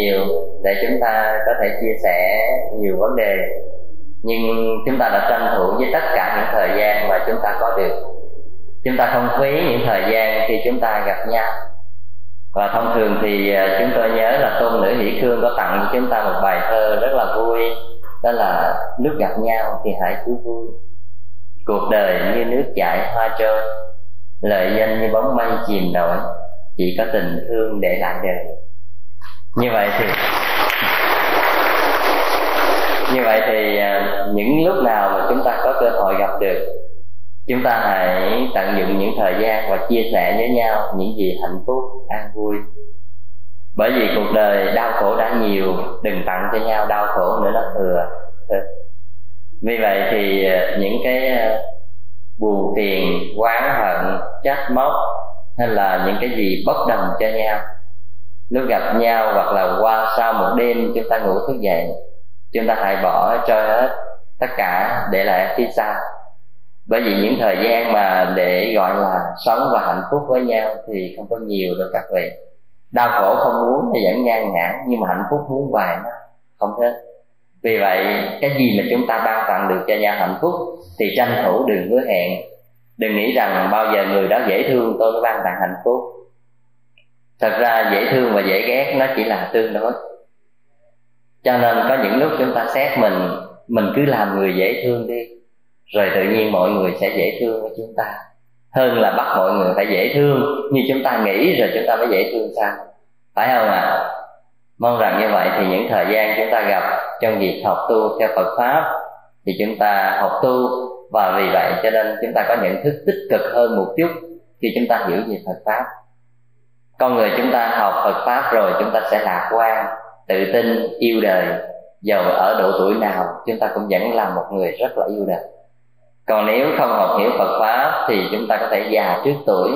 nhiều để chúng ta có thể chia sẻ nhiều vấn đề. Nhưng chúng ta đã tranh thủ với tất cả những thời gian mà chúng ta có được. Chúng ta không phí những thời gian khi chúng ta gặp nhau. Và thông thường thì à, chúng tôi nhớ là tôn nữ hỷ khương có tặng cho chúng ta một bài thơ rất là vui. Đó là nước gặp nhau thì hãy cứ vui. Cuộc đời như nước chảy hoa trôi, lợi danh như bóng mây chìm nổi. Chỉ có tình thương để lại đời như vậy thì như vậy thì à, những lúc nào mà chúng ta có cơ hội gặp được, chúng ta hãy tận dụng những thời gian và chia sẻ với nhau những gì hạnh phúc, an vui. Bởi vì cuộc đời đau khổ đã nhiều, đừng tặng cho nhau đau khổ nữa nó thừa. Vì vậy thì à, những cái bù buồn phiền, oán hận, trách móc hay là những cái gì bất đồng cho nhau lúc gặp nhau hoặc là qua sau một đêm chúng ta ngủ thức dậy, chúng ta hãy bỏ cho hết tất cả để lại phía sau. Bởi vì những thời gian mà để gọi là sống và hạnh phúc với nhau thì không có nhiều đâu các vị. Đau khổ không muốn thì vẫn ngang ngã, nhưng mà hạnh phúc muốn hoài nó không hết. Vì vậy, cái gì mà chúng ta ban tặng được cho nhau hạnh phúc thì tranh thủ đừng hứa hẹn. Đừng nghĩ rằng bao giờ người đó dễ thương, tôi mới ban tặng hạnh phúc thật ra dễ thương và dễ ghét nó chỉ là tương đối. Cho nên có những lúc chúng ta xét mình mình cứ làm người dễ thương đi, rồi tự nhiên mọi người sẽ dễ thương với chúng ta. Hơn là bắt mọi người phải dễ thương, như chúng ta nghĩ rồi chúng ta mới dễ thương sao? Phải không ạ? À? mong rằng như vậy thì những thời gian chúng ta gặp trong việc học tu theo Phật pháp thì chúng ta học tu. Và vì vậy cho nên chúng ta có nhận thức tích cực hơn một chút khi chúng ta hiểu về Phật pháp con người chúng ta học Phật pháp rồi, chúng ta sẽ lạc quan, tự tin, yêu đời. Dầu ở độ tuổi nào, chúng ta cũng vẫn là một người rất là yêu đời. Còn nếu không học hiểu Phật pháp thì chúng ta có thể già trước tuổi.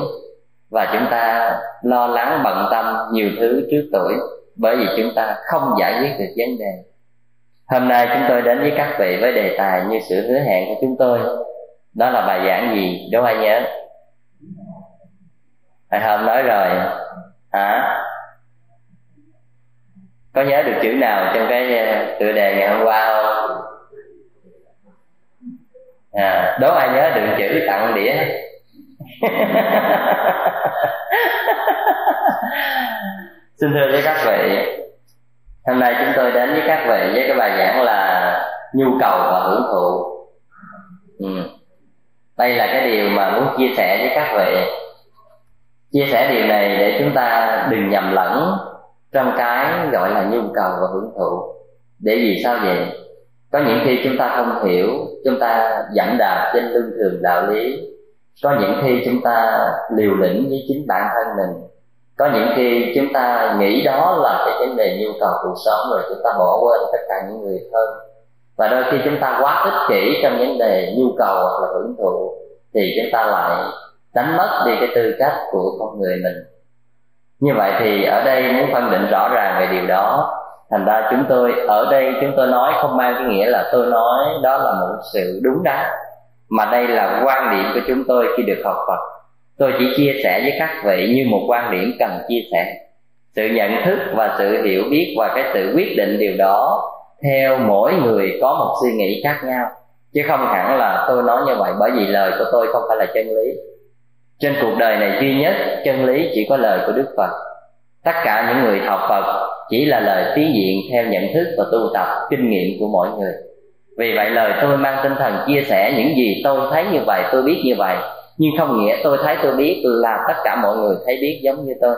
Và chúng ta lo lắng bận tâm nhiều thứ trước tuổi, bởi vì chúng ta không giải quyết được vấn đề. Hôm nay chúng tôi đến với các vị với đề tài như sự hứa hẹn của chúng tôi. Đó là bài giảng gì? Đố ai nhớ? Hồi hôm nói rồi hả? Có nhớ được chữ nào trong cái ờ, tựa đề ngày hôm qua không? À, đố ai nhớ được chữ tặng đĩa? Xin thưa với các vị hôm nay chúng tôi đến với các vị với cái bài giảng là nhu cầu và hưởng thụ. Ừ. đây là cái điều mà muốn chia sẻ với các vị chia sẻ điều này để chúng ta đừng nhầm lẫn trong cái gọi là nhu cầu và hưởng thụ. Để vì sao vậy? Có những khi chúng ta không hiểu, chúng ta dẫn đạp trên lương thường đạo lý. Có những khi chúng ta liều lĩnh với chính bản thân mình. Có những khi chúng ta nghĩ đó là cái vấn đề nhu cầu cuộc sống rồi chúng ta bỏ quên tất cả những người thân. Và đôi khi chúng ta quá ích kỷ trong vấn đề nhu cầu hoặc là hưởng thụ thì chúng ta lại đánh mất đi cái tư cách của con người mình. Như vậy thì ở đây muốn phân định rõ ràng về điều đó, thành ra chúng tôi, ở đây chúng tôi nói không mang cái nghĩa là tôi nói đó là một sự đúng đắn, mà đây là quan điểm của chúng tôi khi được học Phật. Tôi chỉ chia sẻ với các vị như một quan điểm cần chia sẻ. Sự nhận thức và sự hiểu biết và cái sự quyết định điều đó theo mỗi người có một suy nghĩ khác nhau, chứ không hẳn là tôi nói như vậy bởi vì lời của tôi không phải là chân lý trên cuộc đời này duy nhất, chân lý chỉ có lời của đức phật. Tất cả những người học phật chỉ là lời tiến diện theo nhận thức và tu tập, kinh nghiệm của mỗi người. Vì vậy lời tôi mang tinh thần chia sẻ những gì tôi thấy như vậy, tôi biết như vậy. Nhưng không nghĩa tôi thấy tôi biết là tất cả mọi người thấy biết giống như tôi.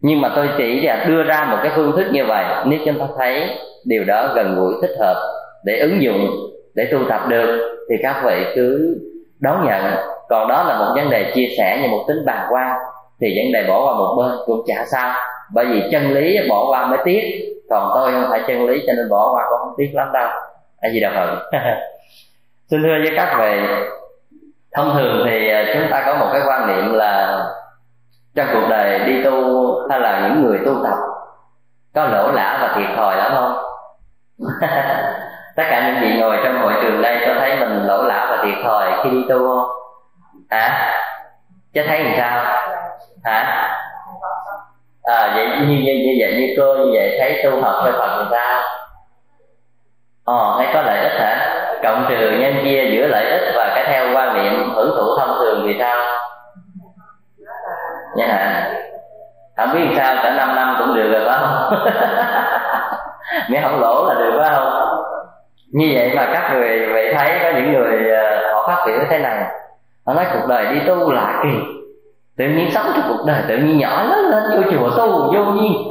Nhưng mà tôi chỉ là đưa ra một cái phương thức như vậy, nếu chúng ta thấy điều đó gần gũi thích hợp để ứng dụng, để tu tập được, thì các vị cứ đón nhận. Còn đó là một vấn đề chia sẻ như một tính bàn quan thì vấn đề bỏ qua một bên cũng chả sao. Bởi vì chân lý bỏ qua mới tiếc, còn tôi không phải chân lý cho nên bỏ qua cũng không tiếc lắm đâu. Anh gì đâu phật. Xin thưa với các vị, thông thường thì à, chúng ta có một cái quan niệm là trong cuộc đời đi tu hay là những người tu tập, có lỗ lã và thiệt thòi lắm không? tất cả những vị ngồi trong hội trường đây có thấy mình lỗ lã và thiệt thòi khi đi tu không? Hả? Chứ thấy làm sao? Hả? À vậy như, như, như vậy như cô như vậy thấy tu học theo phật làm sao? Ồ thấy có lợi ích hả? Cộng trừ nhân chia giữa lợi ích và cái theo quan niệm hưởng thụ thông thường thì sao? Nhá hả không biết sao cả 5 năm cũng được rồi phải không? Miễn không lỗ là được phải không? Như vậy mà các người vậy thấy có những người ờ, họ phát biểu thế này. Họ nói cuộc đời đi tu là kỳ. Tự nhiên sống trong cuộc đời tự nhiên nhỏ lớn lên vô chùa tu vô nhiên.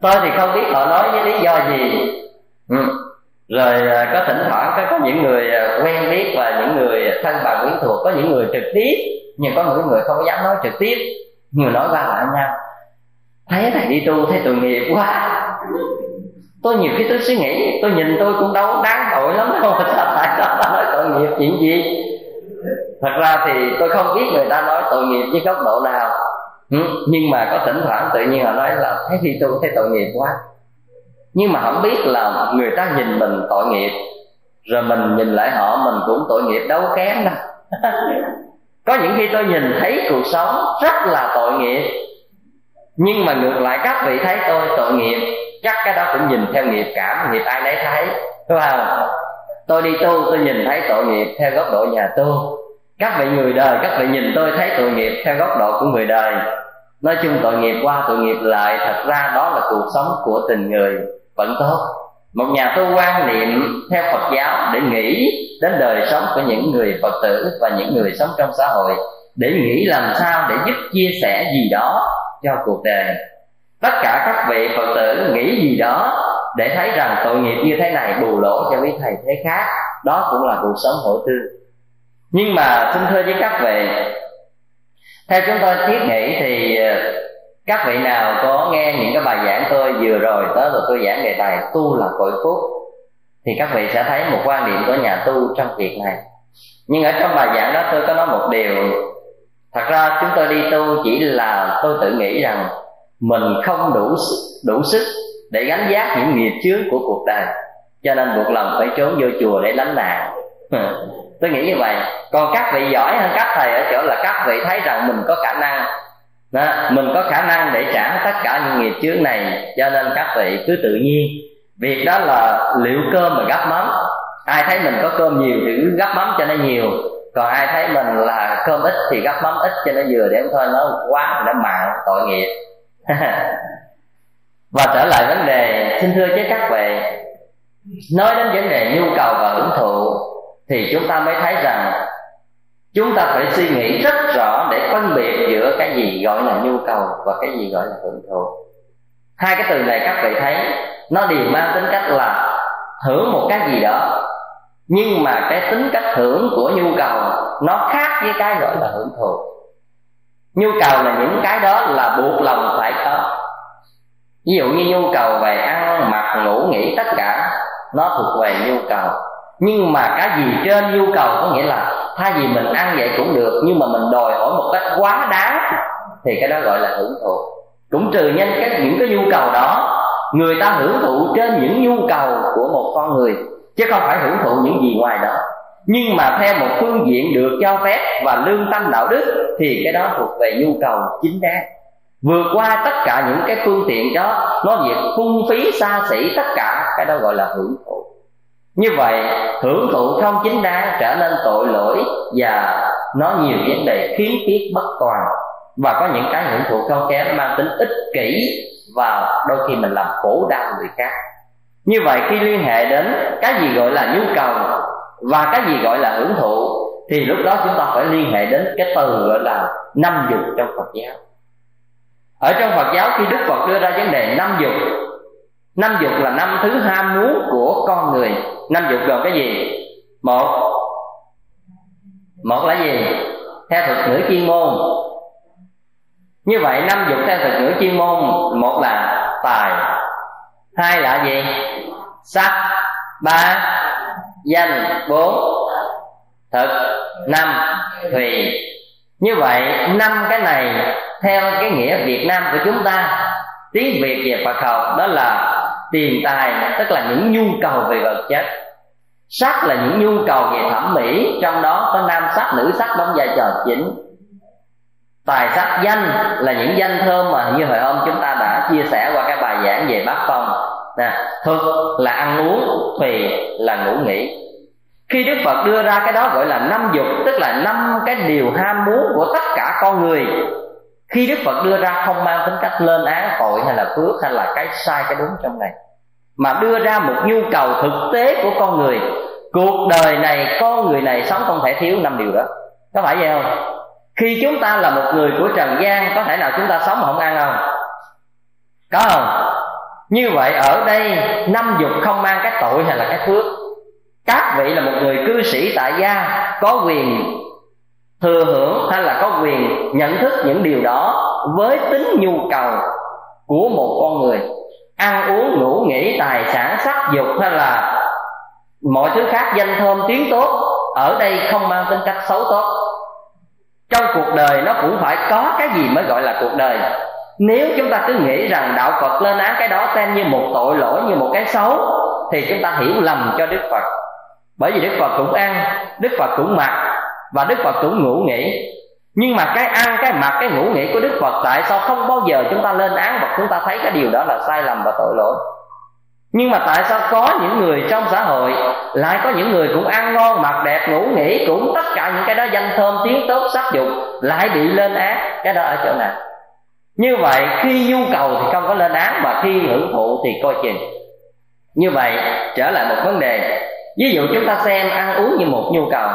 Tôi thì không biết họ nói với lý do gì. Ừ. rồi ờ, có thỉnh thoảng có, có những người ờ, quen biết và những người thân bằng quyến thuộc có những người trực tiếp nhưng có những người không dám nói trực tiếp. Nhiều nói qua lại nhau. Thấy thầy đi tu thấy tội nghiệp quá tôi nhiều khi tôi suy nghĩ tôi nhìn tôi cũng đâu đáng tội lắm. Đâu mà sao tại sao ta nói tội nghiệp chuyện gì? Thật ra thì tôi không biết người ta nói tội nghiệp với góc độ nào. Ừ, nhưng mà có thỉnh thoảng tự nhiên họ nói là thấy đi tôi thấy tội nghiệp quá. Nhưng mà không biết là người ta nhìn mình tội nghiệp rồi mình nhìn lại họ mình cũng tội nghiệp đâu kém đâu. Có những khi tôi nhìn thấy cuộc sống rất là tội nghiệp nhưng mà ngược lại, các vị thấy tôi tội nghiệp, chắc cái đó cũng nhìn theo nghiệp cảm nghiệp ai nấy thấy, đúng không? Tôi đi tu, tôi nhìn thấy tội nghiệp theo góc độ nhà tu. Các vị người đời, các vị nhìn tôi thấy tội nghiệp theo góc độ của người đời. Nói chung tội nghiệp qua tội nghiệp lại, thật ra đó là cuộc sống của tình người, vẫn tốt. Một nhà tu quan niệm theo phật giáo để nghĩ đến đời sống của những người phật tử và những người sống trong xã hội, để nghĩ làm sao để giúp chia sẻ gì đó cho cuộc đời. Tất cả các vị phật tử nghĩ gì đó để thấy rằng tội nghiệp như thế này bù lỗ cho quý thầy thế khác, đó cũng là cuộc sống hổ tư nhưng mà, xin thưa với các vị, theo chúng tôi thiết nghĩ thì ờ, các vị nào có nghe những cái bài giảng tôi vừa rồi tới rồi tôi giảng đề tài tu là cội phúc, thì các vị sẽ thấy một quan điểm của nhà tu trong việc này. Nhưng ở trong bài giảng đó tôi có nói một điều thật ra chúng tôi đi tu chỉ là tôi tự nghĩ rằng mình không đủ đủ sức để gánh vác những nghiệp chướng của cuộc đời. Cho nên buộc lòng phải trốn vô chùa để lánh nạn. Tôi nghĩ như vậy. Còn các vị giỏi hơn các thầy ở chỗ là các vị thấy rằng mình có khả năng. Đó, mình có khả năng để trả tất cả những nghiệp chướng này. Cho nên các vị cứ tự nhiên. Việc đó là liệu cơm mà gấp mắm. Ai thấy mình có cơm nhiều thì cứ gấp mắm cho nó nhiều còn ai thấy mình là cơm ít thì gấp mắm ít cho nó vừa để thôi, nó quá nó mạng tội nghiệp. Và trở lại vấn đề, xin thưa với các vị, nói đến vấn đề nhu cầu và hưởng thụ, thì chúng ta mới thấy rằng chúng ta phải suy nghĩ rất rõ để phân biệt giữa cái gì gọi là nhu cầu và cái gì gọi là hưởng thụ. Hai cái từ này các vị thấy, nó đều mang tính cách là hưởng một cái gì đó nhưng mà cái tính cách hưởng của nhu cầu nó khác với cái gọi là hưởng thụ. Nhu cầu là những cái đó là buộc lòng phải có. Ví dụ như nhu cầu về ăn, mặc, ngủ, nghỉ, tất cả, nó thuộc về nhu cầu. Nhưng mà cái gì trên nhu cầu có nghĩa là thay vì mình ăn vậy cũng được, nhưng mà mình đòi hỏi một cách quá đáng, thì cái đó gọi là hưởng thụ. Cũng trừ nhân các những cái nhu cầu đó, người ta hưởng thụ trên những nhu cầu của một con người chứ không phải hưởng thụ những gì ngoài đó. Nhưng mà theo một phương diện được cho phép và lương tâm đạo đức, thì cái đó thuộc về nhu cầu chính đáng. Vượt qua tất cả những cái phương tiện đó, nó việc phung phí xa xỉ tất cả, cái đó gọi là hưởng thụ. Như vậy, hưởng thụ không chính đáng trở nên tội lỗi và nó nhiều vấn đề khiếm khuyết bất toàn. Và có những cái hưởng thụ không kém, mang tính ích kỷ và đôi khi mình làm khổ đau người khác như vậy khi liên hệ đến cái gì gọi là nhu cầu và cái gì gọi là hưởng thụ, thì lúc đó chúng ta phải liên hệ đến cái từ gọi là năm dục trong Phật giáo. Ở trong Phật giáo, khi Đức Phật đưa ra vấn đề năm dục năm dục là năm thứ ham muốn của con người. Năm dục gồm cái gì? Một. Một là gì? Theo thuật ngữ chuyên môn. Như vậy, năm dục theo thuật ngữ chuyên môn, một là tài hai là gì? Sắc, ba, danh, bốn, thực, năm, thùy. Như vậy, năm cái này theo cái nghĩa việt nam của chúng ta, tiếng việt về phật học đó là tiền tài, tức là những nhu cầu về vật chất. Sắc là những nhu cầu về thẩm mỹ, trong đó có nam sắc, nữ sắc đóng vai trò chính tài sắc, danh là những danh thơm mà như hồi hôm chúng ta đã chia sẻ qua cái bài giảng về bát phong. Nè thực là ăn uống thùy là ngủ nghỉ. Khi đức phật đưa ra cái đó gọi là năm dục, tức là năm cái điều ham muốn của tất cả con người, khi đức phật đưa ra không mang tính cách lên án tội hay là phước hay là cái sai, cái đúng trong này, mà đưa ra một nhu cầu thực tế của con người, cuộc đời này, con người này sống không thể thiếu năm điều đó. Có phải vậy không? Khi chúng ta là một người của trần gian, có thể nào chúng ta sống mà không ăn không? Có không? Như vậy ở đây, năm dục không mang cái tội hay là cái phước. Các vị là một người cư sĩ tại gia, có quyền thừa hưởng hay là có quyền nhận thức những điều đó với tính nhu cầu của một con người. Ăn uống, ngủ, nghỉ, tài sản, sắc dục hay là mọi thứ khác, danh thơm, tiếng tốt, ở đây không mang tính cách xấu tốt. Trong cuộc đời nó cũng phải có cái gì mới gọi là cuộc đời nếu chúng ta cứ nghĩ rằng đạo phật lên án cái đó xem như một tội lỗi, như một cái xấu, thì chúng ta hiểu lầm cho đức phật. Bởi vì đức phật cũng ăn, đức phật cũng mặc, và đức phật cũng ngủ nghỉ. Nhưng mà cái ăn, cái mặc, cái ngủ nghỉ của đức phật tại sao không bao giờ chúng ta lên án và chúng ta thấy cái điều đó là sai lầm và tội lỗi? Nhưng mà tại sao có những người trong xã hội lại có những người cũng ăn ngon, mặc đẹp, ngủ nghỉ, cũng tất cả những cái đó danh thơm, tiếng tốt, sắc dục lại bị lên án? Cái đó ở chỗ nào? Như vậy, khi nhu cầu thì không có lên án mà khi hưởng thụ thì coi chừng. Như vậy, trở lại một vấn đề. Ví dụ chúng ta xem ăn uống như một nhu cầu,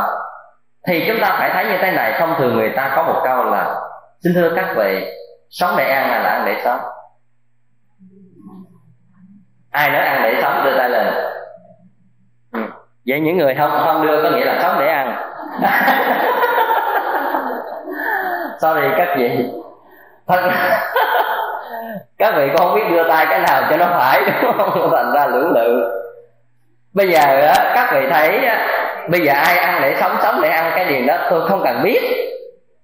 thì chúng ta phải thấy như thế này. Thông thường người ta có một câu là, xin thưa các vị, sống để ăn hay là ăn để sống? Ai nói ăn để sống? Đưa tay lên. Ừ. vậy những người không không đưa có nghĩa là sống để ăn. Sorry, các vị thật các vị con không biết đưa tay cái nào cho nó phải, đúng không? Thành ra lưỡng lự. Bây giờ á, các vị thấy bây giờ ai ăn để sống sống để ăn cái điều đó tôi không cần biết.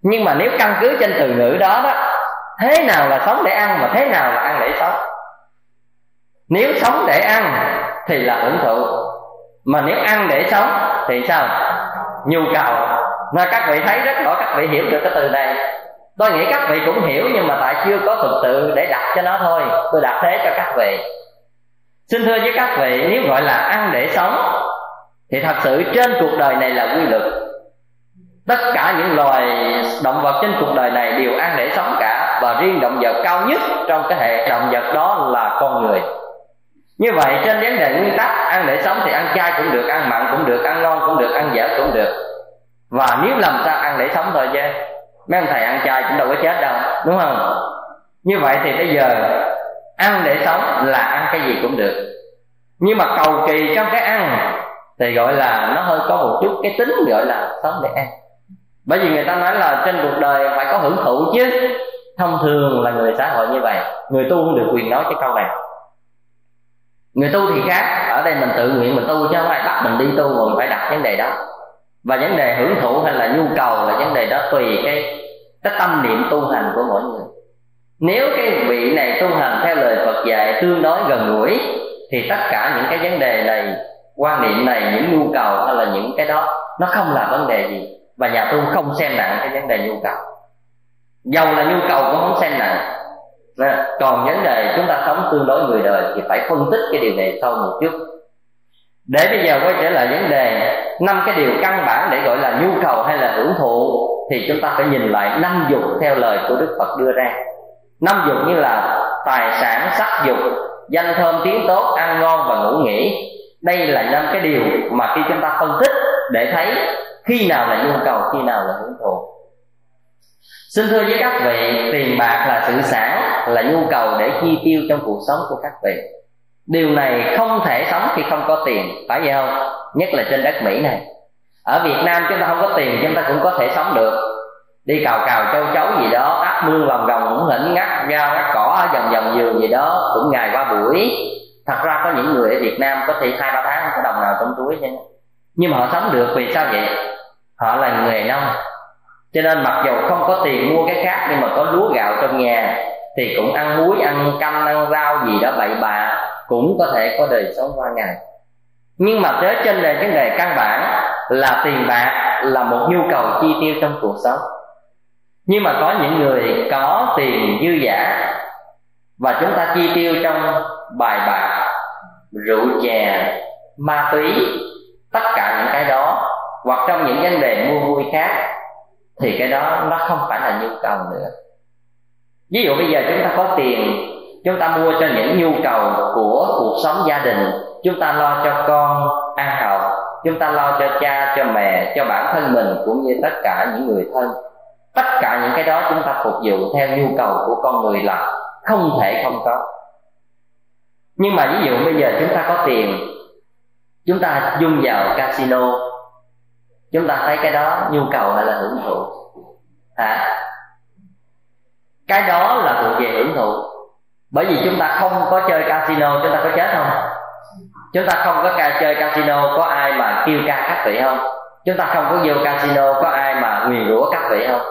Nhưng mà nếu căn cứ trên từ ngữ đó đó, thế nào là sống để ăn mà thế nào là ăn để sống? Nếu sống để ăn thì là hưởng thụ, mà nếu ăn để sống thì sao? Nhu cầu. Mà các vị thấy rất rõ, các vị hiểu được cái từ này tôi nghĩ các vị cũng hiểu nhưng mà tại chưa có thực sự để đặt cho nó thôi. Tôi đặt thế cho các vị. Xin thưa với các vị, nếu gọi là ăn để sống, thì thật sự trên cuộc đời này là quy luật. Tất cả những loài động vật trên cuộc đời này đều ăn để sống cả, và riêng động vật cao nhất trong cái hệ động vật đó là con người. Như vậy, trên vấn đề nguyên tắc ăn để sống thì ăn chay cũng được, ăn mặn cũng được, ăn ngon cũng được, ăn dở cũng được. Và nếu làm sao ăn để sống thôi chứ? Mấy ông thầy ăn chay cũng đâu có chết đâu, đúng không? Như vậy thì bây giờ, ăn để sống là ăn cái gì cũng được. Nhưng mà cầu kỳ trong cái ăn thì gọi là nó hơi có một chút cái tính gọi là sống để ăn. Bởi vì người ta nói là trên cuộc đời phải có hưởng thụ chứ. Thông thường là người xã hội như vậy, người tu không được quyền nói cái câu này. Người tu thì khác, ở đây mình tự nguyện mình tu chứ không ai bắt mình đi tu mà mình phải đặt vấn đề đó và vấn đề hưởng thụ hay là nhu cầu là vấn đề đó tùy cái cái tâm niệm tu hành của mỗi người. Nếu cái vị này tu hành theo lời Phật dạy tương đối gần gũi, thì tất cả những cái vấn đề này, quan niệm này, những nhu cầu hay là những cái đó, nó không là vấn đề gì. Và nhà tu không xem nặng cái vấn đề nhu cầu. Dầu là nhu cầu cũng không xem nặng. Còn vấn đề chúng ta sống tương đối người đời thì phải phân tích cái điều này sâu một chút để bây giờ quay trở lại vấn đề, năm cái điều căn bản để gọi là nhu cầu hay là hưởng thụ, thì chúng ta phải nhìn lại năm dục theo lời của đức phật đưa ra. Năm dục như là tài sản, sắc dục, danh thơm tiếng tốt, ăn ngon và ngủ nghỉ. Đây là năm cái điều mà khi chúng ta phân tích để thấy khi nào là nhu cầu, khi nào là hưởng thụ. Xin thưa với các vị, tiền bạc là sự sản, là nhu cầu để chi tiêu trong cuộc sống của các vị điều này không thể sống khi không có tiền, phải vậy không? Nhất là trên đất mỹ này. Ở việt nam chúng ta không có tiền, chúng ta cũng có thể sống được. Đi cào cào châu chấu gì đó, áp mương vòng vòng cũng hỉnh ngắt rau ngắt cỏ ở vòng vòng giường gì đó, cũng ngày qua buổi. Thật ra có những người ở việt nam có thể hai, ba tháng không có đồng nào trong túi chứ. Nhưng mà họ sống được, vì sao vậy? Họ là người nông. Cho nên mặc dù không có tiền mua cái khác, nhưng mà có lúa gạo trong nhà, thì cũng ăn muối, ăn canh, ăn rau gì đó bậy bạ cũng có thể có đời sống qua ngày. Nhưng mà tới trên đề vấn đề căn bản là tiền bạc là một nhu cầu chi tiêu trong cuộc sống. Nhưng mà có những người có tiền dư giả và chúng ta chi tiêu trong bài bạc, rượu chè, ma túy, tất cả những cái đó, hoặc trong những vấn đề mua vui khác, thì cái đó nó không phải là nhu cầu nữa. Ví dụ bây giờ chúng ta có tiền chúng ta mua cho những nhu cầu của cuộc sống gia đình. Chúng ta lo cho con ăn học. Chúng ta lo cho cha, cho mẹ, cho bản thân mình, cũng như tất cả những người thân. Tất cả những cái đó chúng ta phục vụ theo nhu cầu của con người là không thể không có. Nhưng mà ví dụ bây giờ chúng ta có tiền, chúng ta dung vào casino, chúng ta thấy cái đó nhu cầu hay là hưởng thụ. Hả? Cái đó là thuộc về hưởng thụ bởi vì chúng ta không có chơi casino chúng ta có chết không? Chúng ta không có ca chơi casino có ai mà kêu ca các vị không? Chúng ta không có vô casino có ai mà nguyền rủa các vị không?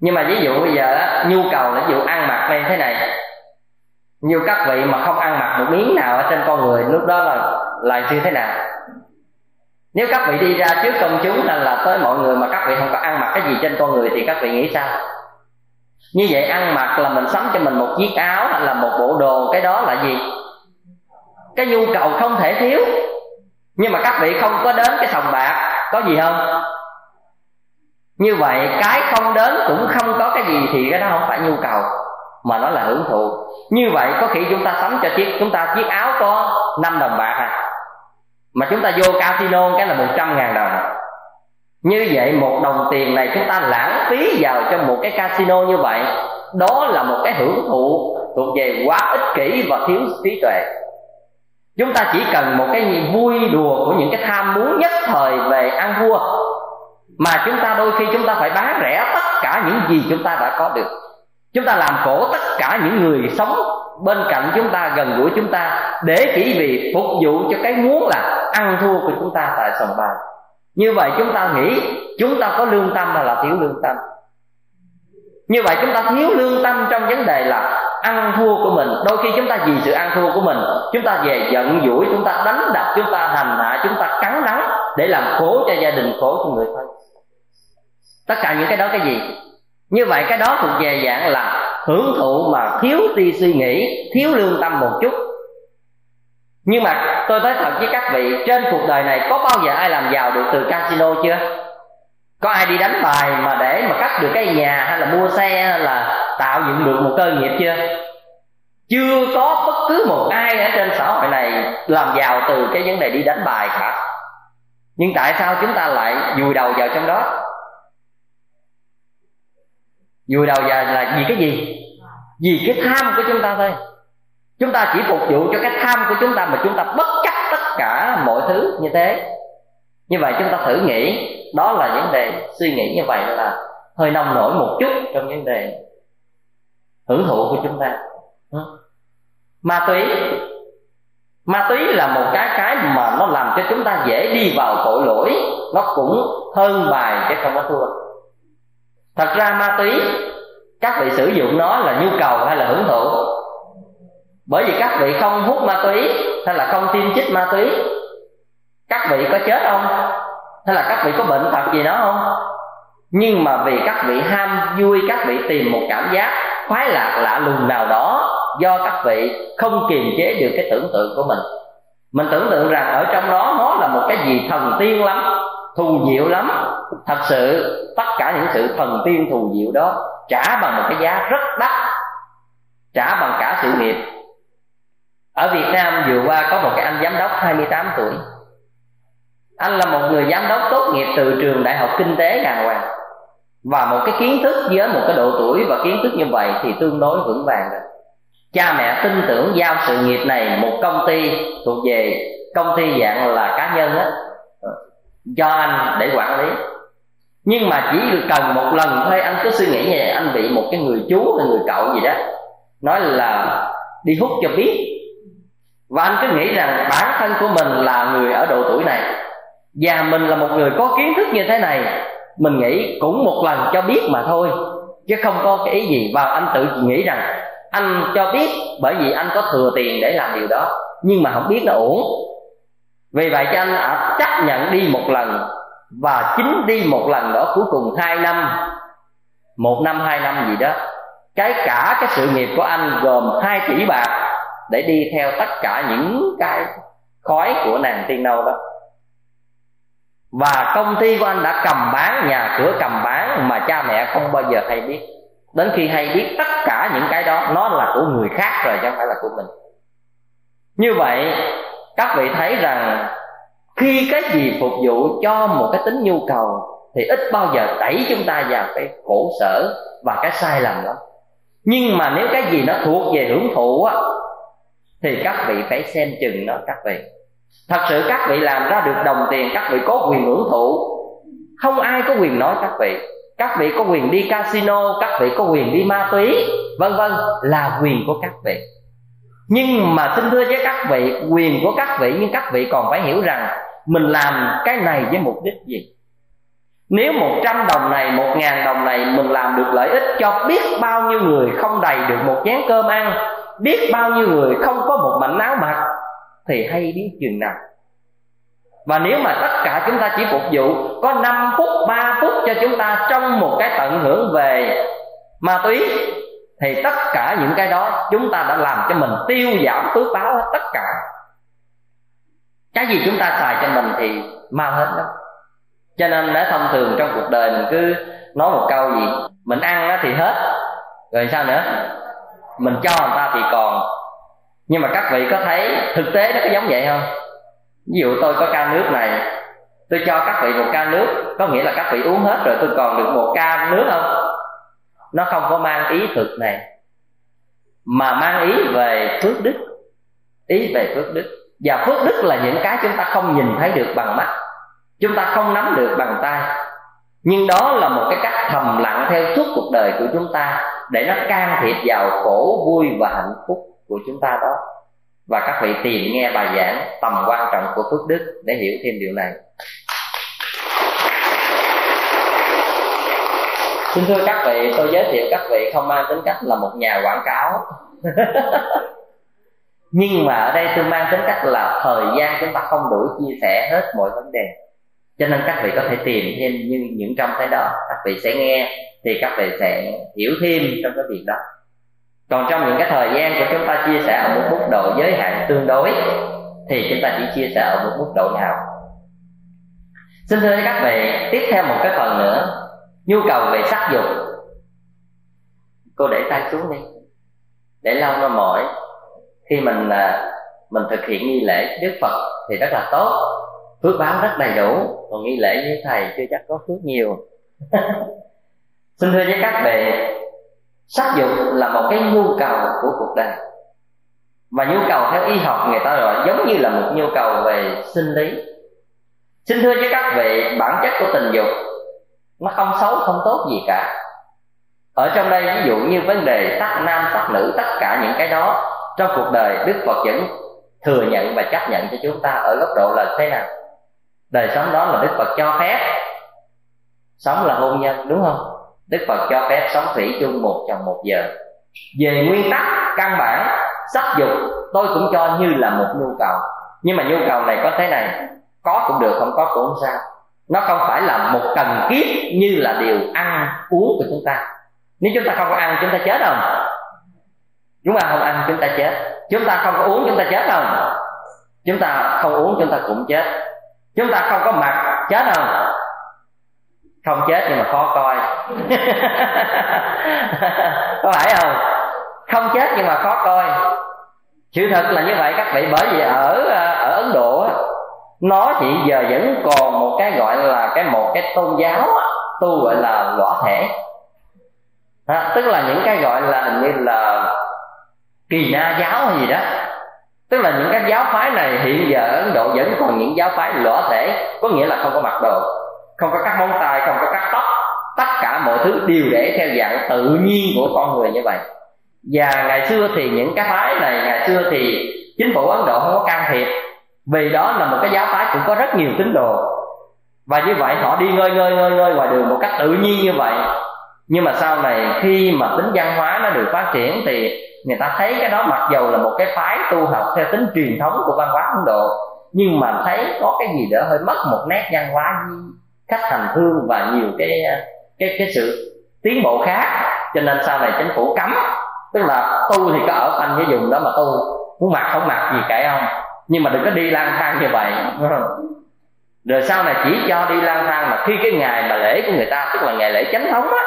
Nhưng mà ví dụ bây giờ á, nhu cầu là ví dụ ăn mặc như thế này. Nhiều các vị mà không ăn mặc một miếng nào ở trên con người lúc đó là là như thế nào. Nếu các vị đi ra trước công chúng là, là tới mọi người mà các vị không có ăn mặc cái gì trên con người thì các vị nghĩ sao? Như vậy ăn mặc là mình sắm cho mình một chiếc áo hay là một bộ đồ, cái đó là gì? Cái nhu cầu không thể thiếu. Nhưng mà các vị không có đến cái sòng bạc, có gì không? Như vậy, cái không đến cũng không có cái gì thì cái đó không phải nhu cầu, mà nó là hưởng thụ. Như vậy, có khi chúng ta sắm cho chiếc, chúng ta chiếc áo có 5 đồng bạc à mà chúng ta vô casino cái là một trăm ngàn đồng như vậy, một đồng tiền này chúng ta lãng phí vào trong một cái casino như vậy. Đó là một cái hưởng thụ thuộc về quá ích kỷ và thiếu trí tuệ. Chúng ta chỉ cần một cái vui đùa của những cái tham muốn nhất thời về ăn vua mà chúng ta đôi khi chúng ta phải bán rẻ tất cả những gì chúng ta đã có được. Chúng ta làm khổ tất cả những người sống bên cạnh chúng ta, gần gũi chúng ta, để chỉ vì phục vụ cho cái muốn là ăn thua của chúng ta tại sòng bài như vậy chúng ta nghĩ, chúng ta có lương tâm hay là thiếu lương tâm? Như vậy chúng ta thiếu lương tâm trong vấn đề là ăn thua của mình. Đôi khi chúng ta vì sự ăn thua của mình, chúng ta về giận dỗi, chúng ta đánh đập, chúng ta hành hạ, chúng ta cắn đắng để làm khổ cho gia đình, khổ cho người thân. Tất cả những cái đó cái gì? Như vậy cái đó thuộc về dạng là hưởng thụ mà thiếu đi suy nghĩ, thiếu lương tâm một chút nhưng mà tôi nói thật với các vị, trên cuộc đời này có bao giờ ai làm giàu được từ casino chưa? Có ai đi đánh bài mà để mà cắt được cái nhà hay là mua xe hay là tạo dựng được một cơ nghiệp chưa? Chưa có bất cứ một ai ở trên xã hội này làm giàu từ cái vấn đề đi đánh bài cả. Nhưng tại sao chúng ta lại vùi đầu vào trong đó? Vùi đầu vào là vì cái gì? Vì cái tham của chúng ta thôi chúng ta chỉ phục vụ cho cái tham của chúng ta mà chúng ta bất chấp tất cả mọi thứ như thế. Như vậy chúng ta thử nghĩ, đó là vấn đề suy nghĩ như vậy là hơi nông nổi một chút trong vấn đề hưởng thụ của chúng ta. Ừ. Ma túy. Ma túy là một cái cái mà nó làm cho chúng ta dễ đi vào tội lỗi. Nó cũng hơn bài chứ không có thua. Thật ra ma túy, các vị sử dụng nó là nhu cầu hay là hưởng thụ? Bởi vì các vị không hút ma túy hay là không tiêm chích ma túy, các vị có chết không? Hay là các vị có bệnh tật gì đó không? Nhưng mà vì các vị ham vui, các vị tìm một cảm giác khoái lạc lạ lùng nào đó do các vị không kiềm chế được cái tưởng tượng của mình. Mình tưởng tượng rằng ở trong đó nó là một cái gì thần tiên lắm, thù diệu lắm. Thật sự, tất cả những sự thần tiên thù diệu đó trả bằng một cái giá rất đắt, trả bằng cả sự nghiệp ở Việt Nam vừa qua có một cái anh giám đốc 28 tuổi. Anh là một người giám đốc tốt nghiệp từ trường đại học kinh tế đàng hoàng. Và một cái kiến thức với một cái độ tuổi và kiến thức như vậy thì tương đối vững vàng rồi. Cha mẹ tin tưởng giao sự nghiệp này một công ty thuộc về công ty dạng là cá nhân á ờ, cho anh để quản lý. Nhưng mà chỉ cần một lần thôi, anh cứ suy nghĩ như vậy, anh bị một cái người chú hay người cậu gì đó, nói là đi hút cho biết và anh cứ nghĩ rằng bản thân của mình là người ở độ tuổi này. Và mình là một người có kiến thức như thế này, mình nghĩ cũng một lần cho biết mà thôi. Chứ không có cái ý gì. Và anh tự nghĩ rằng anh cho biết bởi vì anh có thừa tiền để làm điều đó. Nhưng mà không biết nó ổn vì vậy cho anh đã chấp nhận đi một lần. Và chính đi một lần đó cuối cùng hai năm. Một năm, hai năm gì đó. Cái cả cái sự nghiệp của anh gồm hai tỷ bạc để đi theo tất cả những cái khói của nàng tiên nâu đó. Và công ty của anh đã cầm bán, nhà cửa cầm bán mà cha mẹ không bao giờ hay biết. Đến khi hay biết tất cả những cái đó, nó là của người khác rồi chứ không phải là của mình. Như vậy, các vị thấy rằng khi cái gì phục vụ cho một cái tính nhu cầu thì ít bao giờ đẩy chúng ta vào cái khổ sở và cái sai lầm lắm nhưng mà nếu cái gì nó thuộc về hưởng thụ á thì các vị phải xem chừng nó các vị. Thật sự các vị làm ra được đồng tiền các vị có quyền hưởng thụ. Không ai có quyền nói các vị. Các vị có quyền đi casino các vị có quyền đi ma túy vân vân là quyền của các vị. Nhưng mà xin thưa với các vị quyền của các vị nhưng các vị còn phải hiểu rằng mình làm cái này với mục đích gì? Nếu một trăm đồng này, một ngàn đồng này Mình làm được lợi ích cho biết bao nhiêu người Không đầy được một chén cơm ăn Biết bao nhiêu người không có một mảnh áo mặc Thì hay biết chừng nào. Và nếu mà tất cả chúng ta chỉ phục vụ Có 5 phút, 3 phút cho chúng ta Trong một cái tận hưởng về ma túy Thì tất cả những cái đó Chúng ta đã làm cho mình tiêu giảm phước báo hết tất cả. Cái gì chúng ta xài cho mình thì mau hết đó. Cho nên đã thông thường trong cuộc đời mình cứ nói một câu gì Mình ăn thì hết Rồi sao nữa? Mình cho người ta thì còn. Nhưng mà các vị có thấy thực tế nó có giống vậy không? Ví dụ tôi có ca nước này, tôi cho các vị một ca nước, có nghĩa là các vị uống hết rồi tôi còn được một ca nước không? Nó không có mang ý thực này, mà mang ý về phước đức. Ý về phước đức. Và phước đức là những cái chúng ta không nhìn thấy được bằng mắt, chúng ta không nắm được bằng tay nhưng đó là một cái cách thầm lặng theo suốt cuộc đời của chúng ta để nó can thiệp vào khổ vui và hạnh phúc của chúng ta đó. Và các vị tìm nghe bài giảng tầm quan trọng của phước đức để hiểu thêm điều này. Xin thưa các vị, tôi giới thiệu các vị không mang tính cách là một nhà quảng cáo. Nhưng mà ở đây tôi mang tính cách là thời gian chúng ta không đủ chia sẻ hết mọi vấn đề cho nên các vị có thể tìm thêm như những trong cái đó. Các vị sẽ nghe, thì các vị sẽ hiểu thêm trong cái việc đó. Còn trong những cái thời gian của chúng ta chia sẻ ở một mức độ giới hạn tương đối, thì chúng ta chỉ chia sẻ ở một mức độ nào? Xin thưa các vị, tiếp theo một cái phần nữa. Nhu cầu về sắc dục. Cô để tay xuống đi. Để lâu nó mỏi. Khi mình à, mình thực hiện nghi lễ đức phật thì rất là tốt phước báo rất đầy đủ, còn nghi lễ như thầy chưa chắc có phước nhiều. Xin thưa với các bạn sắc dục là một cái nhu cầu của cuộc đời. Và nhu cầu theo y học người ta gọi giống như là một nhu cầu về sinh lý. Xin thưa với các vị, bản chất của tình dục, nó không xấu, không tốt gì cả. Ở trong đây, ví dụ như vấn đề sắc nam sắc nữ, tất cả những cái đó, trong cuộc đời đức phật vẫn thừa nhận và chấp nhận cho chúng ta ở góc độ là thế nào? Đời sống đó là đức phật cho phép, sống là hôn nhân, đúng không? Đức phật cho phép sống thủy chung một chồng một giờ về nguyên tắc căn bản, sắc dục, tôi cũng cho như là một nhu cầu. Nhưng mà nhu cầu này có thế này, có cũng được, không có cũng không sao. Nó không phải là một cần thiết như là điều ăn uống của chúng ta. Nếu chúng ta không có ăn, chúng ta chết không? Chúng ta không ăn, chúng ta chết. Chúng ta không có uống, chúng ta chết không? Chúng ta không uống, chúng ta cũng chết chúng ta không có mặt chết không? Không chết nhưng mà khó coi. Có phải không? Không chết nhưng mà khó coi. Sự thật là như vậy các vị bởi vì ở ở ấn độ nó chỉ giờ vẫn còn một cái gọi là cái một cái tôn giáo tu gọi là lõa thể. À, tức là những cái gọi là hình như là kỳ na giáo hay gì đó tức là những cái giáo phái này hiện giờ ở ấn độ vẫn còn những giáo phái lõa thể, có nghĩa là không có mặc đồ, không có cắt móng tay, không có cắt tóc. Tất cả mọi thứ đều để theo dạng tự nhiên của con người như vậy. Và ngày xưa thì những cái phái này, ngày xưa thì chính phủ ấn độ không có can thiệp. Vì đó là một cái giáo phái cũng có rất nhiều tín đồ. Và như vậy họ đi ngơi ngơi ngơi ngơi ngoài đường một cách tự nhiên như vậy. Nhưng mà sau này khi mà tính văn hóa nó được phát triển thì người ta thấy cái đó mặc dầu là một cái phái tu học theo tính truyền thống của văn hóa ấn độ, nhưng mà thấy có cái gì đó hơi mất một nét văn hóa khách hành thương và nhiều cái cái cái sự tiến bộ khác. Cho nên sau này chính phủ cấm, tức là tu thì có ở quanh cái vùng đó mà tu, muốn mặc không mặc gì kệ ông. Nhưng mà đừng có đi lang thang như vậy. Rồi sau này chỉ cho đi lang thang mà khi cái ngày mà lễ của người ta, tức là ngày lễ chánh thống á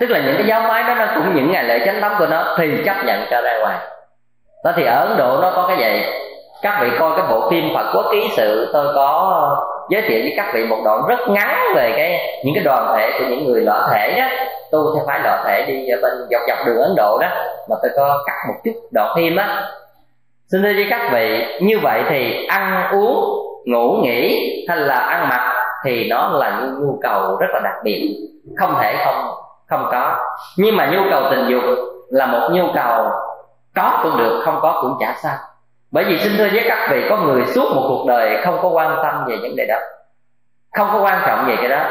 tức là những cái giáo phái đó, nó cũng những ngày lễ chánh thống của nó thì chấp nhận cho ra ngoài. Đó thì ở ấn độ nó có cái vậy. Các vị coi cái bộ phim phật quốc ký sự, tôi có giới thiệu với các vị một đoạn rất ngắn về cái những cái đoàn thể của những người lõa thể đó. Tu theo phái lõa thể đi bên dọc dọc đường ấn độ đó, mà tôi có cắt một chút đoạn phim á. Xin thưa với các vị, như vậy thì ăn uống, ngủ nghỉ hay là ăn mặc thì nó là những nhu cầu rất là đặc biệt. Không thể không không có. Nhưng mà nhu cầu tình dục là một nhu cầu có cũng được, không có cũng chả sao. Bởi vì xin thưa với các vị, có người suốt một cuộc đời không có quan tâm về vấn đề đó. Không có quan trọng về cái đó.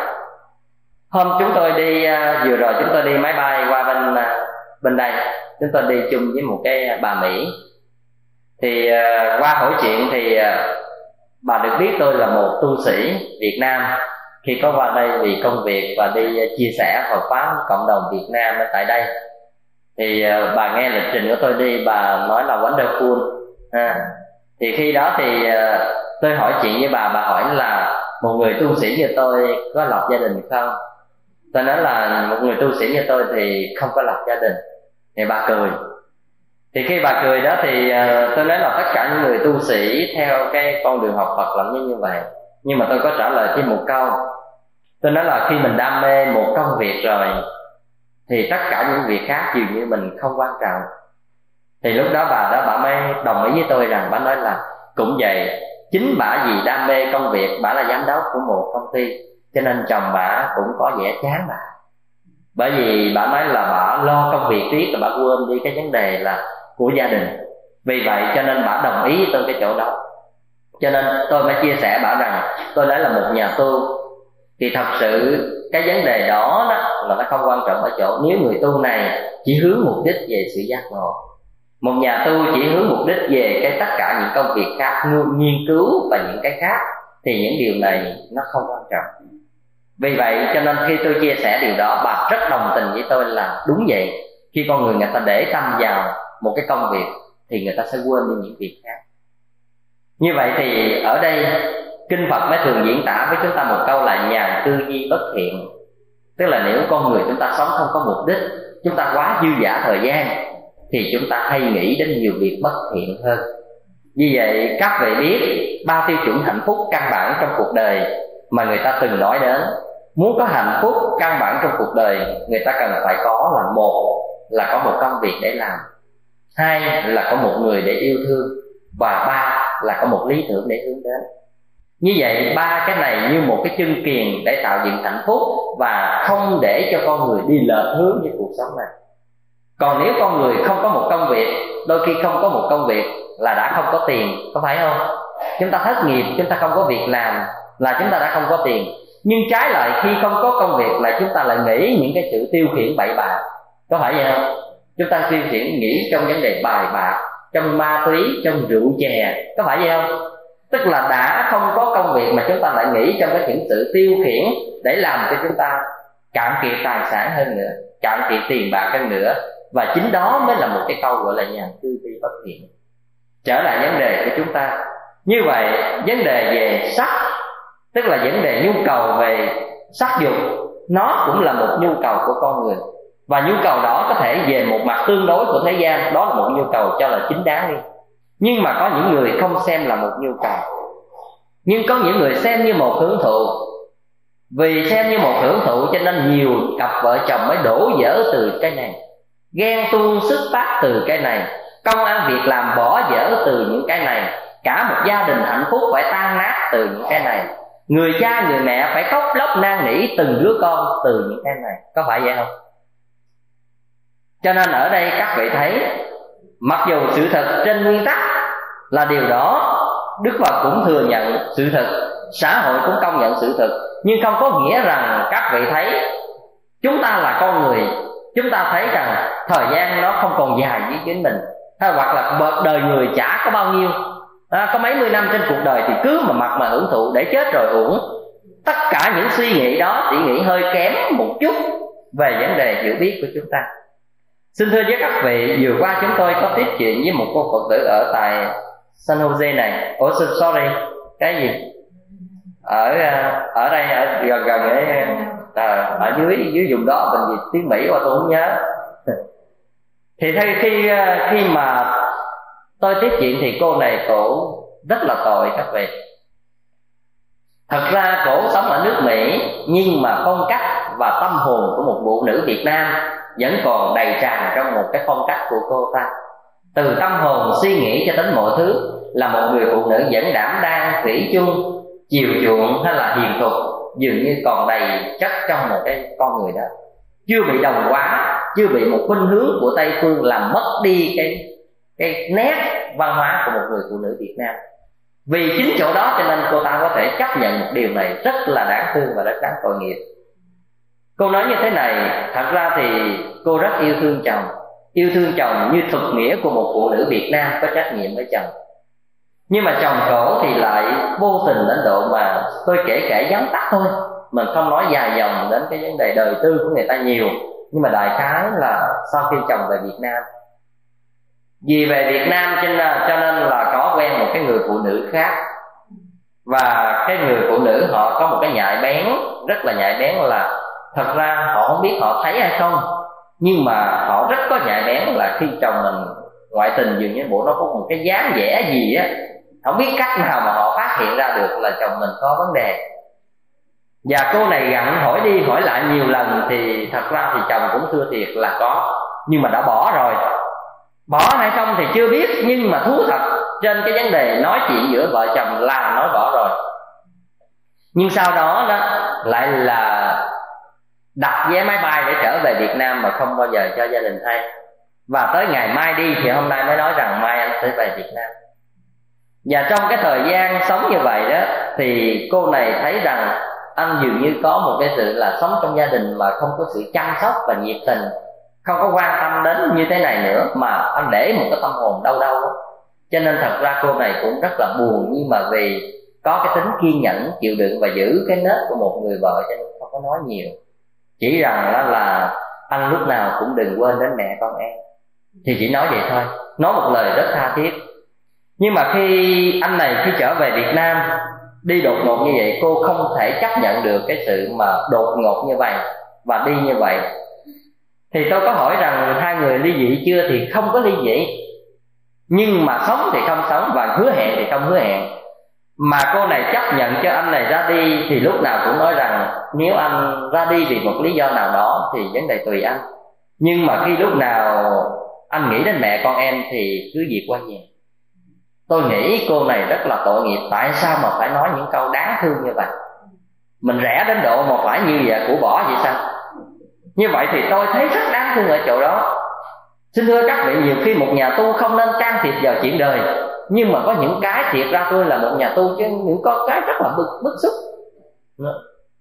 Hôm chúng tôi đi à, vừa rồi chúng tôi đi máy bay qua bên à, bên đây. Chúng tôi đi chung với một cái à, bà mỹ. Thì qua hỏi chuyện thì bà được biết tôi là một tu sĩ Việt Nam khi có qua đây vì công việc và đi ờ, chia sẻ Phật pháp cộng đồng Việt Nam ở tại đây. Thì ờ, bà nghe lịch trình của tôi đi bà nói là wonderful. À, thì khi đó thì ờ, tôi hỏi chuyện với bà bà hỏi là một người tu sĩ như tôi có lập gia đình không? Tôi nói là một người tu sĩ như tôi thì không có lập gia đình. Thì bà cười. Thì khi bà cười đó thì tôi nói là tất cả những người tu sĩ theo cái con đường học Phật làm như như vậy. Nhưng mà tôi có trả lời thêm một câu tôi nói là khi mình đam mê một công việc rồi, thì tất cả những việc khác dường như mình không quan trọng. Thì lúc đó bà đó bà mới đồng ý với tôi rằng, bà nói là cũng vậy, chính bà vì đam mê công việc, bà là giám đốc của một công ty, cho nên chồng bà cũng có vẻ chán bà. Bởi vì bà nói là bà lo công việc riết là bà quên đi cái vấn đề là của gia đình. Vì vậy cho nên bà đồng ý tôi cái chỗ đó. Cho nên tôi mới chia sẻ bảo rằng, tôi đã là một nhà tu thì thật sự cái vấn đề đó, đó là nó không quan trọng ở chỗ nếu người tu này chỉ hướng mục đích về sự giác ngộ. Một nhà tu chỉ hướng mục đích về cái tất cả những công việc khác nghiên cứu và những cái khác thì những điều này nó không quan trọng. Vì vậy cho nên khi tôi chia sẻ điều đó bà rất đồng tình với tôi là đúng vậy. Khi con người người ta để tâm vào một cái công việc thì người ta sẽ quên đi những việc khác. Như vậy thì ở đây kinh phật mới thường diễn tả với chúng ta một câu là nhàn tư duy bất thiện. Tức là nếu con người chúng ta sống không có mục đích, chúng ta quá dư giả thời gian, thì chúng ta hay nghĩ đến nhiều việc bất thiện hơn. Vì vậy, các vị biết ba tiêu chuẩn hạnh phúc căn bản trong cuộc đời mà người ta từng nói đến. Muốn có hạnh phúc căn bản trong cuộc đời, người ta cần phải có là một là có một công việc để làm, hai là có một người để yêu thương, và ba là có một lý tưởng để hướng đến như vậy, ba cái này như một cái chân kiền để tạo dựng hạnh phúc và không để cho con người đi lệch hướng với cuộc sống này. Còn nếu con người không có một công việc, đôi khi không có một công việc là đã không có tiền, có phải không? Chúng ta thất nghiệp, chúng ta không có việc làm là chúng ta đã không có tiền. Nhưng trái lại, khi không có công việc là chúng ta lại nghĩ những cái sự tiêu khiển bậy bạ. Có phải vậy không? Chúng ta tiêu khiển nghĩ trong vấn đề bài bạc, trong ma túy, trong rượu chè. Có phải vậy không? Tức là đã không có công việc mà chúng ta lại nghĩ trong cái những sự tiêu khiển để làm cho chúng ta cạn kiệt tài sản hơn nữa, cạn kiệt tiền bạc hơn nữa. Và chính đó mới là một cái câu gọi là nhàn tư vi bất thiện. Trở lại vấn đề của chúng ta. Như vậy, vấn đề về sắc, tức là vấn đề nhu cầu về sắc dục, nó cũng là một nhu cầu của con người. Và nhu cầu đó có thể về một mặt tương đối của thế gian, đó là một nhu cầu cho là chính đáng đi nhưng mà có những người không xem là một nhu cầu. Nhưng có những người xem như một hưởng thụ. Vì xem như một hưởng thụ cho nên nhiều cặp vợ chồng mới đổ dở từ cái này. Ghen tuông xuất phát từ cái này. Công ăn việc làm bỏ dở từ những cái này. Cả một gia đình hạnh phúc phải tan nát từ những cái này. Người cha, người mẹ phải khóc lóc năn nỉ từng đứa con từ những cái này. Có phải vậy không? Cho nên ở đây các vị thấy mặc dù sự thật trên nguyên tắc là điều đó đức phật cũng thừa nhận sự thật xã hội cũng công nhận sự thật. Nhưng không có nghĩa rằng các vị thấy chúng ta là con người chúng ta thấy rằng thời gian nó không còn dài với chính mình. Hay hoặc là đời người chả có bao nhiêu. À, có mấy mươi năm trên cuộc đời thì cứ mà mặc mà hưởng thụ để chết rồi uổng. Tất cả những suy nghĩ đó chỉ nghĩ hơi kém một chút về vấn đề hiểu biết của chúng ta xin thưa với các vị vừa qua chúng tôi có tiếp chuyện với một cô phật tử ở tại San Jose này. Oh sorry cái gì? Ở à, ở đây ở gần gần ấy à, ở dưới dưới vùng đó mình gì? Tiếng Mỹ qua tôi không nhớ. Thì thay khi à, khi mà tôi tiếp chuyện thì cô này cổ rất là tội các vị. Thật ra cổ sống ở nước mỹ nhưng mà phong cách và tâm hồn của một phụ nữ việt nam vẫn còn đầy tràn trong một cái phong cách của cô ta. Từ tâm hồn suy nghĩ cho đến mọi thứ là một người phụ nữ vẫn đảm đang thủy chung, chiều chuộng hay là hiền thục, dường như còn đầy chất trong một cái con người đó. Chưa bị đồng hóa, chưa bị một khuynh hướng của tây phương làm mất đi cái cái nét văn hóa của một người phụ nữ việt nam. Vì chính chỗ đó cho nên cô ta có thể chấp nhận một điều này rất là đáng thương và rất đáng tội nghiệp cô nói như thế này, thật ra thì cô rất yêu thương chồng. Yêu thương chồng như thực nghĩa của một phụ nữ việt nam có trách nhiệm với chồng. Nhưng mà chồng khổ thì lại vô tình đến độ mà tôi kể kể vắn tắt thôi mình không nói dài dòng đến cái vấn đề đời tư của người ta nhiều. Nhưng mà đại khái là sau khi chồng về việt nam. Vì về việt nam cho nên là có quen một cái người phụ nữ khác. Và cái người phụ nữ họ có một cái nhạy bén, rất là nhạy bén là thật ra họ không biết họ thấy hay không, nhưng mà họ rất có nhạy bén là khi chồng mình ngoại tình dường như bộ nó có một cái dáng vẻ gì á, không biết cách nào mà họ phát hiện ra được là chồng mình có vấn đề. Và cô này gặn hỏi đi hỏi lại nhiều lần thì thật ra thì chồng cũng thưa thiệt là có, nhưng mà đã bỏ rồi. Bỏ hay không thì chưa biết, nhưng mà thú thật, trên cái vấn đề nói chuyện giữa vợ chồng là nói bỏ rồi. Nhưng sau đó đó lại là đặt vé máy bay để trở về Việt Nam mà không bao giờ cho gia đình thay. Và tới ngày mai đi thì hôm nay mới nói rằng mai anh sẽ về Việt Nam. Và trong cái thời gian sống như vậy đó, thì cô này thấy rằng anh dường như có một cái sự là sống trong gia đình mà không có sự chăm sóc và nhiệt tình, không có quan tâm đến như thế này nữa, mà anh để một cái tâm hồn đau đau đó. cho nên thật ra cô này cũng rất là buồn, nhưng mà vì có cái tính kiên nhẫn, chịu đựng và giữ cái nết của một người vợ cho nên không có nói nhiều chỉ rằng đó là anh lúc nào cũng đừng quên đến mẹ con em. Thì chỉ nói vậy thôi. Nói một lời rất tha thiết. Nhưng mà khi anh này khi trở về Việt Nam, đi đột ngột như vậy, cô không thể chấp nhận được cái sự mà đột ngột như vậy và đi như vậy. Thì tôi có hỏi rằng hai người ly dị chưa thì không có ly dị. Nhưng mà sống thì không sống và hứa hẹn thì không hứa hẹn mà cô này chấp nhận cho anh này ra đi, thì lúc nào cũng nói rằng nếu anh ra đi vì một lý do nào đó thì vấn đề tùy anh. Nhưng mà khi lúc nào anh nghĩ đến mẹ con em thì cứ việc qua nhà. Tôi nghĩ cô này rất là tội nghiệp. Tại sao mà phải nói những câu đáng thương như vậy? Mình rẻ đến độ mà phải như vậy, của bỏ vậy sao? Như vậy thì tôi thấy rất đáng thương ở chỗ đó. Xin thưa các vị, nhiều khi một nhà tu không nên can thiệp vào chuyện đời nhưng mà có những cái thiệt ra tôi là một nhà tu chứ những có cái rất là bức, bức xúc.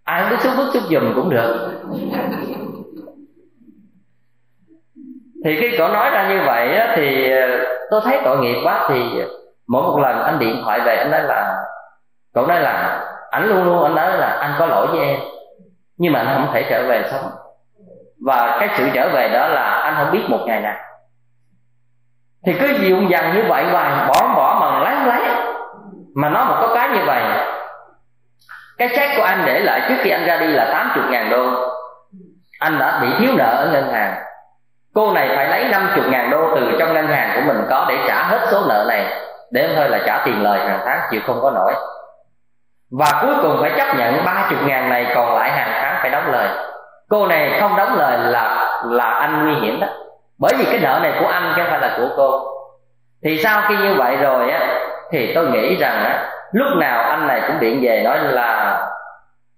Ai bức xúc bức xúc giùm cũng được. Thì khi cậu nói ra như vậy á, thì ờ, tôi thấy tội nghiệp quá thì mỗi một lần anh điện thoại về anh nói là cậu nói là ảnh luôn luôn anh nói là anh có lỗi với em nhưng mà anh không thể trở về sống. Và cái sự trở về đó là anh không biết một ngày nào. Thì cứ dịu dằn như vậy hoài bỏ lấy lấy mà nó mà có cái như vậy, cái xét của anh để lại trước khi anh ra đi là 80 ngàn đô. Anh đã bị thiếu nợ ở ngân hàng. Cô này phải lấy 50 ngàn đô từ trong ngân hàng của mình có để trả hết số nợ này. Để thôi là trả tiền lời hàng tháng, chịu không có nổi. Và cuối cùng phải chấp nhận ba chục ngàn này còn lại hàng tháng phải đóng lời. Cô này không đóng lời là là anh nguy hiểm đó. Bởi vì cái nợ này của anh chứ không phải là của cô thì sau khi như vậy rồi á, thì tôi nghĩ rằng á, lúc nào anh này cũng điện về nói là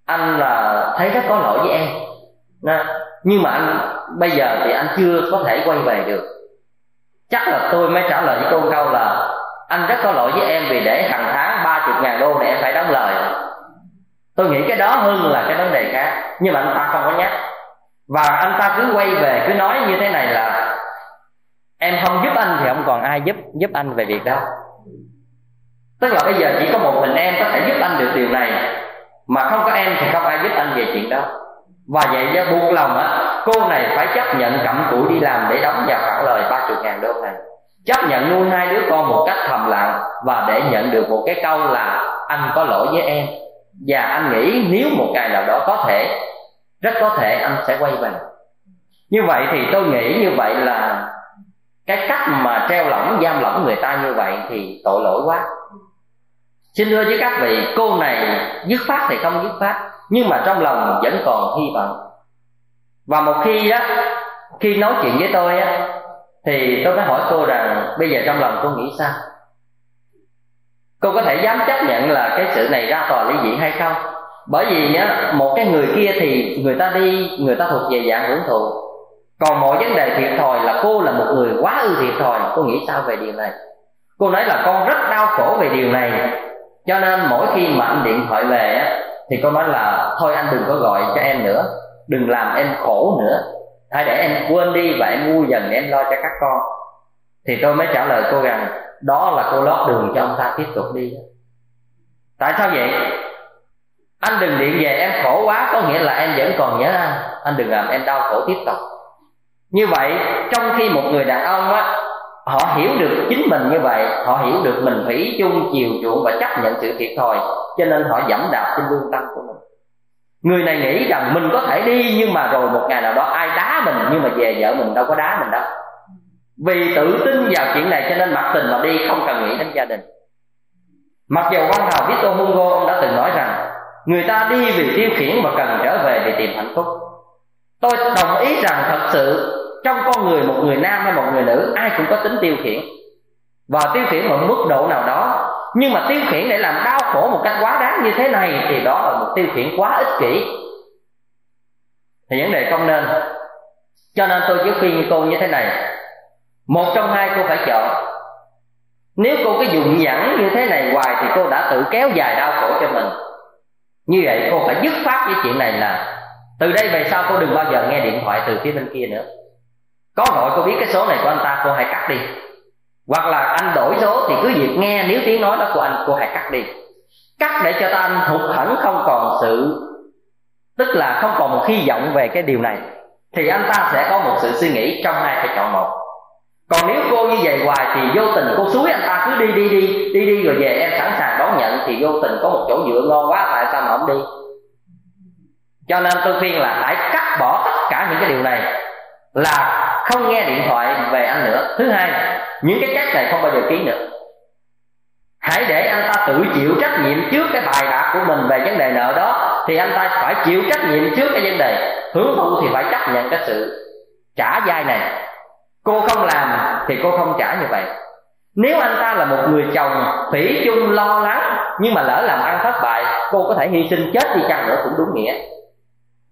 anh là thấy rất có lỗi với em nhưng mà anh, bây giờ thì anh chưa có thể quay về được. Chắc là tôi mới trả lời với câu câu là anh rất có lỗi với em vì để hàng tháng ba chục ngàn đô để em phải đóng lời. Tôi nghĩ cái đó hơn là cái vấn đề khác, nhưng mà anh ta không có nhắc. Và anh ta cứ quay về, cứ nói như thế này là em không giúp anh thì không còn ai giúp giúp anh về việc đó. Tức là bây giờ chỉ có một mình em có thể giúp anh được điều này. Mà không có em thì không ai giúp anh về chuyện đó. Và vậy ra buộc lòng á, cô này phải chấp nhận cặm cụi đi làm để đóng vào khoản lời ba chục ngàn đô này. Chấp nhận nuôi hai đứa con một cách thầm lặng và để nhận được một cái câu là anh có lỗi với em. Và anh nghĩ nếu một ngày nào đó có thể, rất có thể anh sẽ quay về. Như vậy thì tôi nghĩ như vậy là cái cách mà treo lỏng, giam lỏng người ta như vậy thì tội lỗi quá. Xin thưa với các vị, cô này dứt phát thì không dứt phát nhưng mà trong lòng vẫn còn hy vọng. Và một khi á khi nói chuyện với tôi á, thì tôi mới hỏi cô rằng, bây giờ trong lòng cô nghĩ sao? Cô có thể dám chấp nhận là cái sự này ra tòa ly dị hay không? Bởi vì nhá, một cái người kia thì người ta đi, người ta thuộc về dạng hưởng thụ còn mọi vấn đề thiệt thòi là cô là một người quá ư thiệt thòi. Cô nghĩ sao về điều này? Cô nói là con rất đau khổ về điều này. Cho nên mỗi khi mà anh điện thoại về á, thì cô nói là, thôi anh đừng có gọi cho em nữa. Đừng làm em khổ nữa. Hãy để em quên đi và em vui dần để em lo cho các con. Thì tôi mới trả lời cô rằng, đó là cô lót đường cho ông ta tiếp tục đi. Tại sao vậy? Anh đừng điện về em khổ quá, có nghĩa là em vẫn còn nhớ anh. Anh đừng làm em đau khổ tiếp tục như vậy, trong khi một người đàn ông á, họ hiểu được chính mình như vậy, họ hiểu được mình thủy chung, chiều chuộng và chấp nhận sự thiệt thòi, cho nên họ dẫm đạp trên lương tâm của mình. Người này nghĩ rằng mình có thể đi, nhưng mà rồi một ngày nào đó ai đá mình, nhưng mà về vợ mình đâu có đá mình đâu. Vì tự tin vào chuyện này cho nên mặc tình mà đi, không cần nghĩ đến gia đình. Mặc dù văn hào Victor Hugo ông đã từng nói rằng, người ta đi vì tiêu khiển mà cần trở về để tìm hạnh phúc tôi đồng ý rằng thật sự trong con người một người nam hay một người nữ, ai cũng có tính tiêu khiển. Và tiêu khiển ở mức độ nào đó, nhưng mà tiêu khiển để làm đau khổ một cách quá đáng như thế này thì đó là một tiêu khiển quá ích kỷ. Thì vấn đề không nên. Cho nên tôi chỉ khuyên cô như thế này. Một trong hai cô phải chọn. Nếu cô cứ dùng nhẫn như thế này hoài thì cô đã tự kéo dài đau khổ cho mình. Như vậy cô phải dứt phát với chuyện này là từ đây về sau cô đừng bao giờ nghe điện thoại từ phía bên kia nữa. Có gọi cô biết cái số này của anh ta, cô hãy cắt đi. Hoặc là anh đổi số thì cứ việc nghe nếu tiếng nói đó của anh, cô hãy cắt đi. Cắt để cho ta anh hụt hẳn không còn sự, tức là không còn một hy vọng về cái điều này, thì anh ta sẽ có một sự suy nghĩ trong hai phải chọn một. Còn nếu cô như vậy hoài thì vô tình cô suối anh ta cứ đi đi đi đi đi, rồi về em sẵn sàng đón nhận thì vô tình có một chỗ dựa ngon quá, tại sao mà không đi? Cho nên tôi khuyên là hãy cắt bỏ tất cả những cái điều này là không nghe điện thoại về anh nữa. Thứ hai, những cái trách này không bao giờ ký nữa. Hãy để anh ta tự chịu trách nhiệm trước cái bài bạc của mình về vấn đề nợ đó, thì anh ta phải chịu trách nhiệm trước cái vấn đề. Hưởng thụ thì phải chấp nhận cái sự trả dai này. Cô không làm thì cô không trả như vậy. Nếu anh ta là một người chồng thủy chung lo lắng, nhưng mà lỡ làm ăn thất bại, cô có thể hy sinh chết đi chăng nữa cũng đúng nghĩa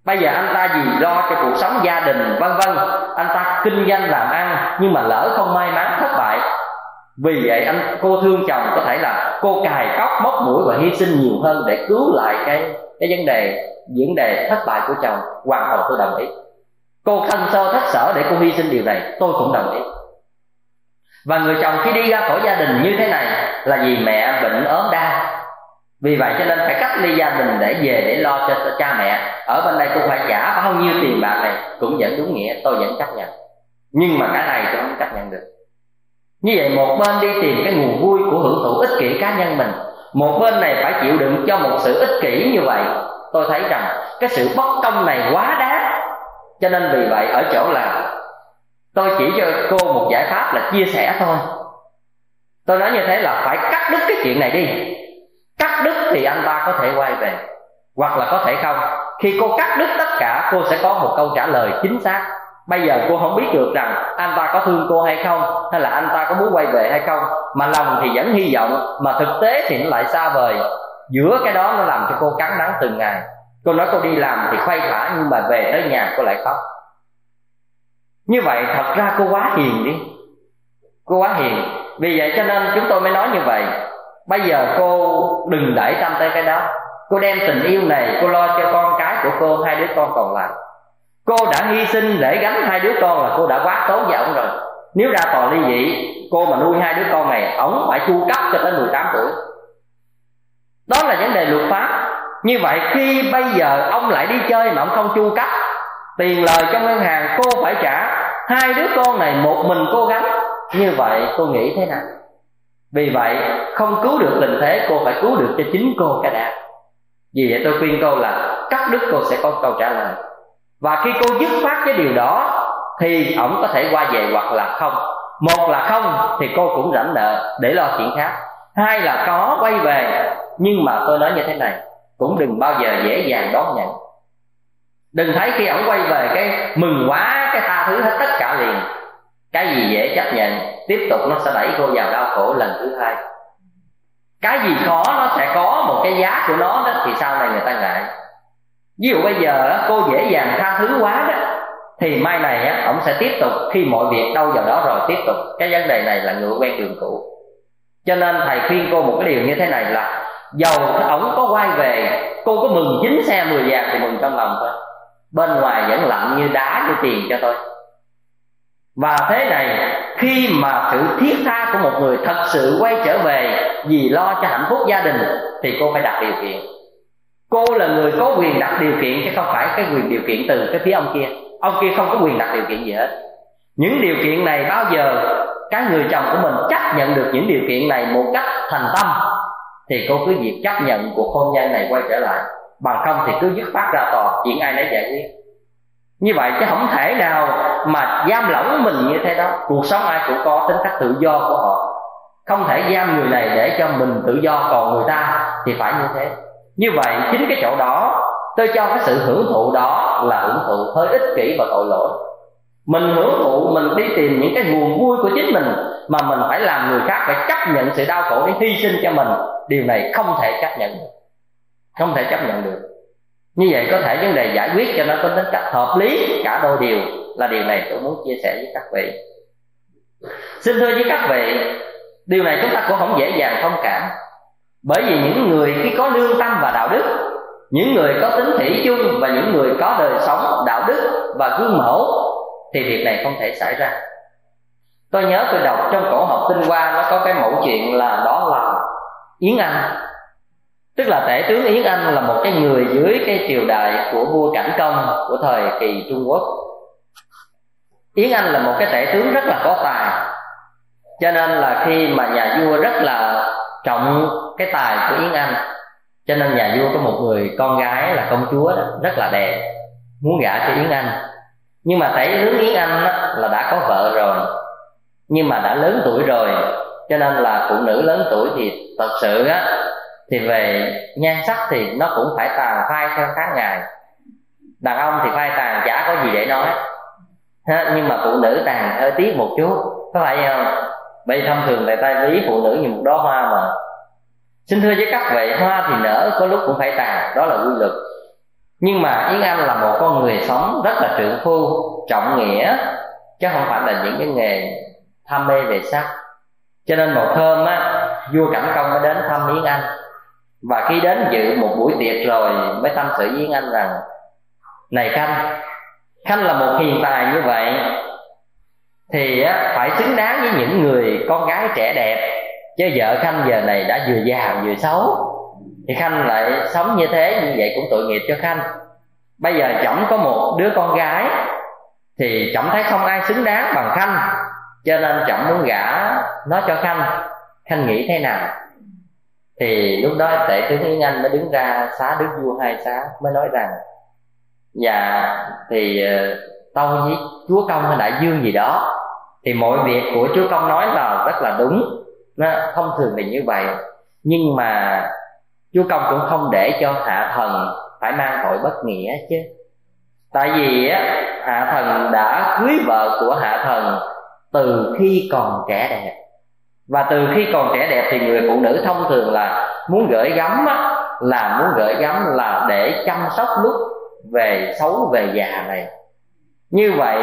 bây giờ anh ta vì lo cho cuộc sống gia đình, vân vân. Anh ta kinh doanh làm ăn, nhưng mà lỡ không may mắn thất bại. Vì vậy anh, cô thương chồng có thể là cô cài cóc móc mũi và hy sinh nhiều hơn để cứu lại cái cái vấn đề vấn đề thất bại của chồng. Hoàn toàn tôi đồng ý. Cô thân sơ thất sở để cô hy sinh điều này, tôi cũng đồng ý. Và người chồng khi đi ra khỏi gia đình như thế này là vì mẹ bệnh ốm đau vì vậy cho nên phải cách ly gia đình để về để lo cho cha mẹ. Ở bên đây cũng phải trả bao nhiêu tiền bạc này cũng vẫn đúng nghĩa, tôi vẫn chấp nhận. Nhưng mà cái này tôi không chấp nhận được. Như vậy một bên đi tìm cái nguồn vui của hưởng thụ ích kỷ cá nhân mình, một bên này phải chịu đựng cho một sự ích kỷ như vậy, tôi thấy rằng cái sự bất công này quá đáng. Cho nên vì vậy ở chỗ là tôi chỉ cho cô một giải pháp là chia sẻ thôi. Tôi nói như thế là phải cắt đứt cái chuyện này đi cắt đứt thì anh ta có thể quay về. Hoặc là có thể không, khi cô cắt đứt tất cả, cô sẽ có một câu trả lời chính xác. Bây giờ cô không biết được rằng anh ta có thương cô hay không, hay là anh ta có muốn quay về hay không, mà lòng thì vẫn hy vọng, mà thực tế thì nó lại xa vời. Giữa cái đó nó làm cho cô cắn đắng từng ngày. Cô nói cô đi làm thì khoay khỏa, nhưng mà về tới nhà cô lại khóc. Như vậy thật ra cô quá hiền đi. Cô quá hiền. Vì vậy cho nên chúng tôi mới nói như vậy bây giờ cô đừng đẩy tâm tới cái đó. Cô đem tình yêu này cô lo cho con cái của cô, hai đứa con còn lại. Cô đã hy sinh để gánh hai đứa con là cô đã quá tốt với ông rồi. Nếu ra tòa ly dị, cô mà nuôi hai đứa con này, ổng phải chu cấp cho tới 18 tuổi. Đó là vấn đề luật pháp. Như vậy khi bây giờ ông lại đi chơi mà ông không chu cấp, tiền lời trong ngân hàng cô phải trả hai đứa con này một mình cô gánh, như vậy cô nghĩ thế nào? Vì vậy, không cứu được tình thế, cô phải cứu được cho chính cô cái đã vì vậy tôi khuyên cô là cắt đứt cô sẽ có câu trả lời. Và khi cô dứt phát cái điều đó, thì ổng có thể qua về hoặc là không. Một là không, thì cô cũng rảnh nợ, để lo chuyện khác. Hai là có quay về, nhưng mà tôi nói như thế này, cũng đừng bao giờ dễ dàng đón nhận. Đừng thấy khi ổng quay về cái mừng quá, cái tha thứ hết tất cả liền cái gì dễ chấp nhận, tiếp tục nó sẽ đẩy cô vào đau khổ lần thứ hai. Cái gì khó, nó sẽ có một cái giá của nó đó, thì sau này người ta ngại. Ví dụ bây giờ cô dễ dàng tha thứ quá đó, thì mai này á, ổng sẽ tiếp tục, khi mọi việc đâu vào đó rồi tiếp tục. Cái vấn đề này là ngựa quen đường cũ. Cho nên thầy khuyên cô một cái điều như thế này là, dầu ổng có quay về, cô có mừng chín xe mười vàng thì mừng trong lòng thôi. Bên ngoài vẫn lạnh như đá như tiền cho tôi và thế này, khi mà sự thiết tha của một người thật sự quay trở về vì lo cho hạnh phúc gia đình, thì cô phải đặt điều kiện. Cô là người có quyền đặt điều kiện chứ không phải cái quyền điều kiện từ cái phía ông kia. Ông kia không có quyền đặt điều kiện gì hết. Những điều kiện này bao giờ cái người chồng của mình chấp nhận được những điều kiện này một cách thành tâm, thì cô cứ việc chấp nhận cuộc hôn nhân này quay trở lại. Bằng không thì cứ dứt phát ra tòa, chuyện ai nấy giải quyết như vậy chứ không thể nào mà giam lỏng mình như thế đó. Cuộc sống ai cũng có tính cách tự do của họ. Không thể giam người này để cho mình tự do, còn người ta thì phải như thế. Như vậy chính cái chỗ đó, tôi cho cái sự hưởng thụ đó là hưởng thụ hơi ích kỷ và tội lỗi. Mình hưởng thụ, mình đi tìm những cái nguồn vui của chính mình mà mình phải làm người khác phải chấp nhận sự đau khổ để hy sinh cho mình. Điều này không thể chấp nhận được. Không thể chấp nhận được như vậy có thể vấn đề giải quyết cho nó có tính cách hợp lý, cả đôi điều là điều này tôi muốn chia sẻ với các vị. Xin thưa với các vị, điều này chúng ta cũng không dễ dàng thông cảm. Bởi vì những người khi có lương tâm và đạo đức, những người có tính thủy chung và những người có đời sống, đạo đức và gương mẫu, thì việc này không thể xảy ra. Tôi nhớ tôi đọc trong cổ học tinh hoa, nó có cái mẫu chuyện là đó là yến anh tức là tể tướng yến anh là một cái người dưới cái triều đại của vua cảnh công của thời kỳ trung quốc. Yến anh là một cái tể tướng rất là có tài. Cho nên là khi mà nhà vua rất là trọng cái tài của yến anh cho nên nhà vua có một người con gái là công chúa đó, rất là đẹp muốn gả cho yến anh. Nhưng mà tể tướng yến anh đó, là đã có vợ rồi nhưng mà đã lớn tuổi rồi cho nên là phụ nữ lớn tuổi thì thật sự á thì về nhan sắc thì nó cũng phải tàn phai theo tháng ngày. Đàn ông thì phai tàn chả có gì để nói. Ha, nhưng mà phụ nữ tàn hơi tiếc một chút. Có phải không? Bây thông thường tại tay lý phụ nữ như một đóa hoa mà. Xin thưa với các vị hoa thì nở có lúc cũng phải tàn đó là quy luật. Nhưng mà yến anh là một con người sống rất là trượng phu trọng nghĩa chứ không phải là những cái nghề tham mê về sắc. Cho nên một hôm á vua cảnh công mới đến thăm yến anh và khi đến dự một buổi tiệc rồi mới tâm sự với anh rằng này khanh khanh là một hiền tài như vậy thì á, phải xứng đáng với những người con gái trẻ đẹp chứ vợ khanh giờ này đã vừa già vừa xấu. Thì khanh lại sống như thế như vậy cũng tội nghiệp cho khanh. Bây giờ chậm có một đứa con gái thì chậm thấy không ai xứng đáng bằng khanh cho nên chậm muốn gả nó cho khanh. Khanh nghĩ thế nào? Thì lúc đó tể tướng yến anh mới đứng ra xá đức vua hai xá, mới nói rằng dạ thì ờ, tâu với chúa công hay đại dương gì đó, thì mọi việc của chúa công nói là rất là đúng, nó thông thường là như vậy. Nhưng mà chúa công cũng không để cho hạ thần phải mang tội bất nghĩa chứ. Tại vì á, hạ thần đã cưới vợ của hạ thần từ khi còn trẻ đẹp và từ khi còn trẻ đẹp thì người phụ nữ thông thường là muốn gửi gắm á, là muốn gửi gắm là để chăm sóc lúc về xấu về già này. Như vậy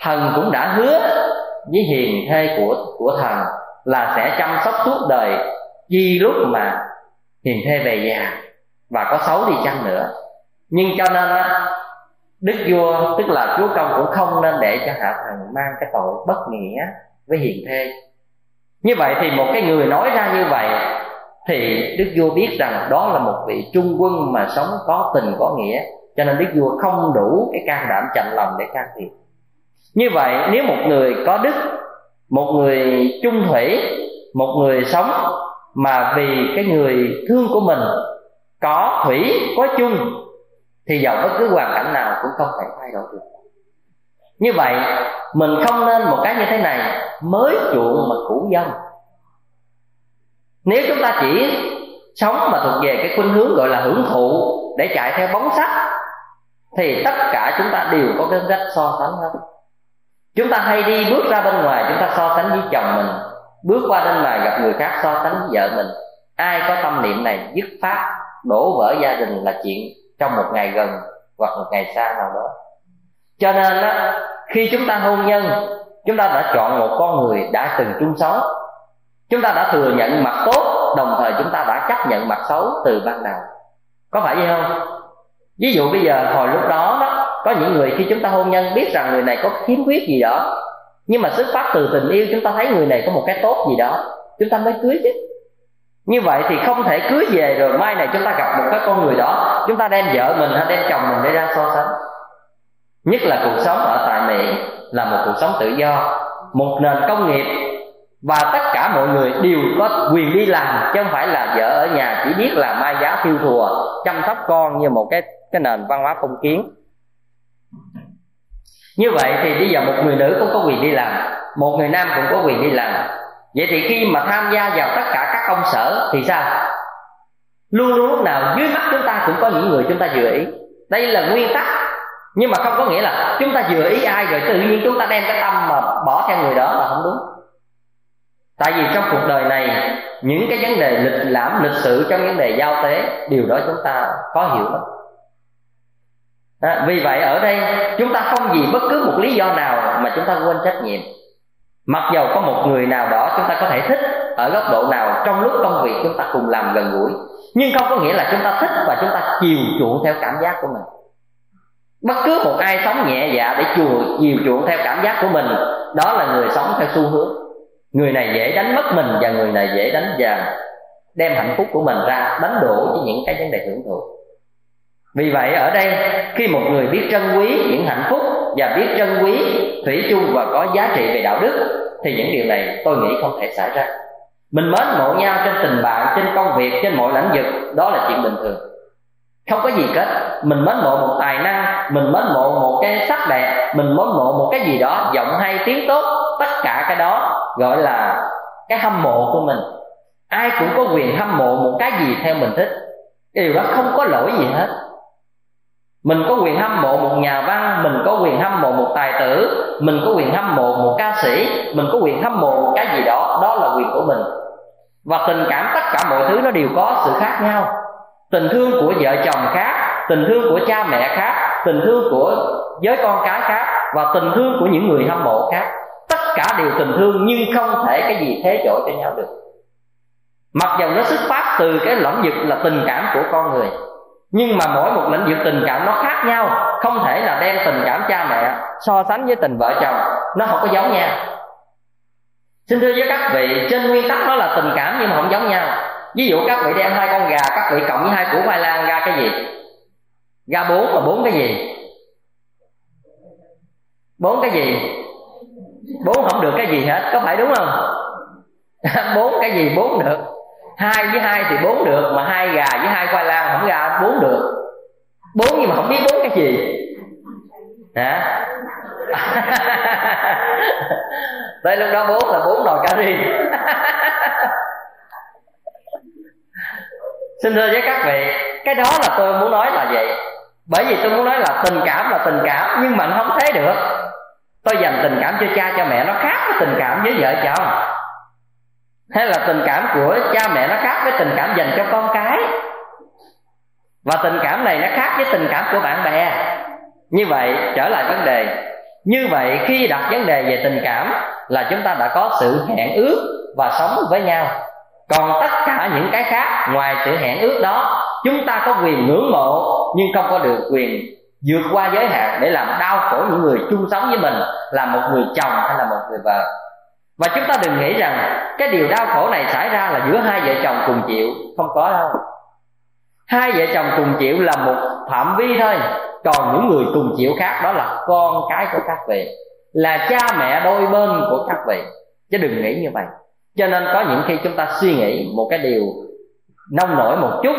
thần cũng đã hứa với hiền thê của của thần là sẽ chăm sóc suốt đời chi lúc mà hiền thê về già và có xấu đi chăng nữa. Nhưng cho nên á đức vua tức là chúa công cũng không nên để cho hạ thần mang cái tội bất nghĩa với hiền thê như vậy thì một cái người nói ra như vậy thì đức vua biết rằng đó là một vị trung quân mà sống có tình, có nghĩa. Cho nên đức vua không đủ cái can đảm chạnh lòng để can thiệp. Như vậy, nếu một người có đức, một người trung thủy, một người sống mà vì cái người thương của mình có thủy, có chung, thì dầu bất cứ hoàn cảnh nào cũng không thể thay đổi được như vậy, mình không nên một cái như thế này, mới chuộng mà cũ dông. Nếu chúng ta chỉ sống mà thuộc về cái khuynh hướng gọi là hưởng thụ để chạy theo bóng sắc, thì tất cả chúng ta đều có cái cách so sánh hết chúng ta hay đi bước ra bên ngoài, chúng ta so sánh với chồng mình, bước qua bên ngoài gặp người khác so sánh với vợ mình. Ai có tâm niệm này, dứt phát đổ vỡ gia đình là chuyện trong một ngày gần hoặc một ngày xa nào đó cho nên á, khi chúng ta hôn nhân, chúng ta đã chọn một con người đã từng chung sống. Chúng ta đã thừa nhận mặt tốt, đồng thời chúng ta đã chấp nhận mặt xấu từ ban đầu. Có phải vậy không? Ví dụ bây giờ, hồi lúc đó đó, có những người khi chúng ta hôn nhân biết rằng người này có khiếm khuyết gì đó. Nhưng mà xuất phát từ tình yêu, chúng ta thấy người này có một cái tốt gì đó. Chúng ta mới cưới chứ. Như vậy thì không thể cưới về rồi mai này chúng ta gặp một cái con người đó. Chúng ta đem vợ mình hay đem chồng mình để ra so sánh nhất là cuộc sống ở tại mỹ là một cuộc sống tự do, một nền công nghiệp, và tất cả mọi người đều có quyền đi làm, chứ không phải là vợ ở nhà chỉ biết là mai giá thiêu thùa, chăm sóc con như một cái cái nền văn hóa phong kiến. Như vậy thì bây giờ một người nữ cũng có quyền đi làm, một người nam cũng có quyền đi làm. Vậy thì khi mà tham gia vào tất cả các công sở thì sao? Luôn luôn lúc nào dưới mắt chúng ta cũng có những người chúng ta dự ý. Đây là nguyên tắc nhưng mà không có nghĩa là chúng ta vừa ý ai rồi tự nhiên chúng ta đem cái tâm mà bỏ theo người đó là không đúng. Tại vì trong cuộc đời này những cái vấn đề lịch lãm lịch sử trong vấn đề giao tế điều đó chúng ta khó hiểu lắm. À, vì vậy ở đây chúng ta không vì bất cứ một lý do nào mà chúng ta quên trách nhiệm. Mặc dầu có một người nào đó chúng ta có thể thích ở góc độ nào trong lúc công việc chúng ta cùng làm gần gũi. Nhưng không có nghĩa là chúng ta thích và chúng ta chiều chuộng theo cảm giác của mình bất cứ một ai sống nhẹ dạ để chùa chiều chuộng theo cảm giác của mình, đó là người sống theo xu hướng. Người này dễ đánh mất mình và người này dễ đánh và đem hạnh phúc của mình ra đánh đổ với những cái vấn đề hưởng thụ vì vậy ở đây, khi một người biết trân quý những hạnh phúc và biết trân quý thủy chung và có giá trị về đạo đức, thì những điều này tôi nghĩ không thể xảy ra. Mình mến mộ nhau trên tình bạn, trên công việc, trên mọi lãnh vực, đó là chuyện bình thường không có gì kết. Mình mến mộ một tài năng, mình mến mộ một cái sắc đẹp, mình mến mộ một cái gì đó, giọng hay, tiếng tốt, tất cả cái đó gọi là cái hâm mộ của mình. Ai cũng có quyền hâm mộ một cái gì theo mình thích. Cái điều đó không có lỗi gì hết. Mình có quyền hâm mộ một nhà văn, mình có quyền hâm mộ một tài tử, mình có quyền hâm mộ một ca sĩ, mình có quyền hâm mộ một cái gì đó đó là quyền của mình. Và tình cảm tất cả mọi thứ nó đều có sự khác nhau tình thương của vợ chồng khác, tình thương của cha mẹ khác, tình thương của giới con cái khác và tình thương của những người hâm mộ khác. Tất cả đều tình thương nhưng không thể cái gì thế chỗ cho nhau được. Mặc dầu nó xuất phát từ cái lĩnh vực là tình cảm của con người, nhưng mà mỗi một lĩnh vực tình cảm nó khác nhau, không thể là đem tình cảm cha mẹ so sánh với tình vợ chồng, nó không có giống nhau. Xin thưa với các vị, trên nguyên tắc nó là tình cảm nhưng mà không giống nhau ví dụ các vị đem hai con gà, các vị cộng với hai củ khoai lang ra cái gì? Ra bốn và bốn cái gì? Bốn cái gì? Bốn không được cái gì hết, có phải đúng không? Bốn cái gì bốn được? Hai với hai thì bốn được, mà hai gà với hai khoai lang không ra bốn được. Bốn nhưng mà không biết bốn cái gì. Hả? Tới lúc đó bốn là bốn nồi cà ri xin thưa với các vị, cái đó là tôi muốn nói là vậy. Bởi vì tôi muốn nói là tình cảm là tình cảm, nhưng mà nó không thấy được. Tôi dành tình cảm cho cha, cho mẹ nó khác với tình cảm với vợ chồng. Hay là tình cảm của cha, mẹ nó khác với tình cảm dành cho con cái. Và tình cảm này nó khác với tình cảm của bạn bè. Như vậy, trở lại vấn đề. Như vậy, khi đặt vấn đề về tình cảm là chúng ta đã có sự hẹn ước và sống với nhau còn tất cả những cái khác, ngoài sự hẹn ước đó, chúng ta có quyền ngưỡng mộ, nhưng không có được quyền vượt qua giới hạn để làm đau khổ những người chung sống với mình, là một người chồng hay là một người vợ. Và chúng ta đừng nghĩ rằng cái điều đau khổ này xảy ra là giữa hai vợ chồng cùng chịu. Không có đâu. Hai vợ chồng cùng chịu là một phạm vi thôi. Còn những người cùng chịu khác đó là con cái của các vị, là cha mẹ đôi bên của các vị. Chứ đừng nghĩ như vậy cho nên có những khi chúng ta suy nghĩ một cái điều nông nổi một chút,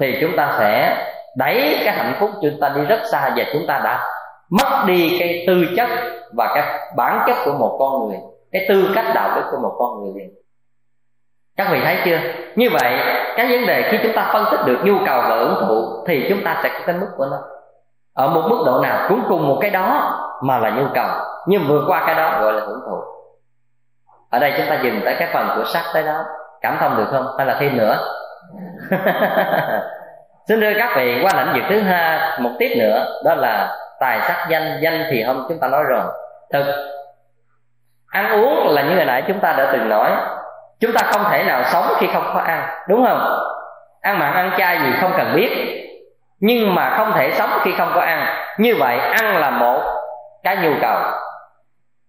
thì chúng ta sẽ đẩy cái hạnh phúc chúng ta đi rất xa và chúng ta đã mất đi cái tư chất và cái bản chất của một con người, cái tư cách đạo đức của một con người liền. Các vị thấy chưa? Như vậy, cái vấn đề khi chúng ta phân tích được nhu cầu và hưởng thụ, thì chúng ta sẽ có cái mức của nó. Ở một mức độ nào? Cũng cùng một cái đó mà là nhu cầu. Nhưng vượt qua cái đó gọi là hưởng thụ ở đây chúng ta dừng tới cái phần của sắc tới đó. Cảm thông được không? Hay là thêm nữa? Xin đưa các vị, qua lĩnh vực thứ hai, một tiếp nữa, đó là tài sắc danh. Danh thì hôm chúng ta nói rồi. Thực, ăn uống là như hồi nãy chúng ta đã từng nói. Chúng ta không thể nào sống khi không có ăn, đúng không? Ăn mặn ăn chay gì không cần biết. Nhưng mà không thể sống khi không có ăn. Như vậy, ăn là một cái nhu cầu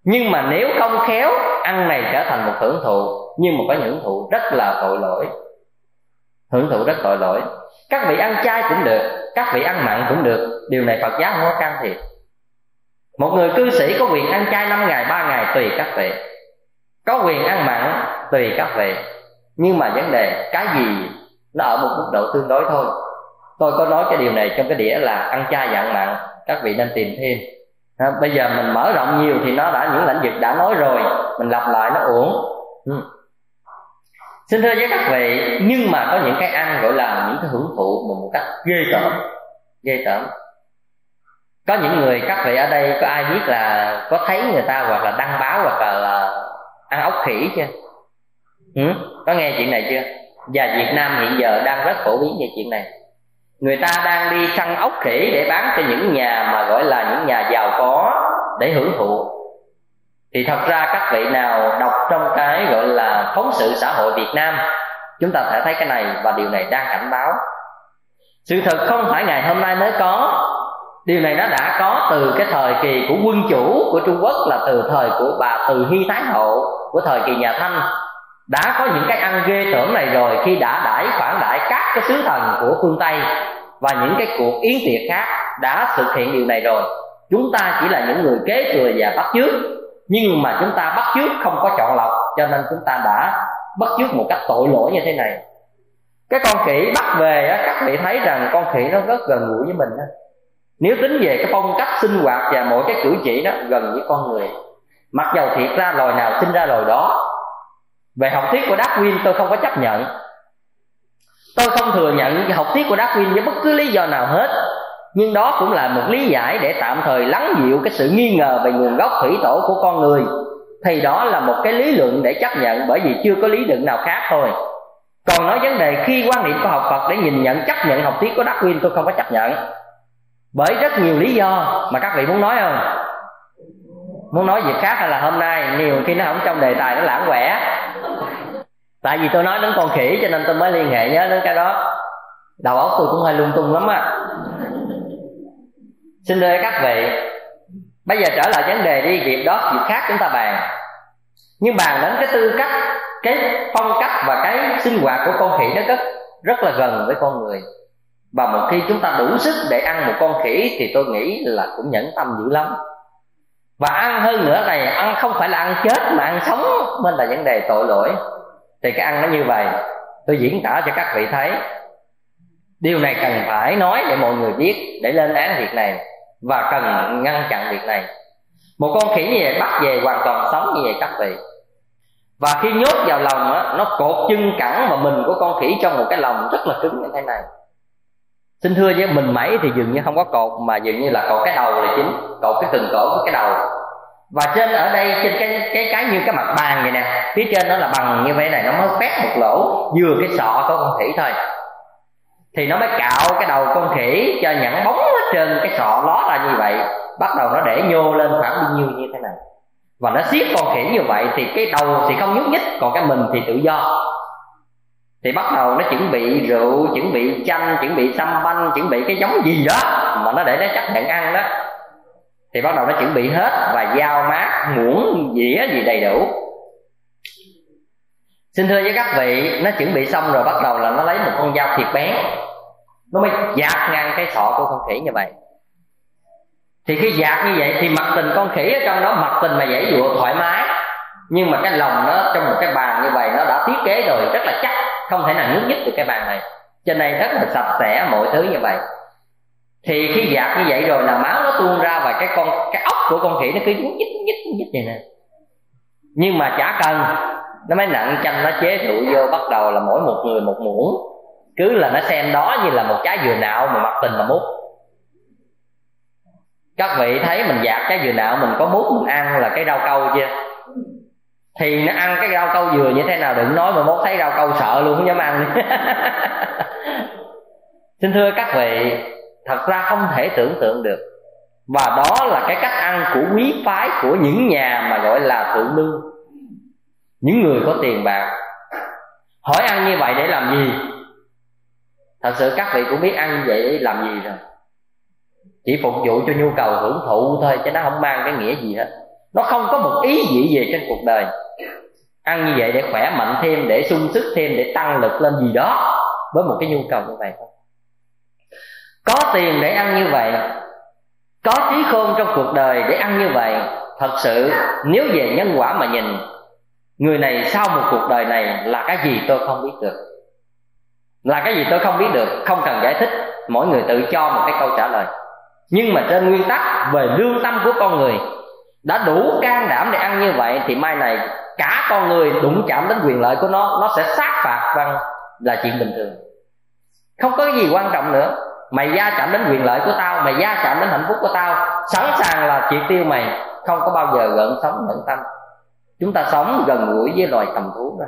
nhưng mà nếu không khéo, ăn này trở thành một hưởng thụ. Nhưng mà có những hưởng thụ rất là tội lỗi. Hưởng thụ rất tội lỗi. Các vị ăn chay cũng được, các vị ăn mặn cũng được. Điều này phật giáo không có can thiệp. Một người cư sĩ có quyền ăn chay năm ngày, ba ngày, tùy các vị. Có quyền ăn mặn, tùy các vị. Nhưng mà vấn đề, cái gì nó ở một mức độ tương đối thôi. Tôi có nói cái điều này trong cái đĩa là ăn chay và ăn mặn. Các vị nên tìm thêm à, bây giờ mình mở rộng nhiều thì nó đã những lĩnh vực đã nói rồi mình lặp lại nó uổng ừ. xin thưa với các vị nhưng mà có những cái ăn gọi là những cái hưởng thụ một, cách ghê tởm ghê tởm có những người các vị ở đây có ai biết là có thấy người ta hoặc là đăng báo hoặc là, là ăn ốc khỉ chưa ừ? có nghe chuyện này chưa và Việt Nam hiện giờ đang rất phổ biến về chuyện này người ta đang đi săn ốc khỉ để bán cho những nhà mà gọi là những nhà giàu có để hưởng thụ. Thì thật ra các vị nào đọc trong cái gọi là phóng sự xã hội Việt Nam, chúng ta sẽ thấy cái này và điều này đang cảnh báo. Sự thật không phải ngày hôm nay mới có. Điều này nó đã có từ cái thời kỳ của quân chủ của trung quốc là từ thời của bà từ hy thái hậu, của thời kỳ nhà thanh. Đã có những cái ăn ghê tởm này rồi khi đã đãi phản đãi các cái sứ thần của phương tây và những cái cuộc yến tiệc khác đã thực hiện điều này rồi. Chúng ta chỉ là những người kế thừa và bắt chước. Nhưng mà chúng ta bắt chước không có chọn lọc, cho nên chúng ta đã bắt chước một cách tội lỗi như thế này. Cái con khỉ bắt về các vị thấy rằng con khỉ nó rất gần gũi với mình á. nếu tính về cái phong cách sinh hoạt và mỗi cái cử chỉ đó, gần với con người. Mặc dầu thiệt ra loài nào sinh ra loài đó, về học thuyết của Darwin tôi không có chấp nhận tôi không thừa nhận học thuyết của Darwin với bất cứ lý do nào hết. Nhưng đó cũng là một lý giải để tạm thời lắng dịu cái sự nghi ngờ về nguồn gốc thủy tổ của con người. Thì đó là một cái lý luận để chấp nhận bởi vì chưa có lý luận nào khác thôi. Còn nói vấn đề khi quan niệm của học Phật để nhìn nhận, chấp nhận học thuyết của Darwin, tôi không có chấp nhận. Bởi rất nhiều lý do mà các vị muốn nói không? Muốn nói việc khác hay là hôm nay? Nhiều khi nó không trong đề tài, nó lãng quẻ tại vì tôi nói đến con khỉ cho nên tôi mới liên hệ nhớ đến cái đó. Đầu óc tôi cũng hơi lung tung lắm á. Xin thưa các vị, bây giờ trở lại vấn đề đi, việc đó, việc khác chúng ta bàn. Nhưng bàn đến cái tư cách, cái phong cách và cái sinh hoạt của con khỉ nó rất rất là gần với con người. Và một khi chúng ta đủ sức để ăn một con khỉ thì tôi nghĩ là cũng nhẫn tâm dữ lắm. Và ăn hơn nữa này, ăn không phải là ăn chết mà ăn sống, mới là vấn đề tội lỗi thì cái ăn nó như vậy. Tôi diễn tả cho các vị thấy. Điều này cần phải nói để mọi người biết để lên án việc này và cần ngăn chặn việc này. Một con khỉ như vậy bắt về hoàn toàn sống như vậy các vị. Và khi nhốt vào lòng á, nó cột chân cẳng và mình của con khỉ trong một cái lòng rất là cứng như thế này. Xin thưa với, mình mấy thì dường như không có cột mà dường như là cột cái đầu là chính, cột cái từng cổ của cái đầu và trên ở đây, trên cái cái cái như cái mặt bàn vậy nè, phía trên nó là bằng như vậy này, nó mới khoét một lỗ, vừa cái sọ của con khỉ thôi. Thì nó mới cạo cái đầu con khỉ cho nhẵn bóng hết trên cái sọ ló ra như vậy. Bắt đầu nó để nhô lên khoảng bao nhiêu như thế này và nó siết con khỉ như vậy thì cái đầu thì không nhúc nhích, còn cái mình thì tự do. Thì bắt đầu nó chuẩn bị rượu, chuẩn bị chanh, chuẩn bị xăm banh, chuẩn bị cái giống gì đó mà nó để nó chấp nhận ăn đó thì bắt đầu nó chuẩn bị hết và dao mát, muỗng, dĩa gì đầy đủ. Xin thưa với các vị, nó chuẩn bị xong rồi bắt đầu là nó lấy một con dao thiệt bén. Nó mới dạt ngang cái sọ của con khỉ như vậy. Thì khi dạt như vậy thì mặt tình con khỉ ở trong đó, mặt tình mà dễ dụa thoải mái. Nhưng mà cái lòng nó trong một cái bàn như vậy nó đã thiết kế rồi, rất là chắc, không thể nào nhúc nhích được cái bàn này. Cho nên rất là sạch sẽ mọi thứ như vậy thì khi dạt như vậy rồi là máu nó tuôn ra và cái con, cái ốc của con khỉ nó cứ nhúc nhích nhích nhích vậy nè. Nhưng mà chả cần, nó mới nặng chanh, nó chế rượu vô, bắt đầu là mỗi một người một muỗng. Cứ là nó xem đó như là một trái dừa nạo mà mặt tình mà mút các vị thấy mình dạt trái dừa nạo mình có mút mình ăn là cái rau câu chưa? Thì nó ăn cái rau câu dừa như thế nào đừng nói mà mốt thấy rau câu sợ luôn, không dám ăn. Xin thưa các vị thật ra không thể tưởng tượng được. Và đó là cái cách ăn của quý phái của những nhà mà gọi là thượng lưu những người có tiền bạc. Hỏi ăn như vậy để làm gì? Thật sự các vị cũng biết ăn vậy để làm gì rồi. Chỉ phục vụ cho nhu cầu hưởng thụ thôi, chứ nó không mang cái nghĩa gì hết. Nó không có một ý gì về trên cuộc đời. Ăn như vậy để khỏe mạnh thêm, để sung sức thêm, để tăng lực lên gì đó, với một cái nhu cầu như vậy thôi có tiền để ăn như vậy. Có trí khôn trong cuộc đời để ăn như vậy. Thật sự, nếu về nhân quả mà nhìn, người này sau một cuộc đời này là cái gì tôi không biết được. Là cái gì tôi không biết được, không cần giải thích. Mỗi người tự cho một cái câu trả lời. Nhưng mà trên nguyên tắc về lương tâm của con người, đã đủ can đảm để ăn như vậy, thì mai này cả con người đụng chạm đến quyền lợi của nó nó sẽ sát phạt vâng là chuyện bình thường. Không có cái gì quan trọng nữa mày gia chạm đến quyền lợi của tao, mày gia chạm đến hạnh phúc của tao. Sẵn sàng là triệt tiêu mày, không có bao giờ gợn sống bận tâm chúng ta sống gần gũi với loài tầm thú đó.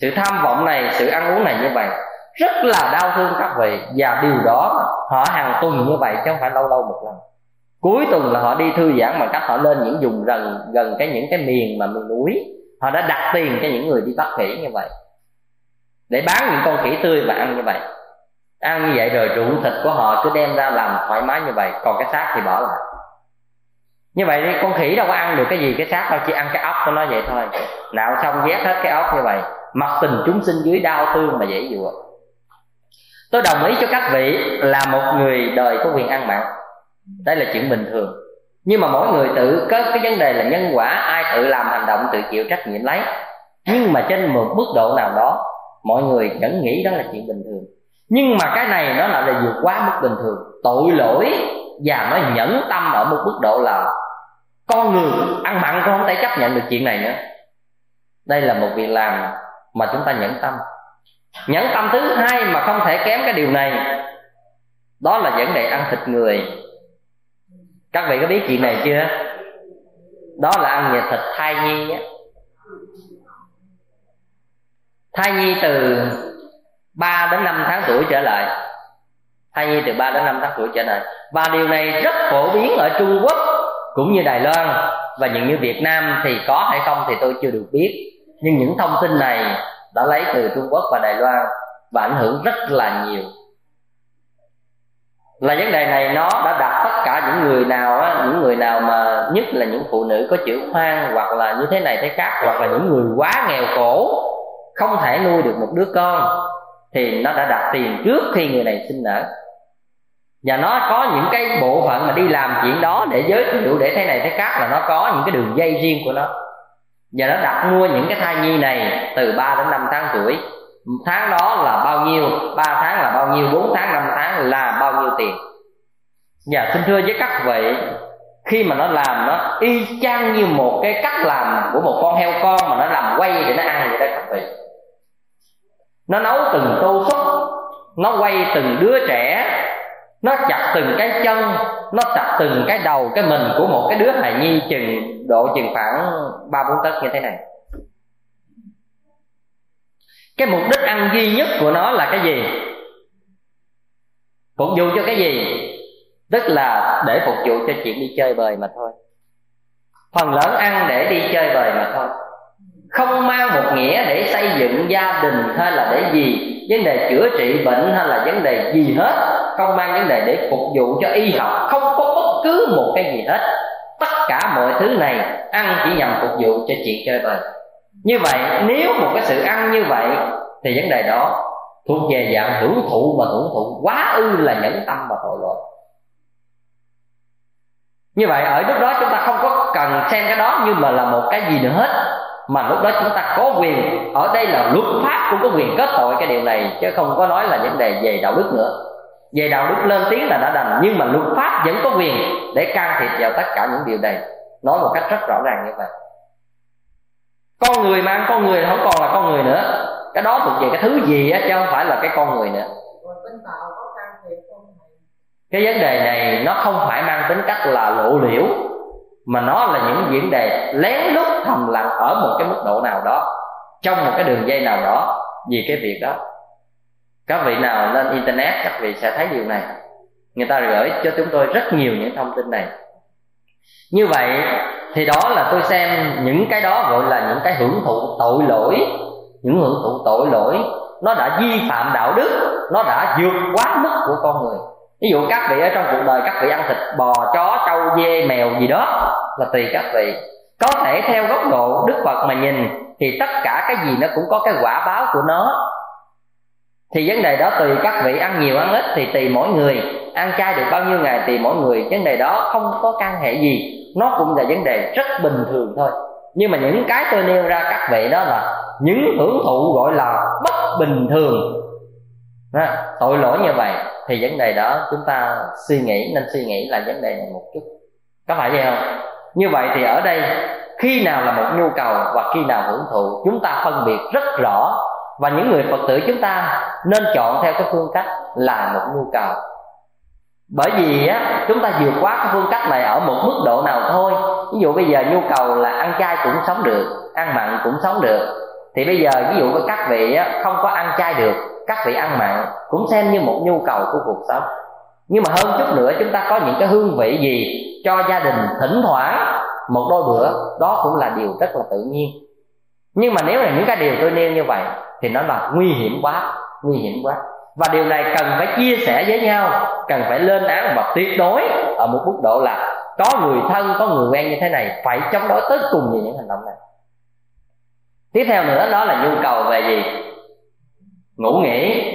Sự tham vọng này, sự ăn uống này như vậy, rất là đau thương các vị. Và điều đó, họ hàng tuần như vậy chứ không phải lâu lâu một lần. Cuối tuần là họ đi thư giãn bằng cách họ lên những vùng gần gần cái những cái miền mà miền núi. Họ đã đặt tiền cho những người đi bắt khỉ như vậy. Để bán những con khỉ tươi và ăn như vậy ăn như vậy rồi rượu thịt của họ cứ đem ra làm thoải mái như vậy, còn cái xác thì bỏ lại. Như vậy thì con khỉ đâu có ăn được cái gì, cái xác đâu, chỉ ăn cái ốc của nó vậy thôi. Nạo xong ghét hết cái ốc như vậy, mặc tình chúng sinh dưới đau thương mà dễ dụa. Tôi đồng ý cho các vị là một người đời có quyền ăn mặn đây là chuyện bình thường. Nhưng mà mỗi người tự, có cái vấn đề là nhân quả, ai tự làm hành động tự chịu trách nhiệm lấy. Nhưng mà trên một mức độ nào đó, mọi người vẫn nghĩ đó là chuyện bình thường nhưng mà cái này nó lại là vượt quá mức bình thường. Tội lỗi và nó nhẫn tâm ở một mức độ là con người ăn mặn con không thể chấp nhận được chuyện này nữa. Đây là một việc làm mà chúng ta nhẫn tâm. Nhẫn tâm thứ hai mà không thể kém cái điều này, đó là vấn đề ăn thịt người. Các vị có biết chuyện này chưa? Đó là ăn nhà thịt thai nhi á. Thai nhi từ 3 đến 5 tháng tuổi trở lại. Thai nhi từ 3 đến 5 tháng tuổi trở lại. Và điều này rất phổ biến ở Trung Quốc cũng như Đài Loan và những như Việt Nam thì có hay không thì tôi chưa được biết. Nhưng những thông tin này đã lấy từ Trung Quốc và Đài Loan và ảnh hưởng rất là nhiều. Là vấn đề này nó đã đặt tất cả những người nào á, những người nào mà nhất là những phụ nữ có chữ hoang hoặc là như thế này thế khác hoặc là những người quá nghèo khổ không thể nuôi được một đứa con thì nó đã đặt tiền trước khi người này sinh nở. Và nó có những cái bộ phận mà đi làm chuyện đó để giới thiệu, để thế này thế khác là nó có những cái đường dây riêng của nó. Và nó đặt mua những cái thai nhi này từ 3 đến 5 tháng tuổi. Tháng đó là bao nhiêu? Ba tháng là bao nhiêu? Bốn tháng, năm tháng là bao nhiêu tiền? Và xin thưa với các vị, khi mà nó làm nó, y chang như một cái cách làm của một con heo con mà nó làm quay để nó ăn vậy đó các vị nó nấu từng tô súp nó quay từng đứa trẻ, nó chặt từng cái chân, nó chặt từng cái đầu, cái mình của một cái đứa hài nhi chừng độ chừng khoảng ba bốn tấc như thế này. Cái mục đích ăn duy nhất của nó là cái gì? Phục vụ cho cái gì? Tức là để phục vụ cho chuyện đi chơi bời mà thôi. Phần lớn ăn để đi chơi bời mà thôi không mang một nghĩa để xây dựng gia đình hay là để gì. Vấn đề chữa trị bệnh hay là vấn đề gì hết. Không mang vấn đề để phục vụ cho y học. Không có bất cứ một cái gì hết. Tất cả mọi thứ này ăn chỉ nhằm phục vụ cho chuyện chơi bời. Như vậy, nếu một cái sự ăn như vậy, thì vấn đề đó thuộc về dạng hưởng thụ mà hưởng thụ. Quá ư là nhẫn tâm và tội lỗi. Như vậy, ở lúc đó chúng ta không có cần xem cái đó như mà là một cái gì nữa hết mà lúc đó chúng ta có quyền, ở đây là luật pháp cũng có quyền kết tội cái điều này, chứ không có nói là vấn đề về đạo đức nữa. Về đạo đức lên tiếng là đã đành, nhưng mà luật pháp vẫn có quyền để can thiệp vào tất cả những điều này. Nói một cách rất rõ ràng như vậy. Con người mà ăn con người không còn là con người nữa. Cái đó thuộc về cái thứ gì á, chứ không phải là cái con người nữa. Cái vấn đề này nó không phải mang tính cách là lộ liễu mà nó là những diễn đề lén lút thầm lặng ở một cái mức độ nào đó, trong một cái đường dây nào đó, vì cái việc đó. Các vị nào lên internet, các vị sẽ thấy điều này. Người ta gửi cho chúng tôi rất nhiều những thông tin này. Như vậy thì đó là tôi xem những cái đó gọi là những cái hưởng thụ tội lỗi. Những hưởng thụ tội lỗi, nó đã vi phạm đạo đức, nó đã vượt quá mức của con người ví dụ các vị ở trong cuộc đời các vị ăn thịt bò chó trâu dê mèo gì đó là tùy các vị. Có thể theo góc độ đức phật mà nhìn thì tất cả cái gì nó cũng có cái quả báo của nó. Thì vấn đề đó tùy các vị ăn nhiều ăn ít thì tùy mỗi người. Ăn chay được bao nhiêu ngày tùy mỗi người. Vấn đề đó không có can hệ gì. Nó cũng là vấn đề rất bình thường thôi. Nhưng mà những cái tôi nêu ra các vị đó là những hưởng thụ gọi là bất bình thường. Đó, tội lỗi như vậy thì vấn đề đó chúng ta suy nghĩ nên suy nghĩ là vấn đề này một chút. Có phải vậy không? Như vậy thì ở đây khi nào là một nhu cầu và khi nào hưởng thụ chúng ta phân biệt rất rõ. Và những người phật tử chúng ta nên chọn theo cái phương cách là một nhu cầu. Bởi vì á chúng ta vượt qua cái phương cách này ở một mức độ nào thôi. Ví dụ bây giờ nhu cầu là ăn chay cũng sống được ăn mặn cũng sống được. Thì bây giờ ví dụ các vị á, không có ăn chay được các vị ăn mặn cũng xem như một nhu cầu của cuộc sống. Nhưng mà hơn chút nữa, chúng ta có những cái hương vị gì cho gia đình thỉnh thoảng một đôi bữa, đó cũng là điều rất là tự nhiên. Nhưng mà nếu là những cái điều tôi nêu như vậy, thì nó là nguy hiểm quá, nguy hiểm quá. Và điều này cần phải chia sẻ với nhau, cần phải lên án và tuyệt đối ở một mức độ là có người thân, có người quen như thế này phải chống đối tới cùng về những hành động này. Tiếp theo nữa, đó là nhu cầu về gì? Ngủ nghỉ.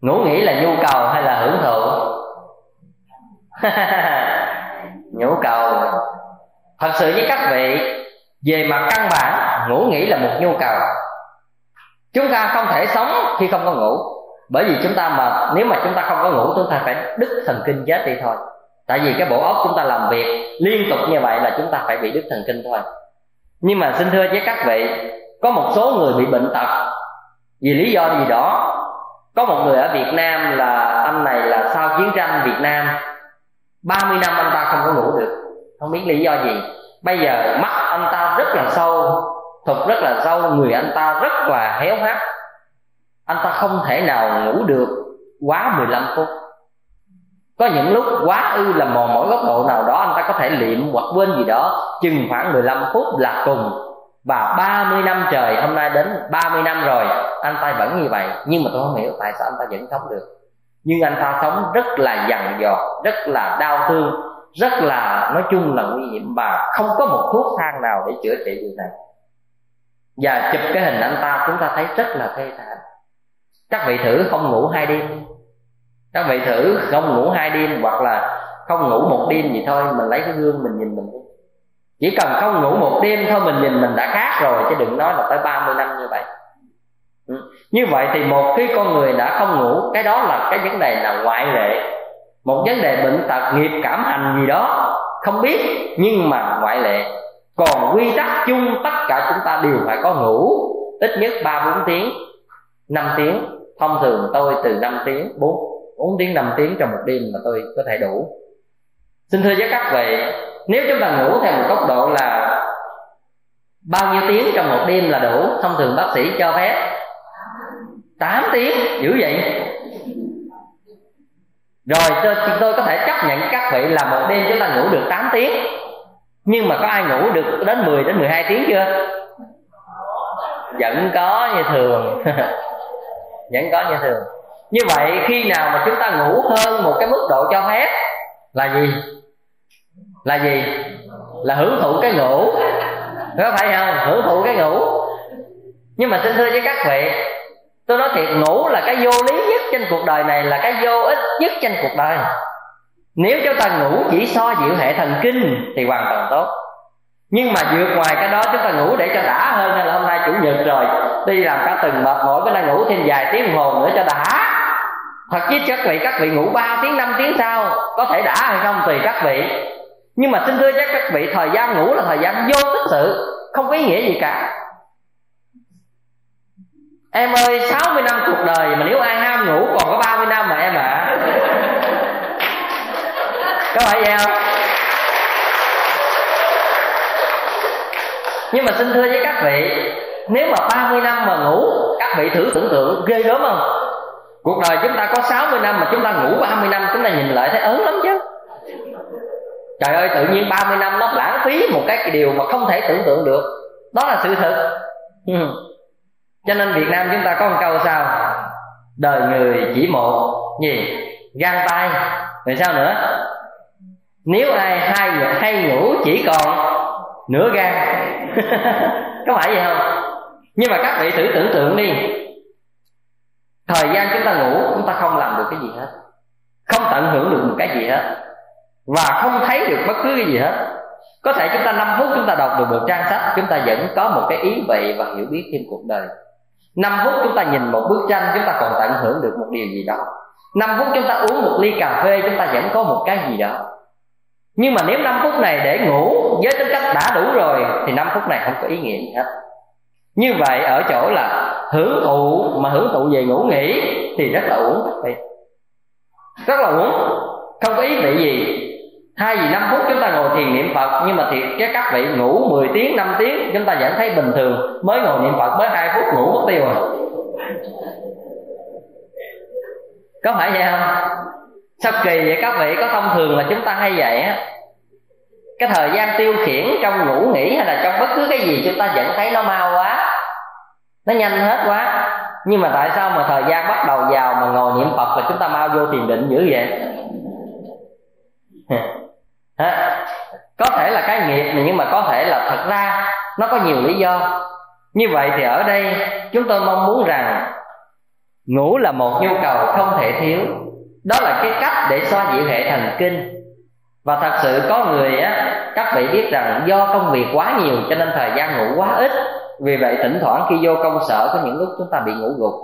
Ngủ nghỉ là nhu cầu hay là hưởng thụ? Nhu cầu. Thật sự với các vị, về mặt căn bản, ngủ nghỉ là một nhu cầu. Chúng ta không thể sống khi không có ngủ. Bởi vì chúng ta mà, nếu mà chúng ta không có ngủ, chúng ta phải đứt thần kinh chết đi thôi. Tại vì cái bộ óc chúng ta làm việc liên tục như vậy là chúng ta phải bị đứt thần kinh thôi. Nhưng mà xin thưa với các vị, có một số người bị bệnh tật vì lý do gì đó, có một người ở Việt Nam là anh này là sau chiến tranh Việt Nam 30 năm anh ta không có ngủ được. Không biết lý do gì. Bây giờ mắt anh ta rất là sâu thuật rất là sâu, người anh ta rất là héo hắt anh ta không thể nào ngủ được quá 15 phút. Có những lúc quá ư là mò mỏi góc độ nào đó, anh ta có thể liệm hoặc quên gì đó, chừng khoảng 15 phút là cùng và 30 năm trời, hôm nay đến 30 năm rồi, anh ta vẫn như vậy. Nhưng mà tôi không hiểu tại sao anh ta vẫn sống được. Nhưng anh ta sống rất là dằn dò, rất là đau thương, rất là, nói chung là nguy hiểm và không có một thuốc thang nào để chữa trị điều này. Và chụp cái hình anh ta, chúng ta thấy rất là thê thảm. Các vị thử không ngủ hai đêm. Các vị thử không ngủ hai đêm hoặc là không ngủ một đêm gì thôi, mình lấy cái gương mình nhìn mình chỉ cần không ngủ một đêm thôi, mình nhìn mình đã khác rồi, chứ đừng nói là tới 30 năm như vậy. Ừ. như vậy thì một khi con người đã không ngủ, cái đó là cái vấn đề là ngoại lệ. Một vấn đề bệnh tật, nghiệp cảm hành gì đó, không biết, nhưng mà ngoại lệ. Còn quy tắc chung, tất cả chúng ta đều phải có ngủ, ít nhất ba bốn tiếng, năm tiếng. Thông thường tôi từ 5 tiếng 4 4 tiếng 5 tiếng trong một đêm mà tôi có thể đủ. Xin thưa với các vị nếu chúng ta ngủ theo một tốc độ là bao nhiêu tiếng trong một đêm là đủ thông thường bác sĩ cho phép 8 tiếng dữ vậy. Rồi tôi, tôi có thể chấp nhận các vị là một đêm chúng ta ngủ được 8 tiếng nhưng mà có ai ngủ được đến 10 đến 12 tiếng chưa? Vẫn có như thường. Vẫn có như thường. Như vậy khi nào mà chúng ta ngủ hơn một cái mức độ cho phép là gì? Là gì? Là hưởng thụ cái ngủ. Có phải không? Hưởng thụ cái ngủ. Nhưng mà xin thưa với các vị, tôi nói thiệt, ngủ là cái vô lý nhất trên cuộc đời này, là cái vô ích nhất trên cuộc đời. Nếu chúng ta ngủ chỉ so dịu hệ thần kinh thì hoàn toàn tốt. Nhưng mà vượt ngoài cái đó, chúng ta ngủ để cho đã hơn hay là hôm nay chủ nhật rồi. Đi làm cả tuần mệt mỏi bữa nay ngủ thêm vài tiếng hồ nữa cho đã. Thật chứ các vị các vị ngủ 3 tiếng 5 tiếng sau, có thể đã hay không tùy các vị nhưng mà xin thưa với các vị, thời gian ngủ là thời gian vô tích sự, không có ý nghĩa gì cả. Em ơi 60 năm cuộc đời mà nếu ai ham ngủ, còn có 30 năm mà em ạ. À. có phải vậy không? Nhưng mà xin thưa với các vị, nếu mà 30 năm mà ngủ, các vị thử tưởng tượng ghê gớm không? Cuộc đời chúng ta có 60 năm mà chúng ta ngủ 30 năm, chúng ta nhìn lại thấy ớn lắm chứ trời ơi, tự nhiên 30 năm nó lãng phí một cái điều mà không thể tưởng tượng được. Đó là sự thật. Ừ. cho nên việt nam chúng ta có một câu sao? Đời người chỉ một. Gì? Gan tay. Rồi sao nữa? Nếu ai hay hay ngủ chỉ còn nửa gan. Có phải vậy không? Nhưng mà các vị thử tưởng tượng đi. Thời gian chúng ta ngủ, chúng ta không làm được cái gì hết. Không tận hưởng được một cái gì hết và không thấy được bất cứ cái gì hết. Có thể chúng ta 5 phút chúng ta đọc được một trang sách chúng ta vẫn có một cái ý vị và hiểu biết thêm cuộc đời. 5 phút chúng ta nhìn một bức tranh chúng ta còn tận hưởng được một điều gì đó. 5 phút chúng ta uống một ly cà phê chúng ta vẫn có một cái gì đó. Nhưng mà nếu 5 phút này để ngủ với tính cách đã đủ rồi thì 5 phút này không có ý nghĩa gì hết. Như vậy ở chỗ là hưởng thụ mà hưởng thụ về ngủ nghỉ thì rất là uống, rất là uống, không có ý vị gì thay vì 5 phút chúng ta ngồi thiền niệm phật, nhưng mà thiệt cái các vị ngủ 10 tiếng 5 tiếng, chúng ta vẫn thấy bình thường. Mới ngồi niệm phật mới hai phút ngủ mất tiêu rồi. Có phải vậy không? Sao kỳ vậy các vị? Có thông thường là chúng ta hay vậy á. Cái thời gian tiêu khiển trong ngủ nghỉ hay là trong bất cứ cái gì chúng ta vẫn thấy nó mau quá. Nó nhanh hết quá. Nhưng mà tại sao mà thời gian bắt đầu vào mà ngồi niệm phật là chúng ta mau vô thiền định dữ vậy? Có thể là cái nghiệp nhưng mà có thể là thật ra nó có nhiều lý do. Như vậy thì ở đây chúng tôi mong muốn rằng ngủ là một nhu cầu không thể thiếu. Đó là cái cách để xoa dịu hệ thần kinh. Và thật sự có người á, các vị biết rằng do công việc quá nhiều cho nên thời gian ngủ quá ít. Vì vậy thỉnh thoảng khi vô công sở có những lúc chúng ta bị ngủ gục.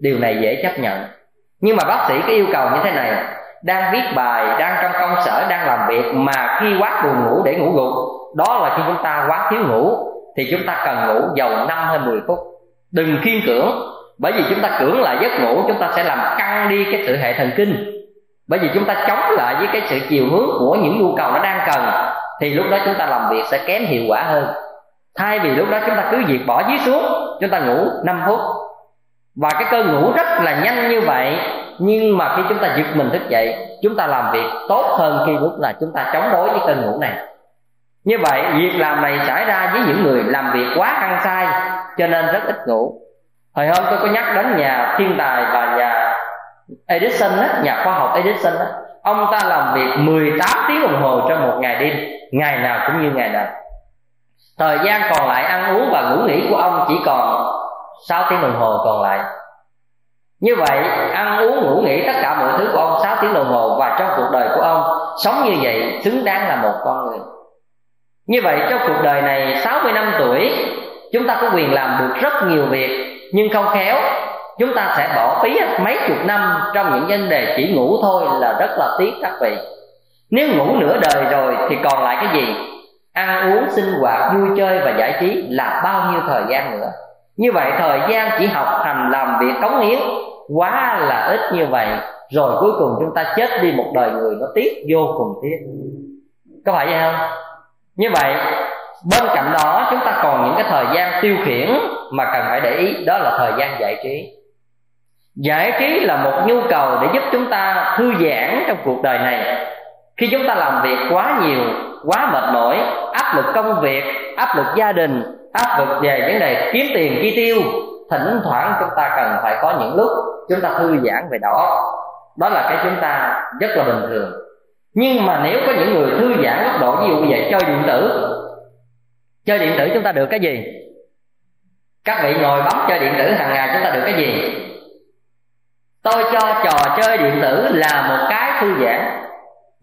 Điều này dễ chấp nhận. Nhưng mà bác sĩ có yêu cầu như thế này đang viết bài, đang trong công sở, đang làm việc, mà khi quá buồn ngủ để ngủ gục, đó là khi chúng ta quá thiếu ngủ, thì chúng ta cần ngủ dầu 5 hay 10 phút. Đừng khiên cưỡng, bởi vì chúng ta cưỡng lại giấc ngủ, chúng ta sẽ làm căng đi cái sự hệ thần kinh. Bởi vì chúng ta chống lại với cái sự chiều hướng của những nhu cầu nó đang cần, thì lúc đó chúng ta làm việc sẽ kém hiệu quả hơn. Thay vì lúc đó chúng ta cứ việc bỏ dưới xuống, chúng ta ngủ 5 phút. Và cái cơn ngủ rất là nhanh như vậy nhưng mà khi chúng ta giật mình thức dậy, chúng ta làm việc tốt hơn khi lúc là chúng ta chống đối với cơn ngủ này. Như vậy, việc làm này xảy ra với những người làm việc quá ăn sai, cho nên rất ít ngủ. Hồi hôm tôi có nhắc đến nhà thiên tài và nhà Edison đó nhà khoa học Edison đó ông ta làm việc 18 tiếng đồng hồ trong một ngày đêm, ngày nào cũng như ngày nào. Thời gian còn lại ăn uống và ngủ nghỉ của ông chỉ còn 6 tiếng đồng hồ còn lại như vậy, ăn uống ngủ nghỉ tất cả mọi thứ của ông 6 tiếng đồng hồ và trong cuộc đời của ông, sống như vậy xứng đáng là một con người. Như vậy trong cuộc đời này 60 năm tuổi, chúng ta có quyền làm được rất nhiều việc, nhưng không khéo, chúng ta sẽ bỏ phí mấy chục năm trong những vấn đề chỉ ngủ thôi là rất là tiếc các vị. Nếu ngủ nửa đời rồi thì còn lại cái gì? Ăn uống, sinh hoạt, vui chơi và giải trí là bao nhiêu thời gian nữa? Như vậy thời gian chỉ học hành làm việc cống hiến quá là ít như vậy, rồi cuối cùng chúng ta chết đi một đời người nó tiếc vô cùng tiếc. Có phải vậy không? Như vậy, bên cạnh đó chúng ta còn những cái thời gian tiêu khiển mà cần phải để ý, đó là thời gian giải trí. Giải trí là một nhu cầu để giúp chúng ta thư giãn trong cuộc đời này. Khi chúng ta làm việc quá nhiều, quá mệt mỏi, áp lực công việc áp lực gia đình, áp lực về vấn đề kiếm tiền chi tiêu, thỉnh thoảng chúng ta cần phải có những lúc chúng ta thư giãn về đó đó là cái chúng ta rất là bình thường. Nhưng mà nếu có những người thư giãn góc độ, ví dụ như vậy, chơi điện tử, chơi điện tử chúng ta được cái gì? Các vị ngồi bấm chơi điện tử hàng ngày chúng ta được cái gì? Tôi cho trò chơi điện tử là một cái thư giãn.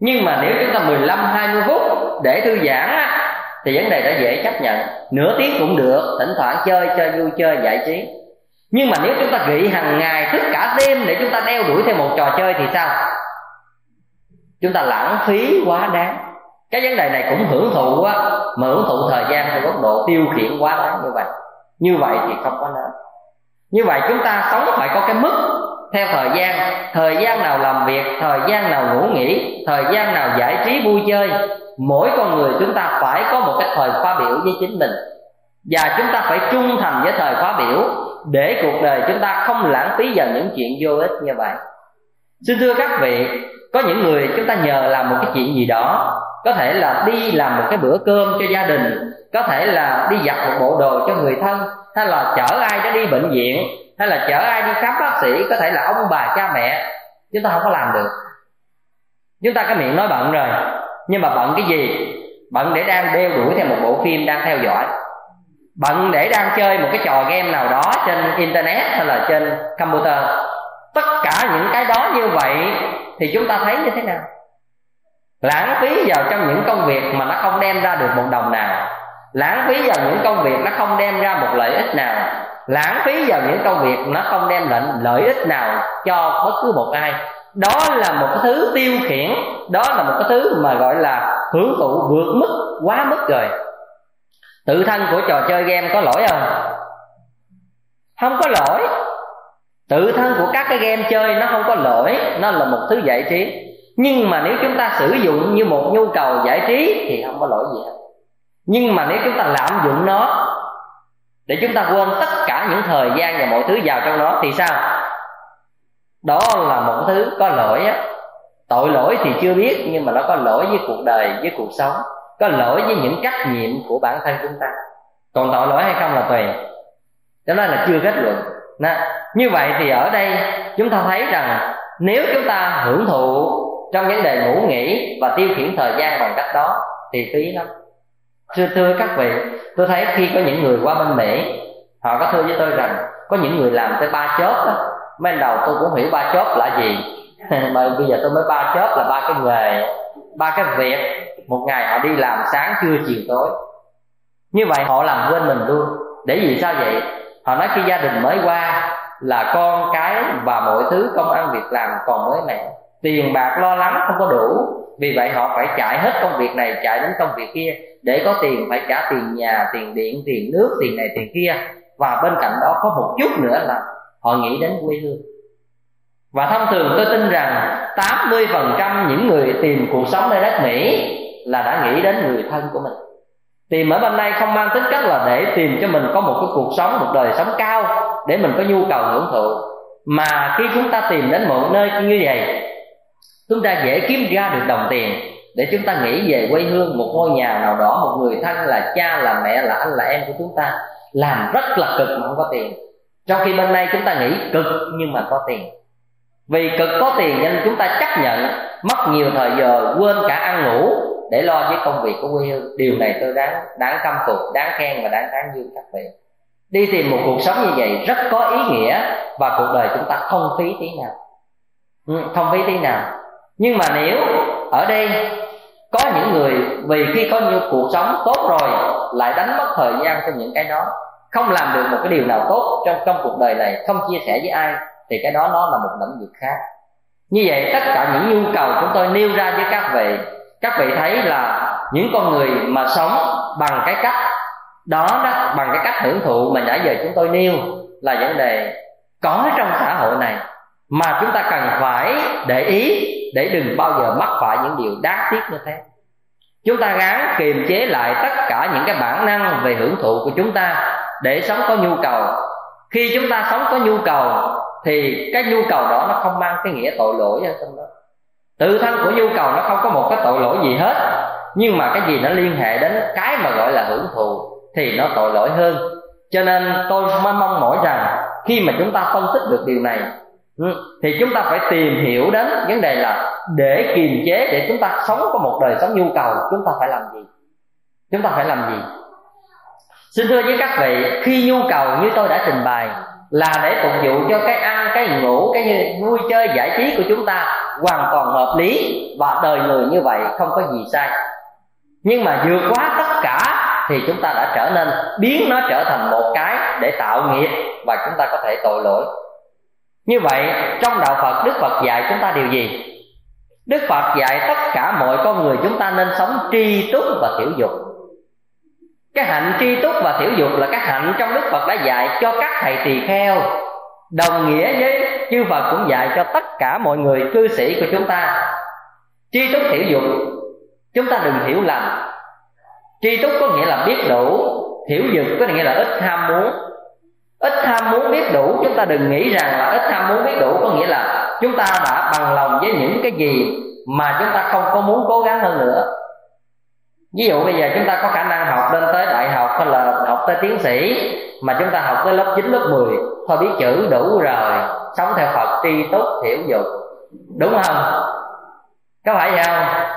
Nhưng mà nếu chúng ta 15 20 phút để thư giãn á thì vấn đề đã dễ chấp nhận. Nửa tiếng cũng được, thỉnh thoảng chơi chơi vui, chơi, giải trí. Nhưng mà nếu chúng ta nghĩ hàng ngày tất cả đêm để chúng ta đeo đuổi theo một trò chơi thì sao? Chúng ta lãng phí quá đáng. Cái vấn đề này cũng hưởng thụ á, mà hưởng thụ thời gian theo góc độ tiêu khiển quá đáng như vậy. Như vậy thì không có nên. Như vậy chúng ta sống phải có cái mức theo thời gian thời gian nào làm việc, thời gian nào ngủ nghỉ, thời gian nào giải trí vui chơi, mỗi con người chúng ta phải có một cái thời khóa biểu với chính mình. Và chúng ta phải trung thành với thời khóa biểu để cuộc đời chúng ta không lãng phí vào những chuyện vô ích như vậy. Xin thưa các vị, có những người chúng ta nhờ làm một cái chuyện gì đó, có thể là đi làm một cái bữa cơm cho gia đình, có thể là đi giặt một bộ đồ cho người thân, hay là chở ai đó đi bệnh viện hay là chở ai đi khám bác sĩ, có thể là ông bà cha mẹ, chúng ta không có làm được. Chúng ta cái miệng nói bận rồi. Nhưng mà bận cái gì? Bận để đang đeo đuổi theo một bộ phim đang theo dõi. Bận để đang chơi một cái trò game nào đó trên internet hay là trên computer. Tất cả những cái đó như vậy thì chúng ta thấy như thế nào? Lãng phí vào trong những công việc mà nó không đem ra được một đồng nào. Lãng phí vào những công việc nó không đem ra một lợi ích nào lãng phí vào những công việc nó không đem lại lợi ích nào cho bất cứ một ai. Đó là một cái thứ tiêu khiển, đó là một cái thứ mà gọi là hưởng thụ vượt mức, quá mức rồi. Tự thân của trò chơi game có lỗi không? Không có lỗi. Tự thân của các cái game chơi nó không có lỗi, nó là một thứ giải trí. Nhưng mà nếu chúng ta sử dụng như một nhu cầu giải trí thì không có lỗi gì hết. Nhưng mà nếu chúng ta lạm dụng nó để chúng ta quên tất cả những thời gian và mọi thứ vào trong đó thì sao? Đó là một thứ có lỗi á. Tội lỗi thì chưa biết nhưng mà nó có lỗi với cuộc đời với cuộc sống có lỗi với những trách nhiệm của bản thân chúng ta. Còn tội lỗi hay không là tùy. Cho nên là chưa kết luận. Nè, như vậy thì ở đây chúng ta thấy rằng nếu chúng ta hưởng thụ trong vấn đề ngủ nghỉ và tiêu khiển thời gian bằng cách đó thì phí lắm thưa thưa các vị, tôi thấy khi có những người qua bên mỹ họ có thưa với tôi rằng có những người làm tới ba chớp đó ban đầu tôi cũng hiểu ba chớp là gì. Mà bây giờ tôi mới ba chớp là ba cái nghề, ba cái việc. Một ngày họ đi làm sáng, trưa, chiều, tối. Như vậy họ làm quên mình luôn. Để vì sao vậy? Họ nói khi gia đình mới qua là con cái và mọi thứ, công ăn việc làm còn mới mẻ. Tiền bạc lo lắng không có đủ vì vậy họ phải chạy hết công việc này, chạy đến công việc kia để có tiền, phải trả tiền nhà, tiền điện, tiền nước, tiền này, tiền kia. Và bên cạnh đó có một chút nữa là họ nghĩ đến quê hương. Và thông thường tôi tin rằng 80% những người tìm cuộc sống nơi đất Mỹ là đã nghĩ đến người thân của mình. Tìm ở bên đây không mang tính cách là để tìm cho mình có một cái cuộc sống, một đời sống cao để mình có nhu cầu hưởng thụ. Mà khi chúng ta tìm đến một nơi như vậy chúng ta dễ kiếm ra được đồng tiền để chúng ta nghĩ về quê hương, một ngôi nhà nào đó, một người thân là cha, là mẹ, là anh, là em của chúng ta. Làm rất là cực mà không có tiền. Trong khi bên đây chúng ta nghĩ cực nhưng mà có tiền. Vì cực có tiền nên chúng ta chấp nhận mất nhiều thời giờ, quên cả ăn ngủ để lo với công việc của quê hương. Điều này tôi đáng đáng khâm phục, đáng khen và đáng tán dương các vị. Đi tìm một cuộc sống như vậy rất có ý nghĩa và cuộc đời chúng ta không phí tí nào. Ừ, không phí tí nào nhưng mà nếu ở đây có những người vì khi có nhiều cuộc sống tốt rồi lại đánh mất thời gian cho những cái đó, không làm được một cái điều nào tốt trong trong cuộc đời này, không chia sẻ với ai, thì cái đó nó là một lĩnh vực khác. Như vậy tất cả những nhu cầu chúng tôi nêu ra với các vị các vị thấy là những con người mà sống bằng cái cách đó đó, bằng cái cách hưởng thụ mà nãy giờ chúng tôi nêu là vấn đề có trong xã hội này mà chúng ta cần phải để ý để đừng bao giờ mắc phải những điều đáng tiếc như thế. Chúng ta gắng kiềm chế lại tất cả những cái bản năng về hưởng thụ của chúng ta để sống có nhu cầu. Khi chúng ta sống có nhu cầu, thì cái nhu cầu đó nó không mang cái nghĩa tội lỗi ở trong đó. Tự thân của nhu cầu nó không có một cái tội lỗi gì hết, nhưng mà cái gì nó liên hệ đến cái mà gọi là hưởng thụ thì nó tội lỗi hơn. Cho nên tôi mới mong mỏi rằng khi mà chúng ta phân tích được điều này Ừ. thì chúng ta phải tìm hiểu đến vấn đề là để kiềm chế, để chúng ta sống có một đời sống nhu cầu, chúng ta phải làm gì? Chúng ta phải làm gì? Xin thưa với các vị, khi nhu cầu như tôi đã trình bày là để phục vụ cho cái ăn, cái ngủ, cái vui chơi, giải trí của chúng ta hoàn toàn hợp lý và đời người như vậy không có gì sai. Nhưng mà vượt quá tất cả thì chúng ta đã trở nên biến nó trở thành một cái để tạo nghiệp và chúng ta có thể tội lỗi như vậy, trong đạo phật, đức phật dạy chúng ta điều gì? Đức phật dạy tất cả mọi con người chúng ta nên sống tri túc và thiểu dục. Cái hạnh tri túc và thiểu dục là cái hạnh trong đức phật đã dạy cho các thầy tỳ kheo. Đồng nghĩa với chư phật cũng dạy cho tất cả mọi người cư sĩ của chúng ta. Tri túc thiểu dục, chúng ta đừng hiểu lầm. Tri túc có nghĩa là biết đủ, thiểu dục có nghĩa là ít ham muốn ít ham muốn biết đủ chúng ta đừng nghĩ rằng là ít ham muốn biết đủ có nghĩa là chúng ta đã bằng lòng với những cái gì mà chúng ta không có muốn cố gắng hơn nữa. Ví dụ bây giờ chúng ta có khả năng học lên tới đại học hay là học tới tiến sĩ mà chúng ta học tới lớp 9, lớp 10 thôi biết chữ đủ rồi sống theo Phật tri túc thiểu dục. Đúng không? Có phải vậy không?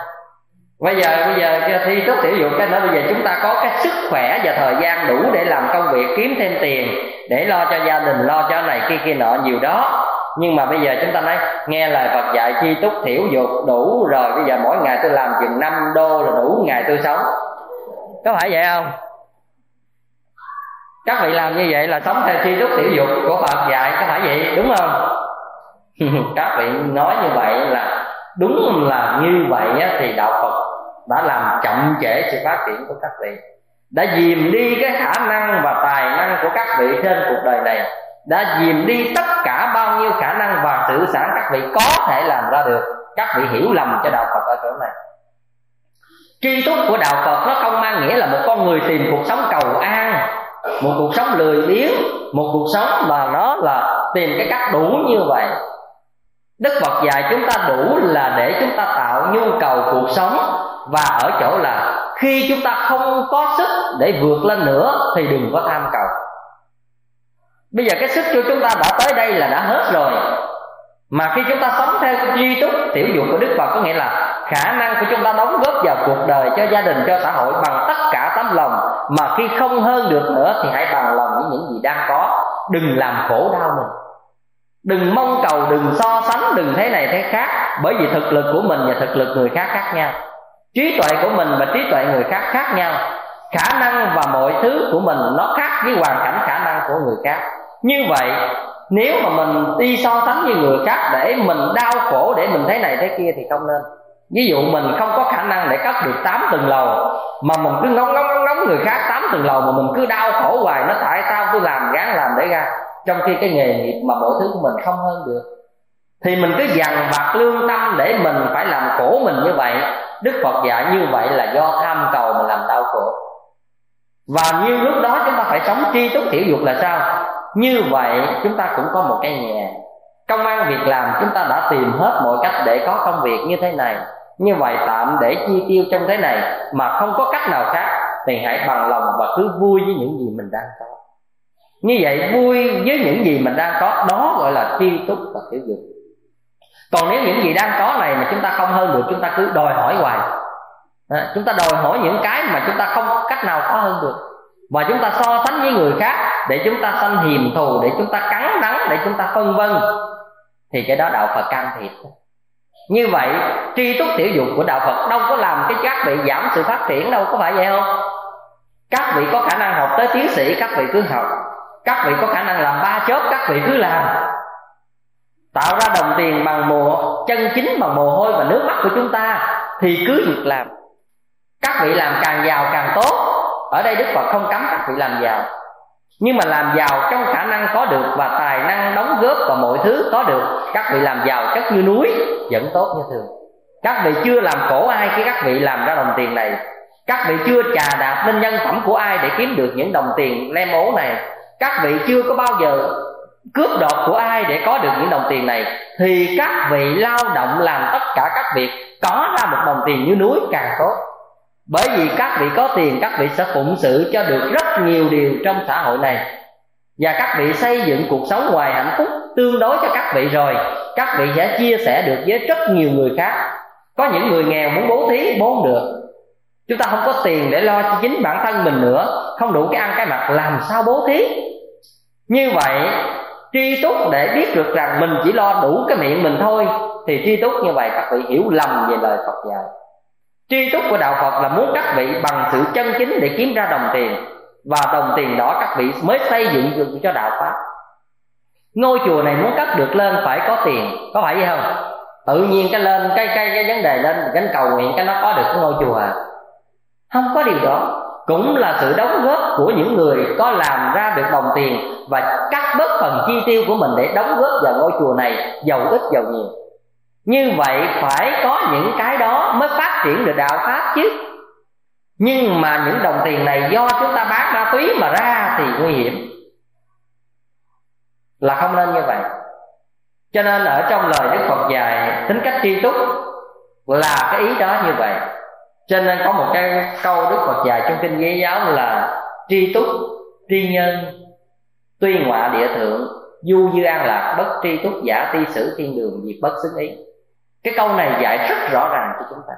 Bây giờ bây giờ thi tốt tiểu dục cái nữa bây giờ chúng ta có cái sức khỏe và thời gian đủ để làm công việc, kiếm thêm tiền, để lo cho gia đình, lo cho này kia kia nọ, nhiều đó. Nhưng mà bây giờ chúng ta nói, nghe lời Phật dạy chi túc thiểu dục đủ rồi, bây giờ mỗi ngày tôi làm chừng 5 đô là đủ ngày tôi sống. Có phải vậy không? Các vị làm như vậy là sống theo chi túc tiểu dục của Phật dạy, có phải vậy? Đúng không? Các vị nói như vậy là đúng là như vậy thì đạo Phật đã làm chậm trễ sự phát triển của các vị. Đã dìm đi cái khả năng và tài năng của các vị trên cuộc đời này. Đã dìm đi tất cả bao nhiêu khả năng và sự sản các vị có thể làm ra được. Các vị hiểu lầm cho đạo Phật ở chỗ này. Tri túc của đạo Phật nó không mang nghĩa là một con người tìm cuộc sống cầu an, một cuộc sống lười biếng, một cuộc sống mà nó là tìm cái cách đủ như vậy. Đức Phật dạy chúng ta đủ là để chúng ta tạo nhu cầu cuộc sống và ở chỗ là khi chúng ta không có sức để vượt lên nữa Thì đừng có tham cầu. Bây giờ cái sức cho chúng ta đã tới đây là đã hết rồi. Mà khi chúng ta sống theo duy túc tiểu dụng của Đức Phật Có nghĩa là khả năng của chúng ta đóng góp vào cuộc đời cho gia đình, cho xã hội Bằng tất cả tấm lòng. Mà khi không hơn được nữa thì hãy bằng lòng với những gì đang có. Đừng làm khổ đau mình. Đừng mong cầu đừng so sánh đừng thế này thế khác. Bởi vì thực lực của mình và thực lực người khác khác nhau trí tuệ của mình và trí tuệ người khác khác nhau. Khả năng và mọi thứ của mình nó khác với hoàn cảnh khả năng của người khác. Như vậy, nếu mà mình đi so sánh với người khác để mình đau khổ, để mình thế này thế kia thì không nên. Ví dụ mình không có khả năng để cất được 8 tầng lầu, mà mình cứ ngóng ngóng ngóng ngóng người khác 8 tầng lầu mà mình cứ đau khổ hoài, nó tại sao tôi làm, gán làm để ra? Trong khi cái nghề nghiệp mà mọi thứ của mình không hơn được. Thì mình cứ dằn vặt lương tâm để mình phải làm khổ mình như vậy đức phật dạy như vậy là do tham cầu mà làm đau khổ. Và như lúc đó chúng ta phải sống tri túc thiểu dục là sao? Như vậy chúng ta cũng có một cái nhà công an việc làm chúng ta đã tìm hết mọi cách để có công việc như thế này. Như vậy tạm để chi tiêu trong thế này mà không có cách nào khác thì hãy bằng lòng và cứ vui với những gì mình đang có. Như vậy vui với những gì mình đang có, đó gọi là tri túc và tiểu dục còn nếu những gì đang có này mà chúng ta không hơn được chúng ta cứ đòi hỏi hoài. À, chúng ta đòi hỏi những cái mà chúng ta không có cách nào có hơn được. Và chúng ta so sánh với người khác để chúng ta sanh hiềm thù để chúng ta cắn đắng để chúng ta phân vân thì cái đó đạo phật can thiệp. Như vậy tri túc tiểu dục của đạo phật đâu có làm cái các vị giảm sự phát triển đâu có phải vậy không? Các vị có khả năng học tới tiến sĩ các vị cứ học. Các vị có khả năng làm ba chớp các vị cứ làm tạo ra đồng tiền bằng mồ chân chính bằng mồ hôi và nước mắt của chúng ta thì cứ việc làm. Các vị làm càng giàu càng tốt. Ở đây đức phật không cấm các vị làm giàu. Nhưng mà làm giàu trong khả năng có được và tài năng đóng góp vào mọi thứ có được, các vị làm giàu chất như núi, vẫn tốt như thường. Các vị chưa làm khổ ai khi các vị làm ra đồng tiền này. Các vị chưa trà đạp lên nhân phẩm của ai để kiếm được những đồng tiền lem ố này. Các vị chưa có bao giờ cướp đoạt của ai để có được những đồng tiền này? Thì các vị lao động làm tất cả các việc, có ra một đồng tiền như núi càng tốt. Bởi vì các vị có tiền, các vị sẽ phụng sự cho được rất nhiều điều trong xã hội này. Và các vị xây dựng cuộc sống ngoài hạnh phúc tương đối cho các vị rồi, các vị sẽ chia sẻ được với rất nhiều người khác. Có những người nghèo muốn bố thí, bố được. Chúng ta không có tiền để lo cho chính bản thân mình nữa, không đủ cái ăn cái mặc, làm sao bố thí? Như vậy tri túc để biết được rằng mình chỉ lo đủ cái miệng mình thôi, thì tri túc như vậy các vị hiểu lầm về lời phật dạy. Tri túc của đạo phật là muốn các vị bằng sự chân chính để kiếm ra đồng tiền, và đồng tiền đó các vị mới xây dựng được cho đạo pháp. Ngôi chùa này muốn cất được lên phải có tiền, có phải vậy không? Tự nhiên cái lên, cái cái cái vấn đề lên, gánh cầu nguyện cái nó có được cái ngôi chùa à? Không có điều đó cũng là sự đóng góp của những người có làm ra được đồng tiền và cắt bớt phần chi tiêu của mình để đóng góp vào ngôi chùa này, giàu ít giàu nhiều. Như vậy phải có những cái đó mới phát triển được đạo pháp chứ. Nhưng mà những đồng tiền này do chúng ta bán ma túy mà ra thì nguy hiểm. Là không nên như vậy. Cho nên ở trong lời đức phật dạy tính cách tri túc là cái ý đó như vậy cho nên có một cái câu đức phật dạy trong kinh giấy giáo là tri túc, tri nhân, tuy ngọa địa thượng, du dư an lạc, bất tri túc, giả ti sử thiên đường, diệt bất xứng ý. Cái câu này dạy rất rõ ràng cho chúng ta.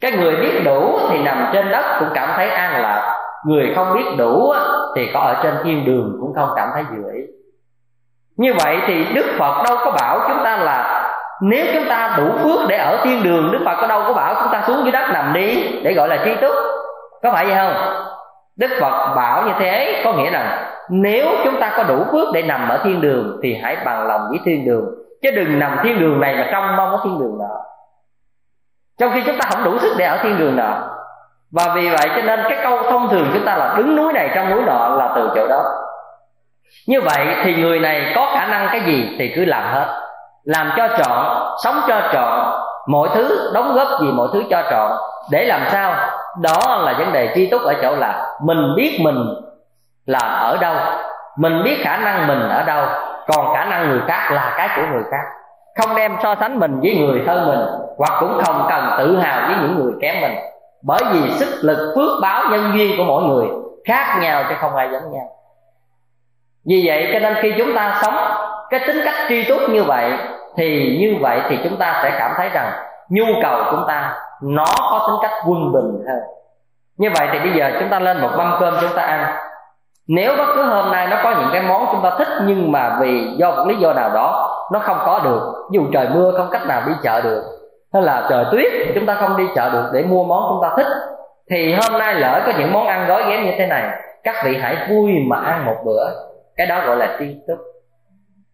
Cái người biết đủ thì nằm trên đất cũng cảm thấy an lạc. Người không biết đủ thì có ở trên thiên đường cũng không cảm thấy vừa ý. Như vậy thì đức phật đâu có bảo chúng ta là nếu chúng ta đủ phước để ở thiên đường, đức phật có đâu có bảo chúng ta xuống dưới đất nằm đi, để gọi là tri túc. Có phải vậy không? Đức phật bảo như thế, có nghĩa là nếu chúng ta có đủ phước để nằm ở thiên đường, thì hãy bằng lòng với thiên đường. Chứ đừng nằm thiên đường này mà trong mong có thiên đường nọ. trong khi chúng ta không đủ sức để ở thiên đường nọ. Và vì vậy cho nên cái câu thông thường chúng ta là đứng núi này trong núi nọ là từ chỗ đó. Như vậy thì người này có khả năng cái gì thì cứ làm hết làm cho trọn, sống cho trọn, mọi thứ, đóng góp gì mọi thứ cho trọn. Để làm sao? Đó là vấn đề tri túc ở chỗ là mình biết mình là ở đâu, mình biết khả năng mình ở đâu, còn khả năng người khác là cái của người khác. Không đem so sánh mình với người hơn mình, hoặc cũng không cần tự hào với những người kém mình. Bởi vì sức lực phước báo nhân duyên của mỗi người khác nhau chứ không ai giống nhau. Vì vậy cho nên khi chúng ta sống cái tính cách tri túc như vậy, thì như vậy thì chúng ta sẽ cảm thấy rằng nhu cầu chúng ta nó có tính cách quân bình hơn. Như vậy thì bây giờ chúng ta lên một mâm cơm chúng ta ăn. Nếu bất cứ hôm nay nó có những cái món chúng ta thích nhưng mà vì do một lý do nào đó nó không có được, dù trời mưa không cách nào đi chợ được, hay là trời tuyết chúng ta không đi chợ được để mua món chúng ta thích, thì hôm nay lỡ có những món ăn gói ghém như thế này, các vị hãy vui mà ăn một bữa. Cái đó gọi là tri túc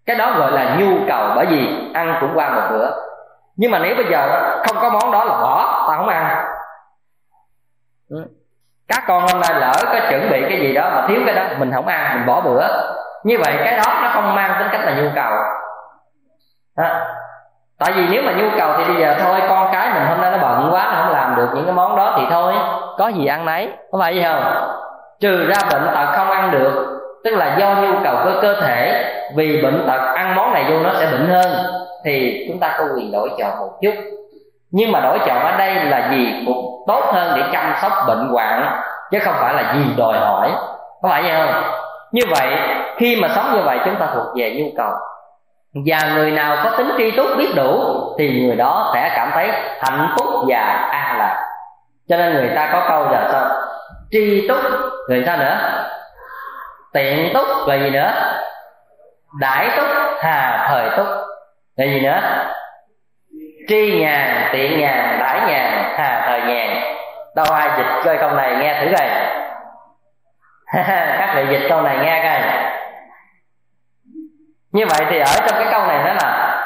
cái đó gọi là nhu cầu bởi vì ăn cũng qua một bữa. Nhưng mà nếu bây giờ không có món đó là bỏ ta không ăn. Ừ. Các con hôm nay lỡ có chuẩn bị cái gì đó mà thiếu cái đó mình không ăn mình bỏ bữa. Như vậy cái đó nó không mang tính cách là nhu cầu. À, tại vì nếu mà nhu cầu thì bây giờ thôi con cái mình hôm nay nó bận quá nó không làm được những cái món đó thì thôi. Có gì ăn nấy có phải vậy không? Trừ ra bệnh tật không ăn được tức là do nhu cầu của cơ thể vì bệnh tật, ăn món này vô nó sẽ bệnh hơn. Thì chúng ta có quyền đổi chọn một chút. Nhưng mà đổi chọn ở đây là gì cũng tốt hơn để chăm sóc bệnh hoạn, chứ không phải là gì đòi hỏi. Có phải vậy không? Như vậy, khi mà sống như vậy, chúng ta thuộc về nhu cầu. Và người nào có tính tri túc biết đủ, thì người đó sẽ cảm thấy hạnh phúc và an lạc. Cho nên người ta có câu là sao? Tri túc người ta nữa? Tiện túc rồi gì nữa? Đại túc, hà thời túc. Là gì nữa? Tri nhàn tiện nhàn đãi nhàn hà thời nhàn đâu ai dịch coi câu này nghe thử coi. Các vị dịch câu này nghe coi. Như vậy thì ở trong cái câu này nó là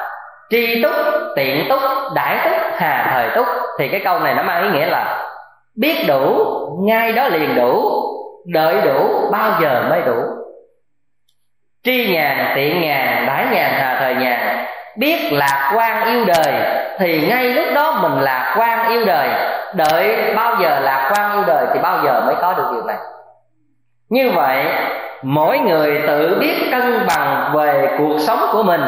tri túc, tiện túc, đại túc, hà thời túc. Thì cái câu này nó mang ý nghĩa là biết đủ, ngay đó liền đủ, đợi đủ, bao giờ mới đủ tri nhàn tiện nhàn đãi nhàn hà thời nhàn biết lạc quan yêu đời, thì ngay lúc đó mình lạc quan yêu đời. Đợi bao giờ lạc quan yêu đời thì bao giờ mới có được điều này. Như vậy, mỗi người tự biết cân bằng về cuộc sống của mình.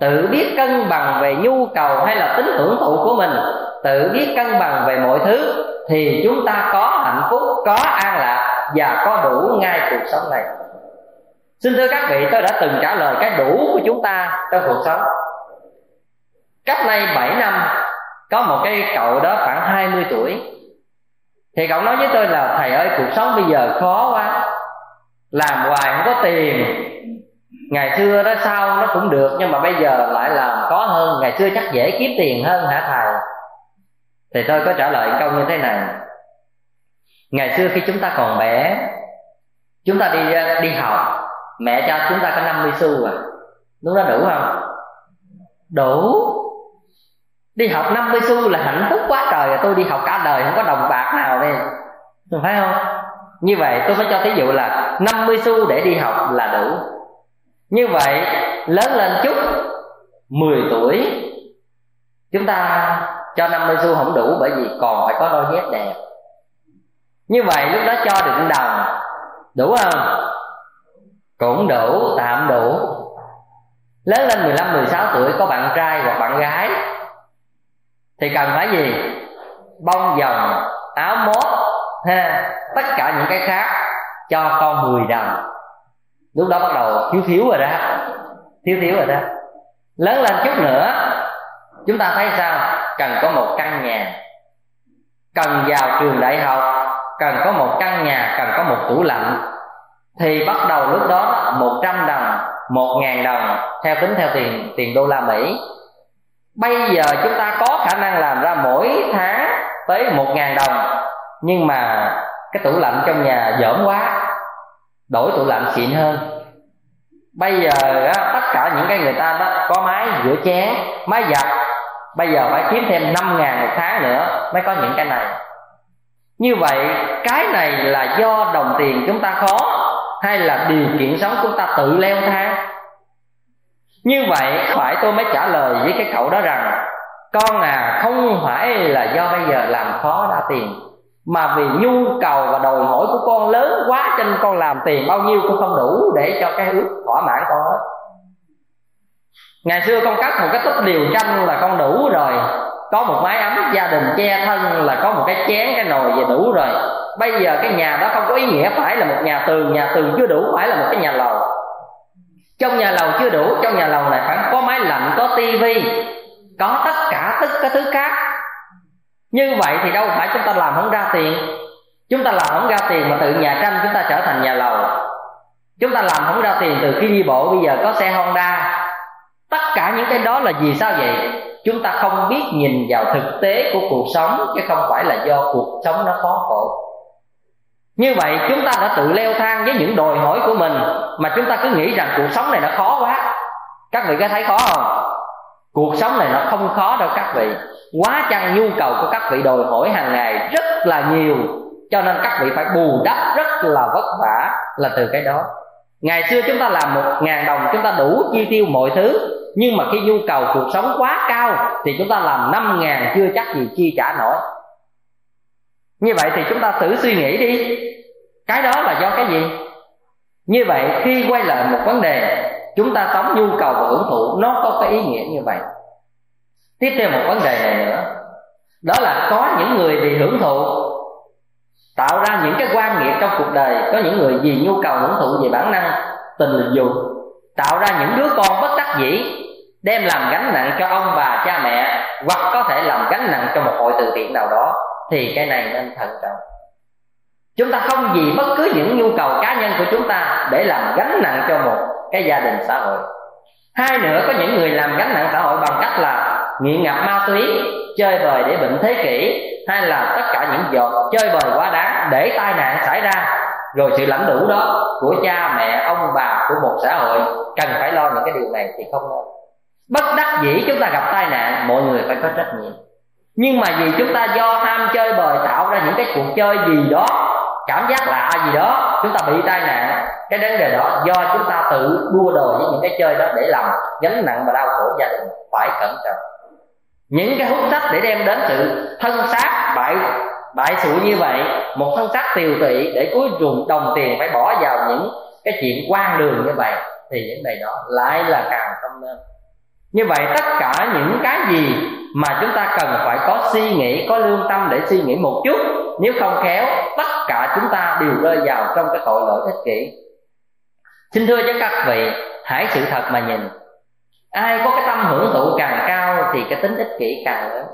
Tự biết cân bằng về nhu cầu hay là tính hưởng thụ của mình. Tự biết cân bằng về mọi thứ, thì chúng ta có hạnh phúc, có an lạc và có đủ ngay cuộc sống này xin thưa các vị, tôi đã từng trả lời cái đủ của chúng ta trong cuộc sống. Cách nay 7 năm, có một cái cậu đó khoảng 20 tuổi. Thì cậu nói với tôi là, thầy ơi, cuộc sống bây giờ khó quá, làm hoài không có tiền. Ngày xưa đó sao nó cũng được, nhưng mà bây giờ lại làm khó hơn. Ngày xưa chắc dễ kiếm tiền hơn hả thầy? Thì tôi có trả lời câu như thế này. Ngày xưa khi chúng ta còn bé, chúng ta đi đi học mẹ cho chúng ta có 50 xu à. Lúc đó, đủ không? Đủ. Đi học 50 xu là hạnh phúc quá trời à. tôi đi học cả đời không có đồng bạc nào đây. Phải không? Như vậy tôi mới cho thí dụ là 50 xu để đi học là đủ. Như vậy, lớn lên chút 10 tuổi, chúng ta cho 50 xu không đủ bởi vì còn phải có đôi dép đẹp. Như vậy lúc đó cho được đồng đủ không? Cũng đủ, tạm đủ. Lớn lên 15 16 tuổi, có bạn trai hoặc bạn gái, thì cần phải gì? Bông vòng áo mốt, ha, tất cả những cái khác cho con 10 đồng lúc đó bắt đầu thiếu thiếu rồi đó. Thiếu thiếu rồi đó. Lớn lên chút nữa, chúng ta thấy sao? Cần có một căn nhà, cần vào trường đại học, cần có một căn nhà, cần có một tủ lạnh thì bắt đầu lúc đó một trăm đồng một ngàn đồng theo tính theo tiền tiền đô la Mỹ. Bây giờ chúng ta có khả năng làm ra mỗi tháng tới một ngàn đồng nhưng mà cái tủ lạnh trong nhà dởm quá đổi tủ lạnh xịn hơn. Bây giờ á, tất cả những cái người ta đó có máy rửa chén máy giặt bây giờ phải kiếm thêm năm ngàn một tháng nữa mới có những cái này. Như vậy cái này là do đồng tiền chúng ta khó hay là điều kiện sống chúng ta tự leo thang? Như vậy, phải tôi mới trả lời với cái cậu đó rằng, con à không phải là do bây giờ làm khó ra tiền mà vì nhu cầu và đòi hỏi của con lớn quá cho nên con làm tiền bao nhiêu cũng không đủ để cho cái ước thỏa mãn con hết. Ngày xưa con cắt một cái túp điều tranh là con đủ rồi, có một mái ấm gia đình che thân là có một cái chén, cái nồi về đủ rồi bây giờ cái nhà đó không có ý nghĩa, phải là một nhà tường nhà tường chưa đủ, phải là một cái nhà lầu. Trong nhà lầu chưa đủ, trong nhà lầu này phải có máy lạnh, có tivi có tất cả tất cả thứ khác. Như vậy thì đâu phải chúng ta làm không ra tiền. Chúng ta làm không ra tiền mà tự nhà tranh chúng ta trở thành nhà lầu. Chúng ta làm không ra tiền từ khi đi bộ, bây giờ có xe honda. Tất cả những cái đó là vì sao vậy? Chúng ta không biết nhìn vào thực tế của cuộc sống, chứ không phải là do cuộc sống nó khó khổ như vậy, chúng ta đã tự leo thang với những đòi hỏi của mình, mà chúng ta cứ nghĩ rằng cuộc sống này nó khó quá. Các vị có thấy khó không? Cuộc sống này nó không khó đâu các vị. Quá chăng nhu cầu của các vị đòi hỏi hàng ngày rất là nhiều, cho nên các vị phải bù đắp rất là vất vả là từ cái đó. Ngày xưa chúng ta làm một ngàn đồng, chúng ta đủ chi tiêu mọi thứ, nhưng mà khi nhu cầu cuộc sống quá cao thì chúng ta làm năm ngàn chưa chắc gì chi trả nổi như vậy thì chúng ta thử suy nghĩ đi. Cái đó là do cái gì? Như vậy khi quay lại một vấn đề, chúng ta sống nhu cầu và hưởng thụ, nó có cái ý nghĩa như vậy. Tiếp theo một vấn đề này nữa. Đó là có những người vì hưởng thụ, tạo ra những cái quan nghiệp trong cuộc đời, có những người vì nhu cầu hưởng thụ về bản năng, tình dục, tạo ra những đứa con bất đắc dĩ, đem làm gánh nặng cho ông bà, cha mẹ, hoặc có thể làm gánh nặng cho một hội từ thiện nào đó thì cái này nên thận trọng. Chúng ta không vì bất cứ những nhu cầu cá nhân của chúng ta để làm gánh nặng cho một cái gia đình xã hội. Hai nữa, có những người làm gánh nặng xã hội bằng cách là nghiện ngập ma túy, chơi bời để bệnh thế kỷ, hay là tất cả những giọt chơi bời quá đáng để tai nạn xảy ra. Rồi sự lãnh đủ đó của cha, mẹ, ông bà của một xã hội cần phải lo những cái điều này thì không nên. Bất đắc dĩ chúng ta gặp tai nạn, mọi người phải có trách nhiệm nhưng mà vì chúng ta do ham chơi bời tạo ra những cái cuộc chơi gì đó, cảm giác lạ gì đó, chúng ta bị tai nạn, cái vấn đề đó do chúng ta tự đua đòi với những cái chơi đó để làm gánh nặng và đau khổ gia đình phải cẩn trọng những cái hút sách để đem đến sự thân xác bại bại sự như vậy, một thân xác tiều tụy để cuối cùng đồng tiền phải bỏ vào những cái chuyện quan đường như vậy, thì những này đó lại là càng không nên như vậy tất cả những cái gì mà chúng ta cần phải có suy nghĩ, có lương tâm để suy nghĩ một chút, nếu không khéo, tất cả chúng ta đều rơi vào trong cái tội lỗi ích kỷ. Xin thưa với các vị, hãy sự thật mà nhìn. Ai có cái tâm hưởng thụ càng cao thì cái tính ích kỷ càng lớn.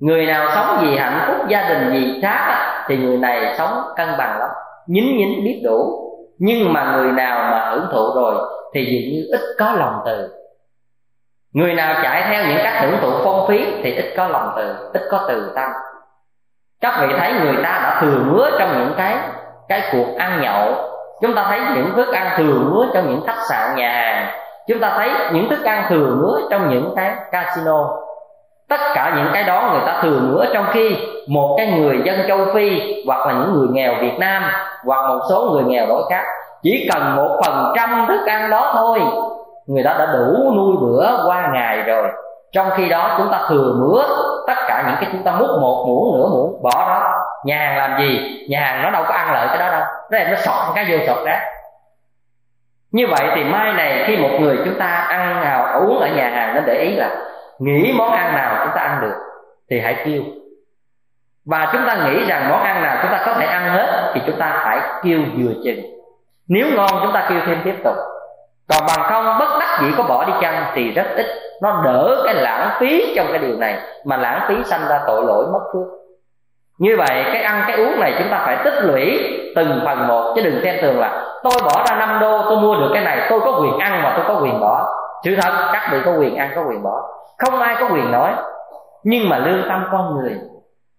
Người nào sống vì hạnh phúc gia đình vì khác thì người này sống cân bằng lắm, nhín nhín biết đủ. Nhưng mà người nào mà hưởng thụ rồi thì dường như ít có lòng từ người nào chạy theo những cách hưởng thụ phong phí thì ít có lòng từ, ít có từ tâm. Các vị thấy người ta đã thừa mứa trong những cái cái cuộc ăn nhậu. Chúng ta thấy những thức ăn thừa mứa trong những khách sạn nhà hàng. Chúng ta thấy những thức ăn thừa mứa trong những cái casino. Tất cả những cái đó người ta thừa mứa trong khi một cái người dân châu phi hoặc là những người nghèo việt nam hoặc một số người nghèo đối khác chỉ cần một phần trăm thức ăn đó thôi người ta đã đủ nuôi bữa qua ngày rồi. Trong khi đó chúng ta thừa mứa tất cả những cái chúng ta múc một muỗng nửa muỗng, bỏ đó. Nhà hàng làm gì? Nhà hàng nó đâu có ăn lợi cái đó đâu. Nó đem nó sọt, cái vô sọt rác. Như vậy thì mai này khi một người chúng ta ăn nào, uống ở nhà hàng, nó để ý là nghĩ món ăn nào chúng ta ăn được thì hãy kêu. Và chúng ta nghĩ rằng món ăn nào chúng ta có thể ăn hết thì chúng ta phải kêu vừa chừng. Nếu ngon, chúng ta kêu thêm tiếp tục còn bằng không, bất đắc dĩ có bỏ đi chăng thì rất ít. Nó đỡ cái lãng phí trong cái điều này, mà lãng phí sanh ra tội lỗi mất phước. Như vậy, cái ăn cái uống này chúng ta phải tích lũy từng phần một, chứ đừng xem thường là, tôi bỏ ra 5 đô, tôi mua được cái này, tôi có quyền ăn mà tôi có quyền bỏ. Sự thật, các vị có quyền ăn, có quyền bỏ. Không ai có quyền nói. Nhưng mà lương tâm con người,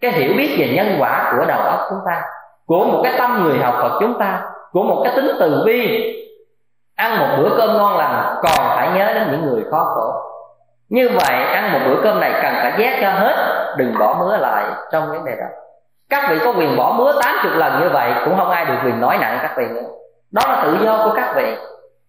cái hiểu biết về nhân quả của đầu óc chúng ta, của một cái tâm người học Phật chúng ta, của một cái tính từ bi ăn một bữa cơm ngon lành còn phải nhớ đến những người khó khổ. Như vậy, ăn một bữa cơm này cần phải giác cho hết, đừng bỏ mứa lại trong vấn đề đó. Các vị có quyền bỏ mứa 80 lần như vậy cũng không ai được quyền nói nặng các vị nữa. Đó là tự do của các vị.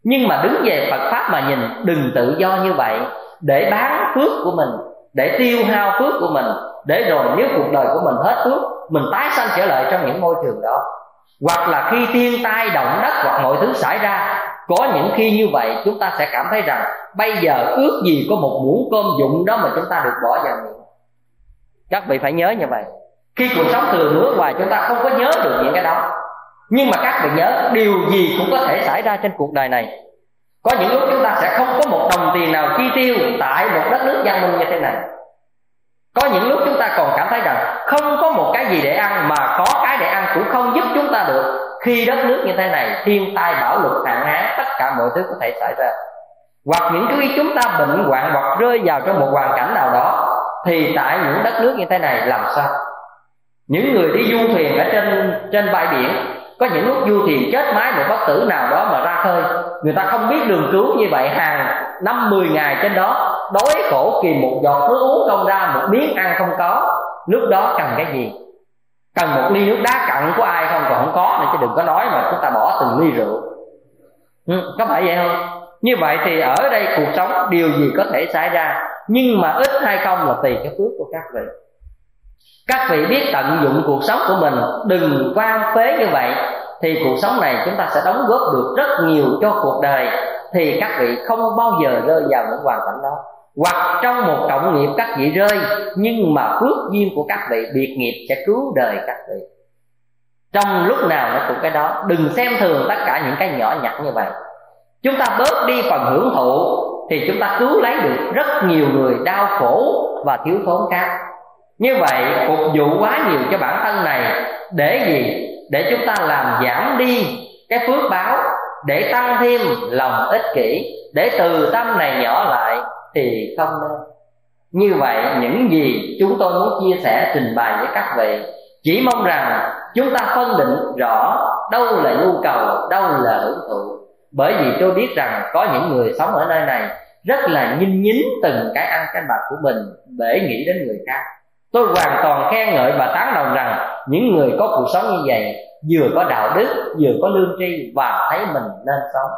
Nhưng mà đứng về Phật pháp mà nhìn, đừng tự do như vậy. Để bán phước của mình, để tiêu hao phước của mình, để rồi nếu cuộc đời của mình hết phước, mình tái sanh trở lại trong những môi trường đó. Hoặc là khi thiên tai, động đất hoặc mọi thứ xảy ra có những khi như vậy, chúng ta sẽ cảm thấy rằng bây giờ ước gì có một muỗng cơm dụng đó mà chúng ta được bỏ vào miệng. Các vị phải nhớ như vậy. Khi cuộc sống thừa nước hoài, chúng ta không có nhớ được những cái đó. Nhưng mà các vị nhớ, điều gì cũng có thể xảy ra trên cuộc đời này. Có những lúc chúng ta sẽ không có một đồng tiền nào chi tiêu tại một đất nước văn minh như thế này. Có những lúc chúng ta còn cảm thấy rằng không có một cái gì để ăn mà có cái để ăn cũng không giúp chúng ta được khi đất nước như thế này thiên tai, bão lụt hạn hán, tất cả mọi thứ có thể xảy ra. Hoặc những khi chúng ta bệnh hoạn hoặc rơi vào trong một hoàn cảnh nào đó, thì tại những đất nước như thế này làm sao? Những người đi du thuyền ở trên trên bãi biển, có những lúc du thuyền chết máy một bất tử nào đó mà ra khơi, người ta không biết đường cứu như vậy, hàng năm, mười ngày trên đó, đói khổ kìm một giọt nước uống không ra một miếng ăn không có, lúc đó cần cái gì? Cần một ly nước đá cặn của ai không? Còn không có nữa chứ đừng có nói mà chúng ta bỏ từng ly rượu. Ừ, có phải vậy không? Như vậy thì ở đây cuộc sống điều gì có thể xảy ra? Nhưng mà ít hay không là tùy cái phước của các vị. Các vị biết tận dụng cuộc sống của mình. Đừng quan phế như vậy thì cuộc sống này chúng ta sẽ đóng góp được rất nhiều cho cuộc đời. Thì các vị không bao giờ rơi vào những hoàn cảnh đó hoặc trong một cộng nghiệp các vị rơi, nhưng mà phước duyên của các vị, biệt nghiệp sẽ cứu đời các vị. Trong lúc nào nó cũng cái đó. Đừng xem thường tất cả những cái nhỏ nhặt như vậy. Chúng ta bớt đi phần hưởng thụ, thì chúng ta cứu lấy được rất nhiều người đau khổ và thiếu thốn khác. Như vậy, phục vụ quá nhiều cho bản thân này, để gì? Để chúng ta làm giảm đi cái phước báo, để tăng thêm lòng ích kỷ, để từ tâm này nhỏ lại thì không nên. Như vậy, những gì chúng tôi muốn chia sẻ, trình bày với các vị, chỉ mong rằng chúng ta phân định rõ đâu là nhu cầu, đâu là hưởng thụ. Bởi vì tôi biết rằng có những người sống ở nơi này rất là nhinh nhính từng cái ăn, cái bạc của mình, để nghĩ đến người khác. Tôi hoàn toàn khen ngợi và tán đồng rằng những người có cuộc sống như vậy vừa có đạo đức, vừa có lương tri và thấy mình nên sống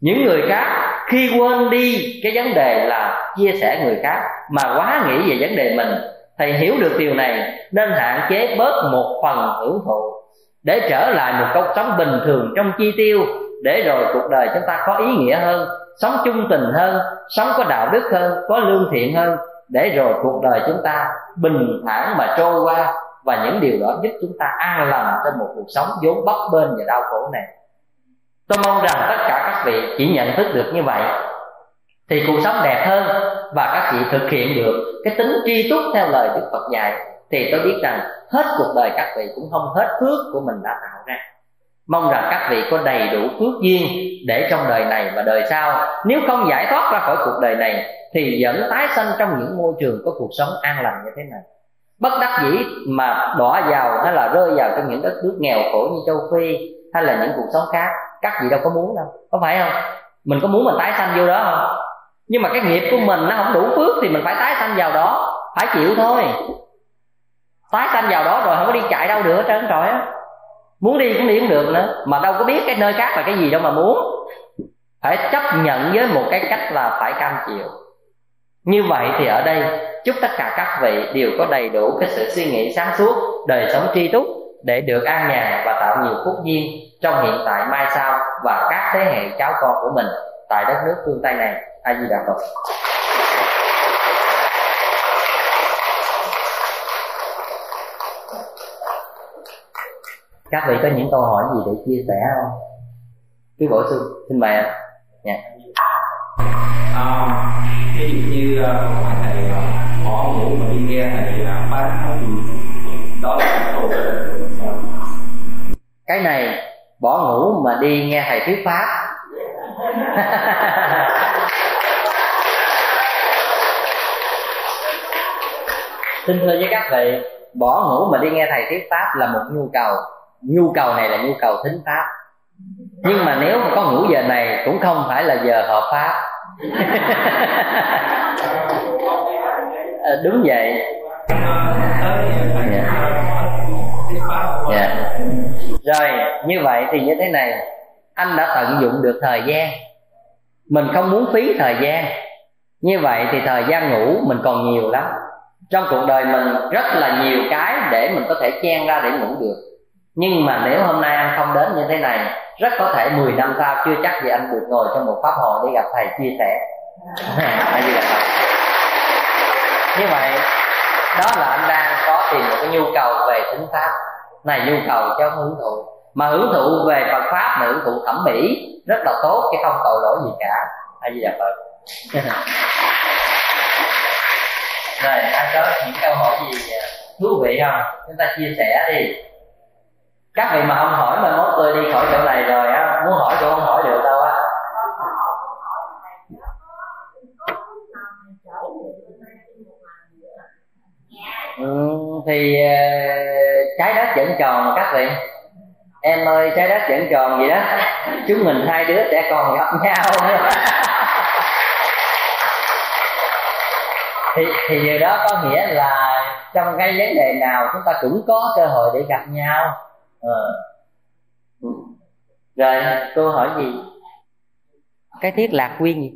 những người khác khi quên đi cái vấn đề là chia sẻ người khác mà quá nghĩ về vấn đề mình, thầy hiểu được điều này nên hạn chế bớt một phần hưởng thụ. Để trở lại một cuộc sống bình thường trong chi tiêu, để rồi cuộc đời chúng ta có ý nghĩa hơn, sống chung tình hơn, sống có đạo đức hơn, có lương thiện hơn, để rồi cuộc đời chúng ta bình thản mà trôi qua. Và những điều đó giúp chúng ta an lành trong một cuộc sống vốn bấp bênh và đau khổ này tôi mong rằng tất cả các vị chỉ nhận thức được như vậy, thì cuộc sống đẹp hơn và các vị thực hiện được cái tính tri túc theo lời đức phật dạy, thì tôi biết rằng hết cuộc đời các vị cũng không hết phước của mình đã tạo ra. Mong rằng các vị có đầy đủ phước duyên để trong đời này và đời sau. Nếu không giải thoát ra khỏi cuộc đời này, thì vẫn tái sanh trong những môi trường có cuộc sống an lành như thế này. Bất đắc dĩ mà đọa vào hay là rơi vào trong những đất nước nghèo khổ như châu phi, hay là những cuộc sống khác các vị đâu có muốn đâu. Có phải không? Mình có muốn mình tái sanh vô đó không? Nhưng mà cái nghiệp của mình nó không đủ phước thì mình phải tái sanh vào đó. Phải chịu thôi. Tái sanh vào đó rồi không có đi chạy đâu được hết trơn rồi á. Muốn đi cũng đi không được nữa. Mà đâu có biết cái nơi khác là cái gì đâu mà muốn. Phải chấp nhận với một cái cách là phải cam chịu. Như vậy thì ở đây, chúc tất cả các vị đều có đầy đủ cái sự suy nghĩ sáng suốt đời sống tri túc để được an nhàn và tạo nhiều phúc duyên trong hiện tại mai sau và các thế hệ cháu con của mình tại đất nước phương Tây này. A Di Đà Phật. Các vị có những câu hỏi gì để chia sẻ không? Cứ bổ sung, xin mời anh. Dạ. À, ví dụ như uh, thầy à, bỏ ngủ mà đi nghe thầy à, uh, bán đó là câu cái này bỏ ngủ mà đi nghe thầy thuyết pháp. Xin thưa với các vị bỏ ngủ mà đi nghe thầy thuyết pháp là một nhu cầu. Nhu cầu này là nhu cầu thính pháp. Nhưng mà nếu mà có ngủ giờ này cũng không phải là giờ hợp pháp. À, đúng vậy. Yeah. Yeah rồi, như vậy thì như thế này. Anh đã tận dụng được thời gian. Mình không muốn phí thời gian. Như vậy thì thời gian ngủ mình còn nhiều lắm. Trong cuộc đời mình rất là nhiều cái để mình có thể chen ra để ngủ được. Nhưng mà nếu hôm nay anh không đến như thế này, rất có thể 10 năm sau chưa chắc gì anh được ngồi trong một pháp hội để gặp thầy chia sẻ. Như vậy, đó là anh đang có tìm một cái nhu cầu về tính pháp này nhu cầu cho hưởng thụ. Mà hưởng thụ về Phật pháp mà hưởng thụ thẩm mỹ rất là tốt, chứ không tội lỗi gì cả. Hay gì là Phật. Rồi ai có những câu hỏi gì à, thú vị không? Chúng ta chia sẻ đi. Các vị mà không hỏi mà mốt tôi đi khỏi chỗ này rồi á, muốn hỏi cũng không hỏi được đâu. Ừ, thì ờ, trái đất vẫn tròn các vị. Em ơi trái đất vẫn tròn gì đó. Chúng mình hai đứa sẽ còn gặp nhau thì thì điều đó có nghĩa là trong cái vấn đề nào chúng ta cũng có cơ hội để gặp nhau. À. rồi cô hỏi gì? Cái thiết lạc quyên gì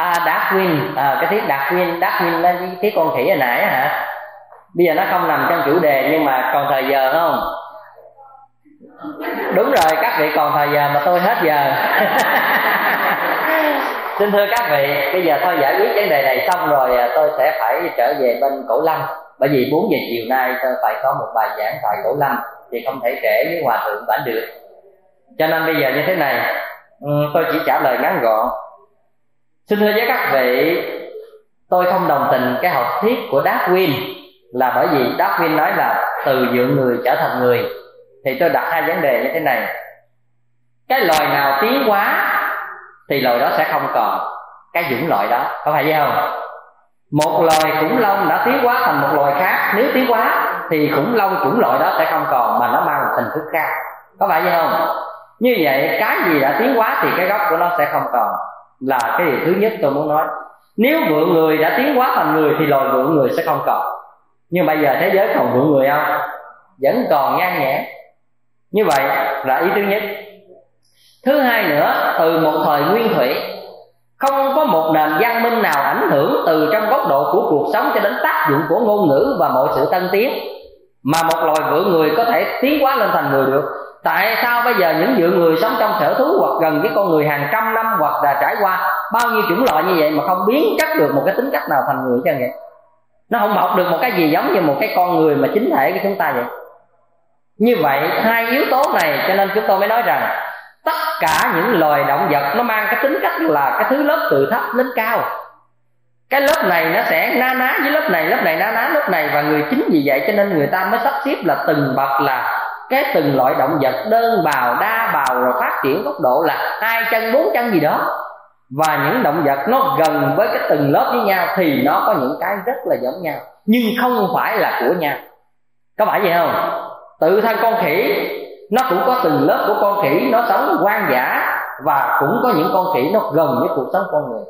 à Darwin à, cái thiết Darwin Darwin là cái thiết con khỉ hồi nãy hả? Bây giờ nó không nằm trong chủ đề nhưng mà còn thời giờ không? Đúng rồi các vị còn thời giờ mà tôi hết giờ. Xin thưa các vị bây giờ thôi giải quyết vấn đề này xong rồi à, tôi sẽ phải trở về bên cổ lâm. Bởi vì 4 giờ chiều nay tôi phải có một bài giảng tại cổ lâm thì không thể kể với hòa thượng bản được. Cho nên bây giờ như thế này ừ, tôi chỉ trả lời ngắn gọn xin thưa với các vị, tôi không đồng tình cái học thuyết của Darwin. Là bởi vì Darwin nói là từ dưỡng người trở thành người. Thì tôi đặt hai vấn đề như thế này. Cái loài nào tiến quá thì loài đó sẽ không còn cái dũng loại đó. Có phải vậy không? Một loài khủng long đã tiến hóa thành một loài khác. Nếu tiến hóa, thì khủng long chủng loại đó sẽ không còn, mà nó mang một hình thức khác. Có phải vậy không? Như vậy, cái gì đã tiến hóa thì cái gốc của nó sẽ không còn là cái điều thứ nhất tôi muốn nói. Nếu vượng người đã tiến hóa thành người thì loài vượng người sẽ không còn. Nhưng bây giờ thế giới còn vượng người không? Vẫn còn ngang nhẽ như vậy là ý thứ nhất. Thứ hai nữa, từ một thời nguyên thủy, không có một nền văn minh nào ảnh hưởng từ trong góc độ của cuộc sống cho đến tác dụng của ngôn ngữ và mọi sự tân tiến, mà một loài vượng người có thể tiến hóa lên thành người được tại sao bây giờ những dự người sống trong sở thú hoặc gần với con người hàng trăm năm hoặc là trải qua bao nhiêu chủng loại như vậy mà không biến chất được một cái tính cách nào thành người chứ vậy nó không mọc được một cái gì giống như một cái con người mà chính thể của chúng ta vậy. Như vậy, hai yếu tố này cho nên chúng tôi mới nói rằng tất cả những loài động vật nó mang cái tính cách là cái thứ lớp từ thấp đến cao. Cái lớp này nó sẽ na ná với lớp này lớp này na ná lớp này và người chính vì vậy cho nên người ta mới sắp xếp là từng bậc là cái từng loại động vật đơn bào, đa bào rồi phát triển tốc độ là hai chân, bốn chân gì đó. Và những động vật nó gần với cái từng lớp với nhau thì nó có những cái rất là giống nhau, nhưng không phải là của nhau. Có phải vậy không? Tự thân con khỉ, nó cũng có từng lớp của con khỉ, nó sống hoang dã và cũng có những con khỉ nó gần với cuộc sống con người.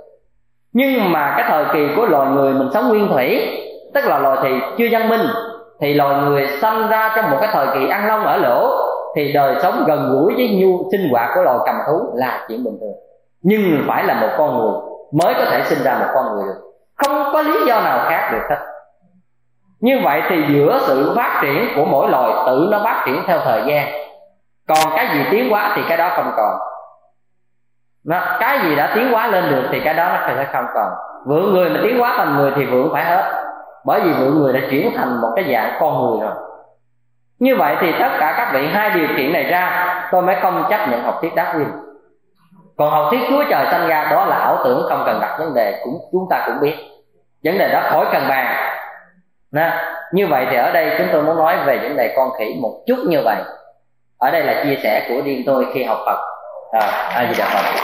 Nhưng mà cái thời kỳ của loài người mình sống nguyên thủy, tức là loài thì chưa văn minh thì loài người sanh ra trong một cái thời kỳ ăn lông ở lỗ thì đời sống gần gũi với nhu sinh hoạt của loài cầm thú là chuyện bình thường. Nhưng phải là một con người mới có thể sinh ra một con người được. Không có lý do nào khác được hết. Như vậy thì giữa sự phát triển của mỗi loài tự nó phát triển theo thời gian. Còn cái gì tiến hóa thì cái đó không còn. Nó, cái gì đã tiến hóa lên được thì cái đó nó sẽ không còn. Vượng người mà tiến hóa thành người thì vượng phải hết bởi vì mọi người đã chuyển thành một cái dạng con người rồi. Như vậy thì tất cả các vị hai điều kiện này ra tôi mới không chấp nhận học thuyết Darwin. Còn học thuyết Chúa trời sanh ra đó là ảo tưởng không cần đặt vấn đề cũng chúng ta cũng biết. Vấn đề đó khỏi cần bàn. Nè, như vậy thì ở đây chúng tôi muốn nói về vấn đề con khỉ một chút như vậy. Ở đây là chia sẻ của riêng tôi khi học Phật. À, ai gì đạo Phật.